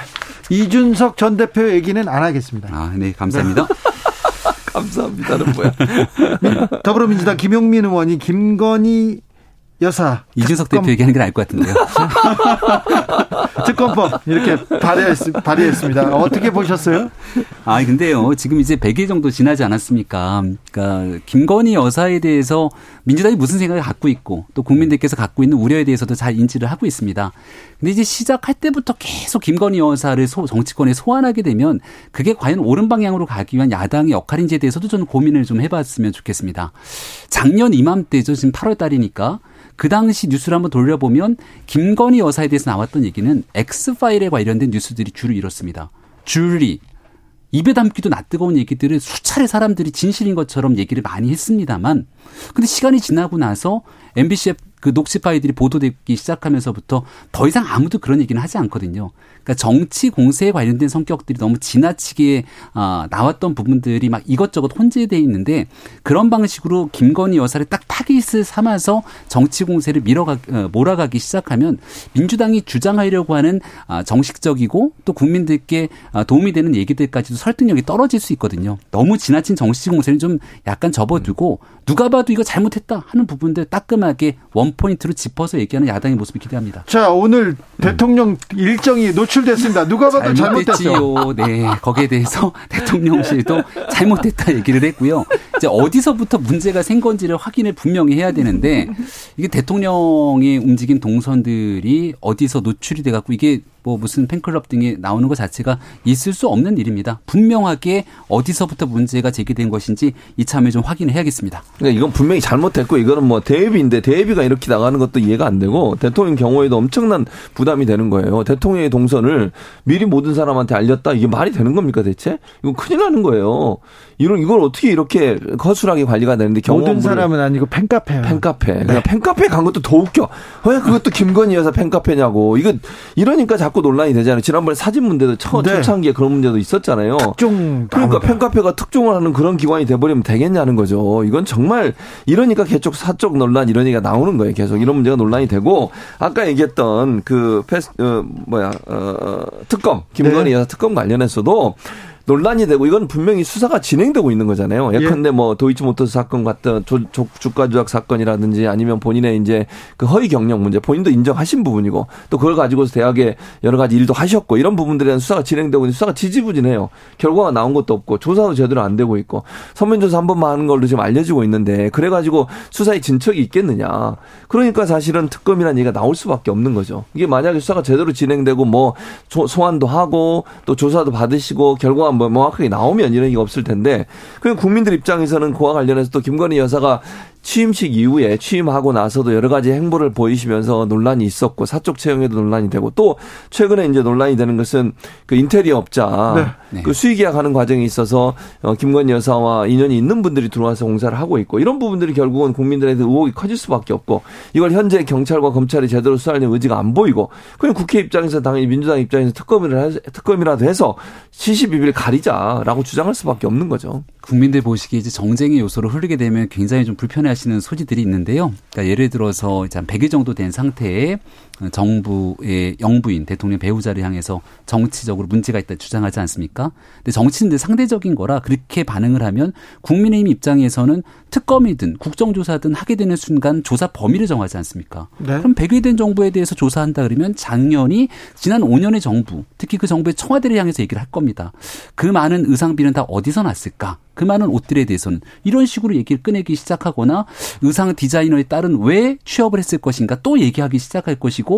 이준석 전 대표 얘기는 안 하겠습니다. 아, 네, 감사합니다. 네. 감사합니다는 뭐야? 더불어민주당 김용민 의원이 김건희 여사 이준석 특검. 대표 얘기하는 게 나을 것 같은데요. 특검법 이렇게 발의했, 발의했습니다. 어떻게 보셨어요? 아 근데요 지금 이제 100일 정도 지나지 않았습니까? 그러니까 김건희 여사에 대해서 민주당이 무슨 생각을 갖고 있고 또 국민들께서 갖고 있는 우려에 대해서도 잘 인지를 하고 있습니다. 근데 이제 시작할 때부터 계속 김건희 여사를 소, 정치권에 소환하게 되면 그게 과연 옳은 방향으로 가기 위한 야당의 역할인지에 대해서도 저는 고민을 좀 해봤으면 좋겠습니다. 작년 이맘때죠 지금 8월 달이니까. 그 당시 뉴스를 한번 돌려보면 김건희 여사에 대해서 나왔던 얘기는 엑스파일에 관련된 뉴스들이 주를 이뤘습니다. 줄리, 입에 담기도 낯뜨거운 얘기들을 수차례 사람들이 진실인 것처럼 얘기를 많이 했습니다만 근데 시간이 지나고 나서 MBC의 그 녹취 파일들이 보도되기 시작하면서부터 더 이상 아무도 그런 얘기는 하지 않거든요. 그러니까 정치 공세에 관련된 성격들이 너무 지나치게 아, 나왔던 부분들이 막 이것저것 혼재돼 있는데 그런 방식으로 김건희 여사를 딱 타깃을 삼아서 정치 공세를 밀어가 어, 몰아가기 시작하면 민주당이 주장하려고 하는 아, 정식적이고 또 국민들께 아, 도움이 되는 얘기들까지도 설득력이 떨어질 수 있거든요. 너무 지나친 정치 공세는 좀 약간 접어두고 누가 봐도 이거 잘못했다 하는 부분들 따끔하게 원 포인트로 짚어서 얘기하는 야당의 모습을 기대합니다. 자 오늘 음. 대통령 일정이 노출 노출됐습니다. 누가 봐도 잘못됐죠. 네, 거기에 대해서 대통령실도 잘못됐다 얘기를 했고요. 이제 어디서부터 문제가 생 건지를 확인을 분명히 해야 되는데 이게 대통령의 움직인 동선들이 어디서 노출이 돼 갖고 이게 뭐 무슨 팬클럽 등에 나오는 것 자체가 있을 수 없는 일입니다. 분명하게 어디서부터 문제가 제기된 것인지 이참에 좀 확인을 해야겠습니다. 그러니까 이건 분명히 잘못됐고 이거는 뭐 대비인데 대비가 이렇게 나가는 것도 이해가 안 되고 대통령 경우에도 엄청난 부담이 되는 거예요. 대통령의 동선을 미리 모든 사람한테 알렸다 이게 말이 되는 겁니까 대체? 이거 큰일 나는 거예요. 이런 이걸 어떻게 이렇게 거슬하게 관리가 되는데 모든 사람은 아니고 팬카페 팬카페. 네. 그러니까 팬카페 간 것도 더 웃겨. 왜 그것도 김건희 여사 팬카페냐고. 이거 이러니까 자꾸 논란이 되잖아요. 지난번에 사진 문제도 처, 네. 초창기에 그런 문제도 있었잖아요. 특종 그러니까 팬카페가 특종을 하는 그런 기관이 돼버리면 되겠냐는 거죠. 이건 정말 이러니까 개쪽 사적 논란 이런 얘기가 나오는 거예요. 계속 이런 문제가 논란이 되고 아까 얘기했던 그 패스 어, 뭐야 어, 어 특검 김건희 네. 여사 특검 관련해서도 논란이 되고 이건 분명히 수사가 진행되고 있는 거잖아요. 예컨대 예. 뭐 도이치모터스 사건 같은 조, 조, 주가 조작 사건이라든지 아니면 본인의 이제 그 허위 경력 문제 본인도 인정하신 부분이고 또 그걸 가지고서 대학에 여러 가지 일도 하셨고 이런 부분들에 대한 수사가 진행되고 있는 수사가 지지부진해요. 결과가 나온 것도 없고 조사도 제대로 안 되고 있고 서면조사 한 번만 하는 걸로 지금 알려지고 있는데 그래가지고 수사에 진척이 있겠느냐. 그러니까 사실은 특검이라는 얘기가 나올 수밖에 없는 거죠. 이게 만약에 수사가 제대로 진행되고 뭐 소환도 하고 또 조사도 받으시고 결과가 뭐 명확하게 나오면 이런 얘기가 없을 텐데 그냥 국민들 입장에서는 그와 관련해서 또 김건희 여사가 취임식 이후에 취임하고 나서도 여러 가지 행보를 보이시면서 논란이 있었고 사적 채용에도 논란이 되고 또 최근에 이제 논란이 되는 것은 그 인테리어 업자 네. 그 수의 계약하는 과정에 있어서 어, 김건희 여사와 인연이 있는 분들이 들어와서 공사를 하고 있고 이런 부분들이 결국은 국민들한테 의혹이 커질 수밖에 없고 이걸 현재 경찰과 검찰이 제대로 수사하려는 의지가 안 보이고 그냥 국회 입장에서 당연히 민주당 입장에서 특검을 특검이라도 해서 시시비비를 가리자라고 주장할 수밖에 없는 거죠. 국민들 보시기에 이제 정쟁의 요소로 흐르게 되면 굉장히 좀 불편해 하시는 소지들이 있는데요. 그러니까 예를 들어서 이제 한 100일 정도 된 상태에 정부의 영부인 대통령 배우자를 향해서 정치적으로 문제가 있다 주장하지 않습니까? 근데 정치인들 상대적인 거라 그렇게 반응을 하면 국민의힘 입장에서는 특검이든 국정조사든 하게 되는 순간 조사 범위를 정하지 않습니까? 네. 그럼 100일 된 정부에 대해서 조사한다 그러면 작년이 지난 5년의 정부, 특히 그 정부의 청와대를 향해서 얘기를 할 겁니다. 그 많은 의상비는 다 어디서 났을까? 그 많은 옷들에 대해서는 이런 식으로 얘기를 꺼내기 시작하거나 의상 디자이너에 따른 왜 취업을 했을 것인가 또 얘기하기 시작할 것이고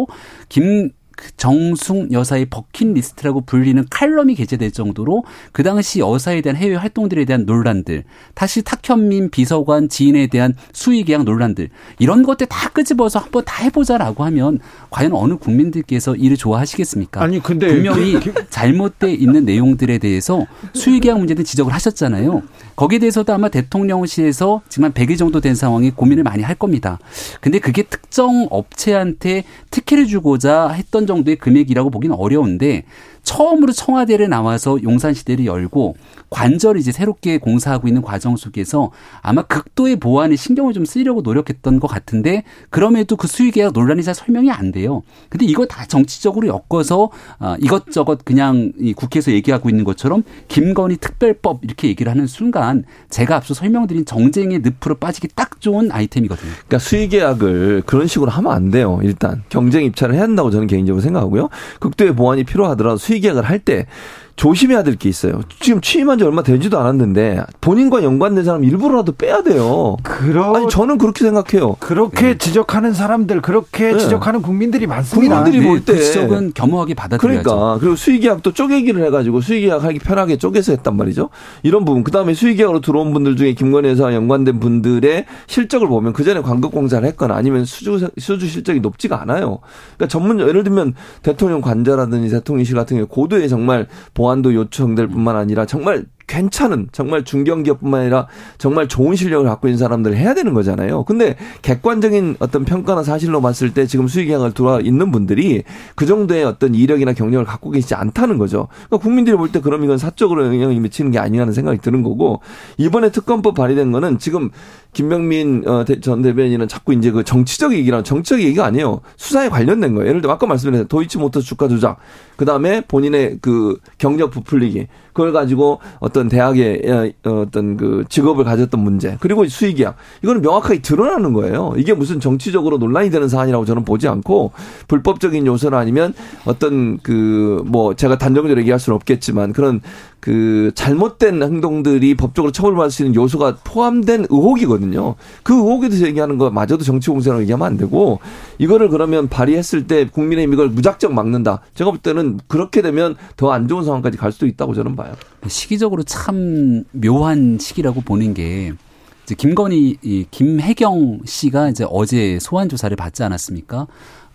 김그 정숙 여사의 버킷리스트라고 불리는 칼럼이 게재될 정도로 그 당시 여사에 대한 해외 활동들에 대한 논란들, 다시 탁현민 비서관 지인에 대한 수의 계약 논란들 이런 것들 다 끄집어서 한번 다 해보자라고 하면 과연 어느 국민들께서 이를 좋아하시겠습니까? 아니 근데 분명히 잘못돼 있는 내용들에 대해서 수의 계약 문제는 지적을 하셨잖아요. 거기에 대해서도 아마 대통령실에서 지금 한 100일 정도 된 상황이 고민을 많이 할 겁니다. 근데 그게 특정 업체한테 특혜를 주고자 했던 정도의 금액이라고 보기는 어려운데 처음으로 청와대를 나와서 용산시대를 열고 관절을 이제 새롭게 공사하고 있는 과정 속에서 아마 극도의 보안에 신경을 좀 쓰려고 노력했던 것 같은데 그럼에도 그 수의계약 논란이 잘 설명이 안 돼요. 근데 이거 다 정치적으로 엮어서 아, 이것저것 그냥 이 국회에서 얘기하고 있는 것처럼 김건희 특별법 이렇게 얘기를 하는 순간 제가 앞서 설명드린 정쟁의 늪으로 빠지기 딱 좋은 아이템이거든요. 그러니까 수의계약을 그런 식으로 하면 안 돼요. 일단 경쟁 입찰을 해야 한다고 저는 개인적으로 생각하고요. 극도의 보안이 필요하더라도 수의 계약을 할 때 조심해야 될 게 있어요. 지금 취임한 지 얼마 되지도 않았는데 본인과 연관된 사람 일부러라도 빼야 돼요. 그러... 아니 저는 그렇게 생각해요. 그렇게 네. 지적하는 사람들, 그렇게 네. 지적하는 국민들이 많습니다. 국민들이 네. 볼때 그 지적은 겸허하게 받아들여야죠. 그러니까 그리고 수의계약도 쪼개기를 해가지고 수의계약 하기 편하게 쪼개서 했단 말이죠. 이런 부분. 그 다음에 수의계약으로 들어온 분들 중에 김건희 여사 연관된 분들의 실적을 보면 그 전에 광급공사를 했거나 아니면 수주 수주 실적이 높지가 않아요. 그러니까 전문 예를 들면 대통령 관자라든지 대통령실 같은 경우 고도의 정말 보안 도 요청될 뿐만 아니라 정말 괜찮은 정말 중견기업뿐만 아니라 정말 좋은 실력을 갖고 있는 사람들을 해야 되는 거잖아요. 근데 객관적인 어떤 평가나 사실로 봤을 때 지금 수익계약을 들어와 있는 분들이 그 정도의 어떤 이력이나 경력을 갖고 계시지 않다는 거죠. 그러니까 국민들이 볼 때 그럼 이건 사적으로 영향이 미치는 게 아니라는 생각이 드는 거고 이번에 특검법 발의된 거는 지금 김병민 어, 전 대변인은 자꾸 이제 그 정치적 얘기랑 정치적 얘기가 아니에요. 수사에 관련된 거예요. 예를 들어 아까 말씀드린 도이치모터 주가 조작, 그 다음에 본인의 그 경력 부풀리기, 그걸 가지고 어떤 대학의 어, 어떤 그 직업을 가졌던 문제 그리고 수의계약 이거는 명확하게 드러나는 거예요. 이게 무슨 정치적으로 논란이 되는 사안이라고 저는 보지 않고 불법적인 요소나 아니면 어떤 그 뭐 제가 단정적으로 얘기할 수는 없겠지만 그런 그 잘못된 행동들이 법적으로 처벌받을 수 있는 요소가 포함된 의혹이거든요. 그 의혹에 대해서 얘기하는 거 마저도 정치 공세라고 얘기하면 안 되고 이거를 그러면 발의했을 때 국민의힘 이걸 무작정 막는다. 제가 볼 때는 그렇게 되면 더 안 좋은 상황까지 갈 수도 있다고 저는 봐요. 시기적으로 참 묘한 시기라고 보는 게 이제 김건희 이 김혜경 씨가 이제 어제 소환 조사를 받지 않았습니까?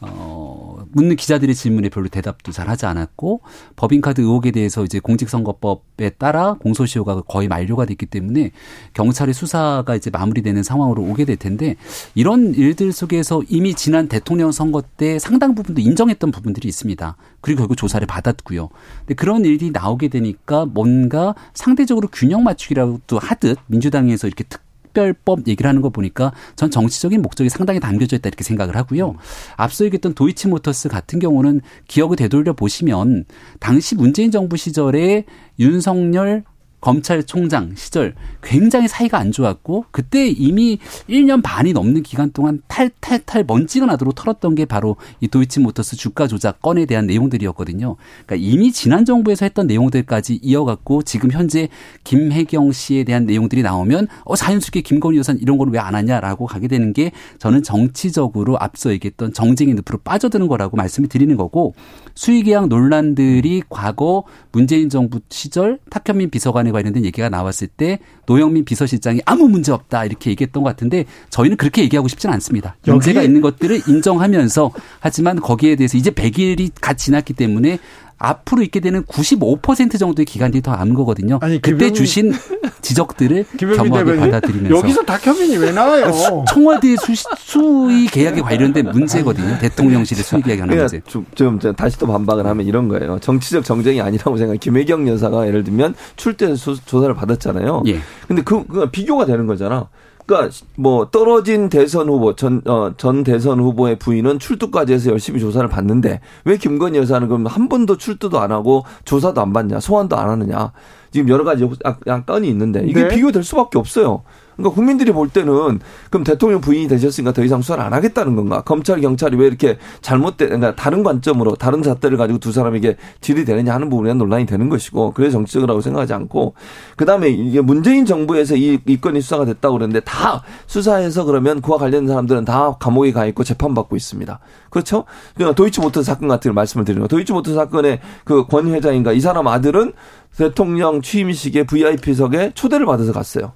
어, 묻는 기자들의 질문에 별로 대답도 잘 하지 않았고, 법인카드 의혹에 대해서 이제 공직선거법에 따라 공소시효가 거의 만료가 됐기 때문에 경찰의 수사가 이제 마무리되는 상황으로 오게 될 텐데, 이런 일들 속에서 이미 지난 대통령 선거 때 상당 부분도 인정했던 부분들이 있습니다. 그리고 결국 조사를 받았고요. 근데 그런 일이 나오게 되니까 뭔가 상대적으로 균형 맞추기라도 하듯 민주당에서 이렇게 특 특별법 얘기를 하는 거 보니까 전 정치적인 목적이 상당히 담겨져 있다 이렇게 생각을 하고요. 앞서 얘기했던 도이치모터스 같은 경우는 기억을 되돌려 보시면 당시 문재인 정부 시절에 윤석열 검찰총장 시절 굉장히 사이가 안 좋았고 그때 이미 1년 반이 넘는 기간 동안 탈탈탈 먼지가 나도록 털었던 게 바로 이 도이치모터스 주가 조작 건에 대한 내용들이었거든요. 그러니까 이미 지난 정부에서 했던 내용들까지 이어갔고 지금 현재 김혜경 씨에 대한 내용들이 나오면 어 자연스럽게 김건희 여사 이런 걸 왜 안 하냐라고 가게 되는 게 저는 정치적으로 앞서 얘기했던 정쟁의 늪으로 빠져드는 거라고 말씀을 드리는 거고 수의계약 논란들이 과거 문재인 정부 시절 탁현민 비서관의 사건에 관련된 얘기가 나왔을 때 노영민 비서실장이 아무 문제 없다 이렇게 얘기했던 것 같은데 저희는 그렇게 얘기하고 싶지는 않습니다. 문제가 있는 것들을 인정하면서 하지만 거기에 대해서 이제 100일이 갓 지났기 때문에 앞으로 있게 되는 95% 정도의 기간이 더 남은 거거든요. 아니, 그때 김병민, 주신 지적들을 겸허하게 받아들이면서 여기서 다큐멘이 왜 나와요? 청와대 수, 수의 계약에 관련된 문제거든요. 대통령실의 수의 계약하는 그러니까 문제. 좀, 좀 다시 또 반박을 하면 이런 거예요. 정치적 정쟁이 아니라고 생각해. 김혜경 여사가 예를 들면 출대 조사를 받았잖아요. 예. 근데 그, 그 비교가 되는 거잖아. 그러니까 뭐 떨어진 대선 후보 전, 어, 전 대선 후보의 부인은 출두까지 해서 열심히 조사를 받는데 왜 김건희 여사는 그럼 한 번도 출두도 안 하고 조사도 안 받냐 소환도 안 하느냐 지금 여러 가지 약간이 있는데 이게 네. 비교될 수밖에 없어요. 그러니까 국민들이 볼 때는 그럼 대통령 부인이 되셨으니까 더 이상 수사를 안 하겠다는 건가? 검찰 경찰이 왜 이렇게 잘못된 그러니까 다른 관점으로 다른 잣대를 가지고 두 사람에게 질이 되느냐 하는 부분에 논란이 되는 것이고 그래서 정치적이라고 생각하지 않고 그다음에 이게 문재인 정부에서 이, 이 건이 수사가 됐다고 그러는데 다 수사해서 그러면 그와 관련된 사람들은 다 감옥에 가 있고 재판받고 있습니다. 그렇죠? 그러니까 도이치모터 사건 같은 걸 말씀을 드리는 거. 도이치모터 사건의 그 권 회장인가 이 사람 아들은 대통령 취임식에 VIP석에 초대를 받아서 갔어요.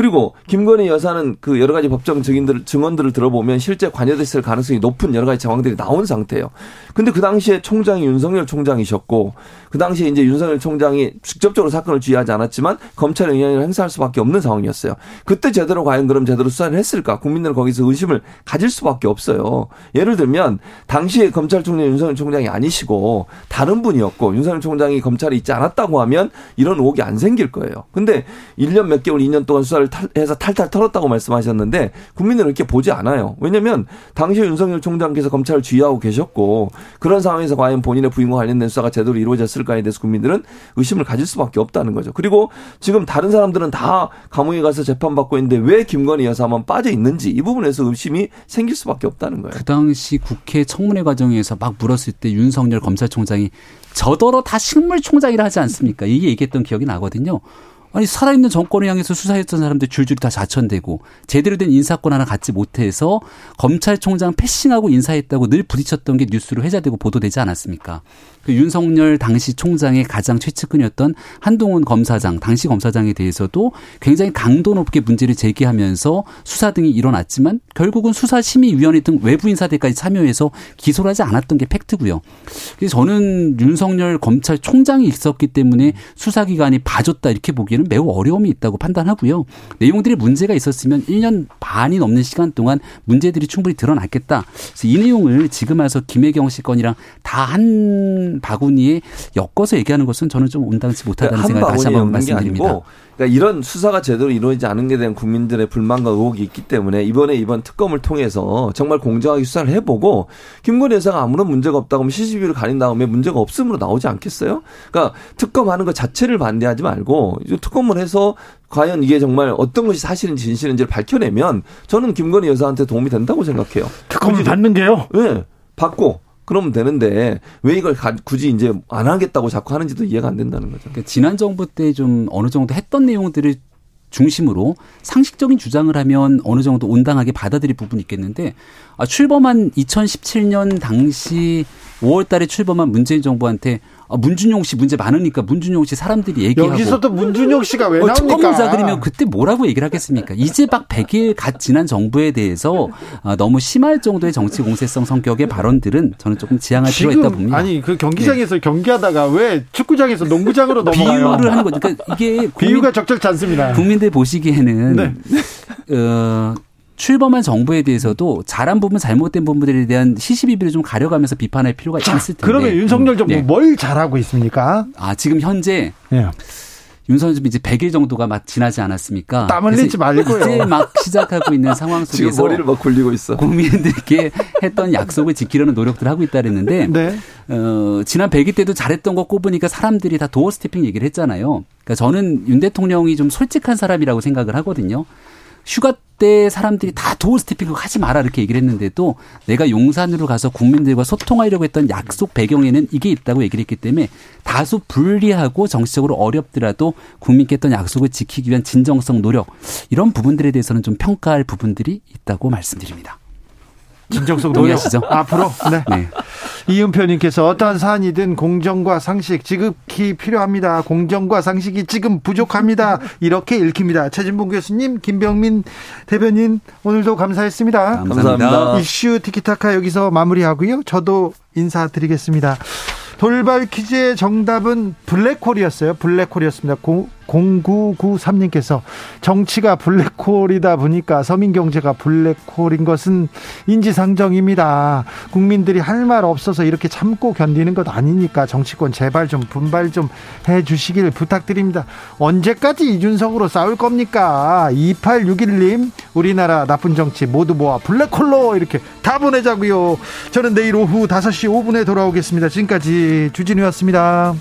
그리고 김건희 여사는 그 여러 가지 법정 증인들 증언들을 들어보면 실제 관여됐을 가능성이 높은 여러 가지 정황들이 나온 상태예요. 근데 그 당시에 총장이 윤석열 총장이셨고 그 당시에 이제 윤석열 총장이 직접적으로 사건을 주의하지 않았지만 검찰의 영향을 행사할 수밖에 없는 상황이었어요. 그때 제대로 과연 그럼 제대로 수사를 했을까? 국민들은 거기서 의심을 가질 수밖에 없어요. 예를 들면 당시에 검찰총장 윤석열 총장이 아니시고 다른 분이었고 윤석열 총장이 검찰에 있지 않았다고 하면 이런 의혹이 안 생길 거예요. 근데 1년 몇 개월, 2년 동안 수사를 탈, 해서 탈탈 털었다고 말씀하셨는데 국민들은 이렇게 보지 않아요. 왜냐면 당시에 윤석열 총장께서 검찰을 쥐하고 계셨고 그런 상황에서 과연 본인의 부인과 관련된 수사가 제대로 이루어졌을까에 대해서 국민들은 의심을 가질 수밖에 없다는 거죠. 그리고 지금 다른 사람들은 다 감옥에 가서 재판받고 있는데 왜 김건희 여사만 빠져 있는지 이 부분에서 의심이 생길 수밖에 없다는 거예요. 그 당시 국회 청문회 과정에서 막 물었을 때 윤석열 검찰총장이 저더러 다 식물총장이라 하지 않습니까? 이게 얘기했던 기억이 나거든요. 아니 살아있는 정권을 향해서 수사했던 사람들 줄줄이 다 자천되고 제대로 된 인사권 하나 갖지 못해서 검찰총장 패싱하고 인사했다고 늘 부딪혔던 게 뉴스로 회자되고 보도되지 않았습니까? 그 윤석열 당시 총장의 가장 최측근이었던 한동훈 검사장, 당시 검사장에 대해서도 굉장히 강도 높게 문제를 제기하면서 수사 등이 일어났지만 결국은 수사심의위원회 등 외부 인사들까지 참여해서 기소를 하지 않았던 게 팩트고요. 그래서 저는 윤석열 검찰총장이 있었기 때문에 수사기관이 봐줬다 이렇게 보기에는 매우 어려움이 있다고 판단하고요. 내용들이 문제가 있었으면 1년 반이 넘는 시간 동안 문제들이 충분히 드러났겠다. 그래서 이 내용을 지금 와서 김혜경 씨 건이랑 다한 바구니에 엮어서 얘기하는 것은 저는 좀 온당치 못하다는 생각을 다시 한번 말씀드립니다. 그러니까 이런 수사가 제대로 이루어지지 않은 데 대한 국민들의 불만과 의혹이 있기 때문에 이번에 이번 특검을 통해서 정말 공정하게 수사를 해보고 김건희 여사가 아무런 문제가 없다고 하면 CCTV를 가린 다음에 문제가 없음으로 나오지 않겠어요? 그러니까 특검하는 것 자체를 반대하지 말고 특검을 해서 과연 이게 정말 어떤 것이 사실인지 진실인지를 밝혀내면 저는 김건희 여사한테 도움이 된다고 생각해요. 특검을 받는 게요? 네. 받고 그러면 되는데 왜 이걸 굳이 이제 안 하겠다고 자꾸 하는지도 이해가 안 된다는 거죠. 그러니까 지난 정부 때 좀 어느 정도 했던 내용들을 중심으로 상식적인 주장을 하면 어느 정도 온당하게 받아들일 부분이 있겠는데 아, 출범한 2017년 당시 5월 달에 출범한 문재인 정부한테 아, 문준용 씨 문제 많으니까 문준용 씨 사람들이 얘기하고 여기서도 문준용 씨가 왜 어, 나옵니까? 특검자 그러면 그때 뭐라고 얘기를 하겠습니까? 이제 막 100일 갓 지난 정부에 대해서 아, 너무 심할 정도의 정치 공세성 성격의 발언들은 저는 조금 지양할 필요가 있다 봅니다. 아니 그 경기장에서 네. 경기하다가 왜 축구장에서 농구장으로 넘어가요? 비유를 하는 거죠. 그러니까 이게 국민, 비유가 적절치 않습니다. 국민들 보시기에는 네. 어, 출범한 정부에 대해서도 잘한 부분, 잘못된 부분들에 대한 시시비비를 좀 가려가면서 비판할 필요가 자, 있을 텐데. 그러면 윤석열 정부 네. 뭘 잘하고 있습니까? 아 지금 현재 네. 윤석열 정부 이제 100일 정도가 막 지나지 않았습니까? 땀 흘리지 말고요. 이제 막 시작하고 있는 상황 속에서 지금 머리를 막 굴리고 있어. 국민들께 했던 약속을 지키려는 노력들을 하고 있다 그랬는데 네. 어, 지난 100일 때도 잘했던 거 꼽으니까 사람들이 다 도어 스태핑 얘기를 했잖아요. 그러니까 저는 윤 대통령이 좀 솔직한 사람이라고 생각을 하거든요. 휴가 때 사람들이 다 도어 스태핑을 하지 마라 이렇게 얘기를 했는데도 내가 용산으로 가서 국민들과 소통하려고 했던 약속 배경에는 이게 있다고 얘기를 했기 때문에 다소 불리하고 정치적으로 어렵더라도 국민께 했던 약속을 지키기 위한 진정성 노력 이런 부분들에 대해서는 좀 평가할 부분들이 있다고 말씀드립니다. 진정성 동의하시죠? 앞으로 네. 네. 이은표님께서 어떠한 사안이든 공정과 상식 지극히 필요합니다. 공정과 상식이 지금 부족합니다. 이렇게 읽힙니다. 최진봉 교수님, 김병민 대변인 오늘도 감사했습니다. 감사합니다. 이슈 티키타카 여기서 마무리하고요. 저도 인사드리겠습니다. 돌발 퀴즈의 정답은 블랙홀이었어요. 블랙홀이었습니다. 0993님께서 정치가 블랙홀이다 보니까 서민 경제가 블랙홀인 것은 인지상정입니다. 국민들이 할 말 없어서 이렇게 참고 견디는 것 아니니까 정치권 제발 좀 분발 좀 해 주시길 부탁드립니다. 언제까지 이준석으로 싸울 겁니까? 2861님, 우리나라 나쁜 정치 모두 모아 블랙홀로 이렇게 다 보내자고요. 저는 내일 오후 5시 5분에 돌아오겠습니다. 지금까지 주진우였습니다.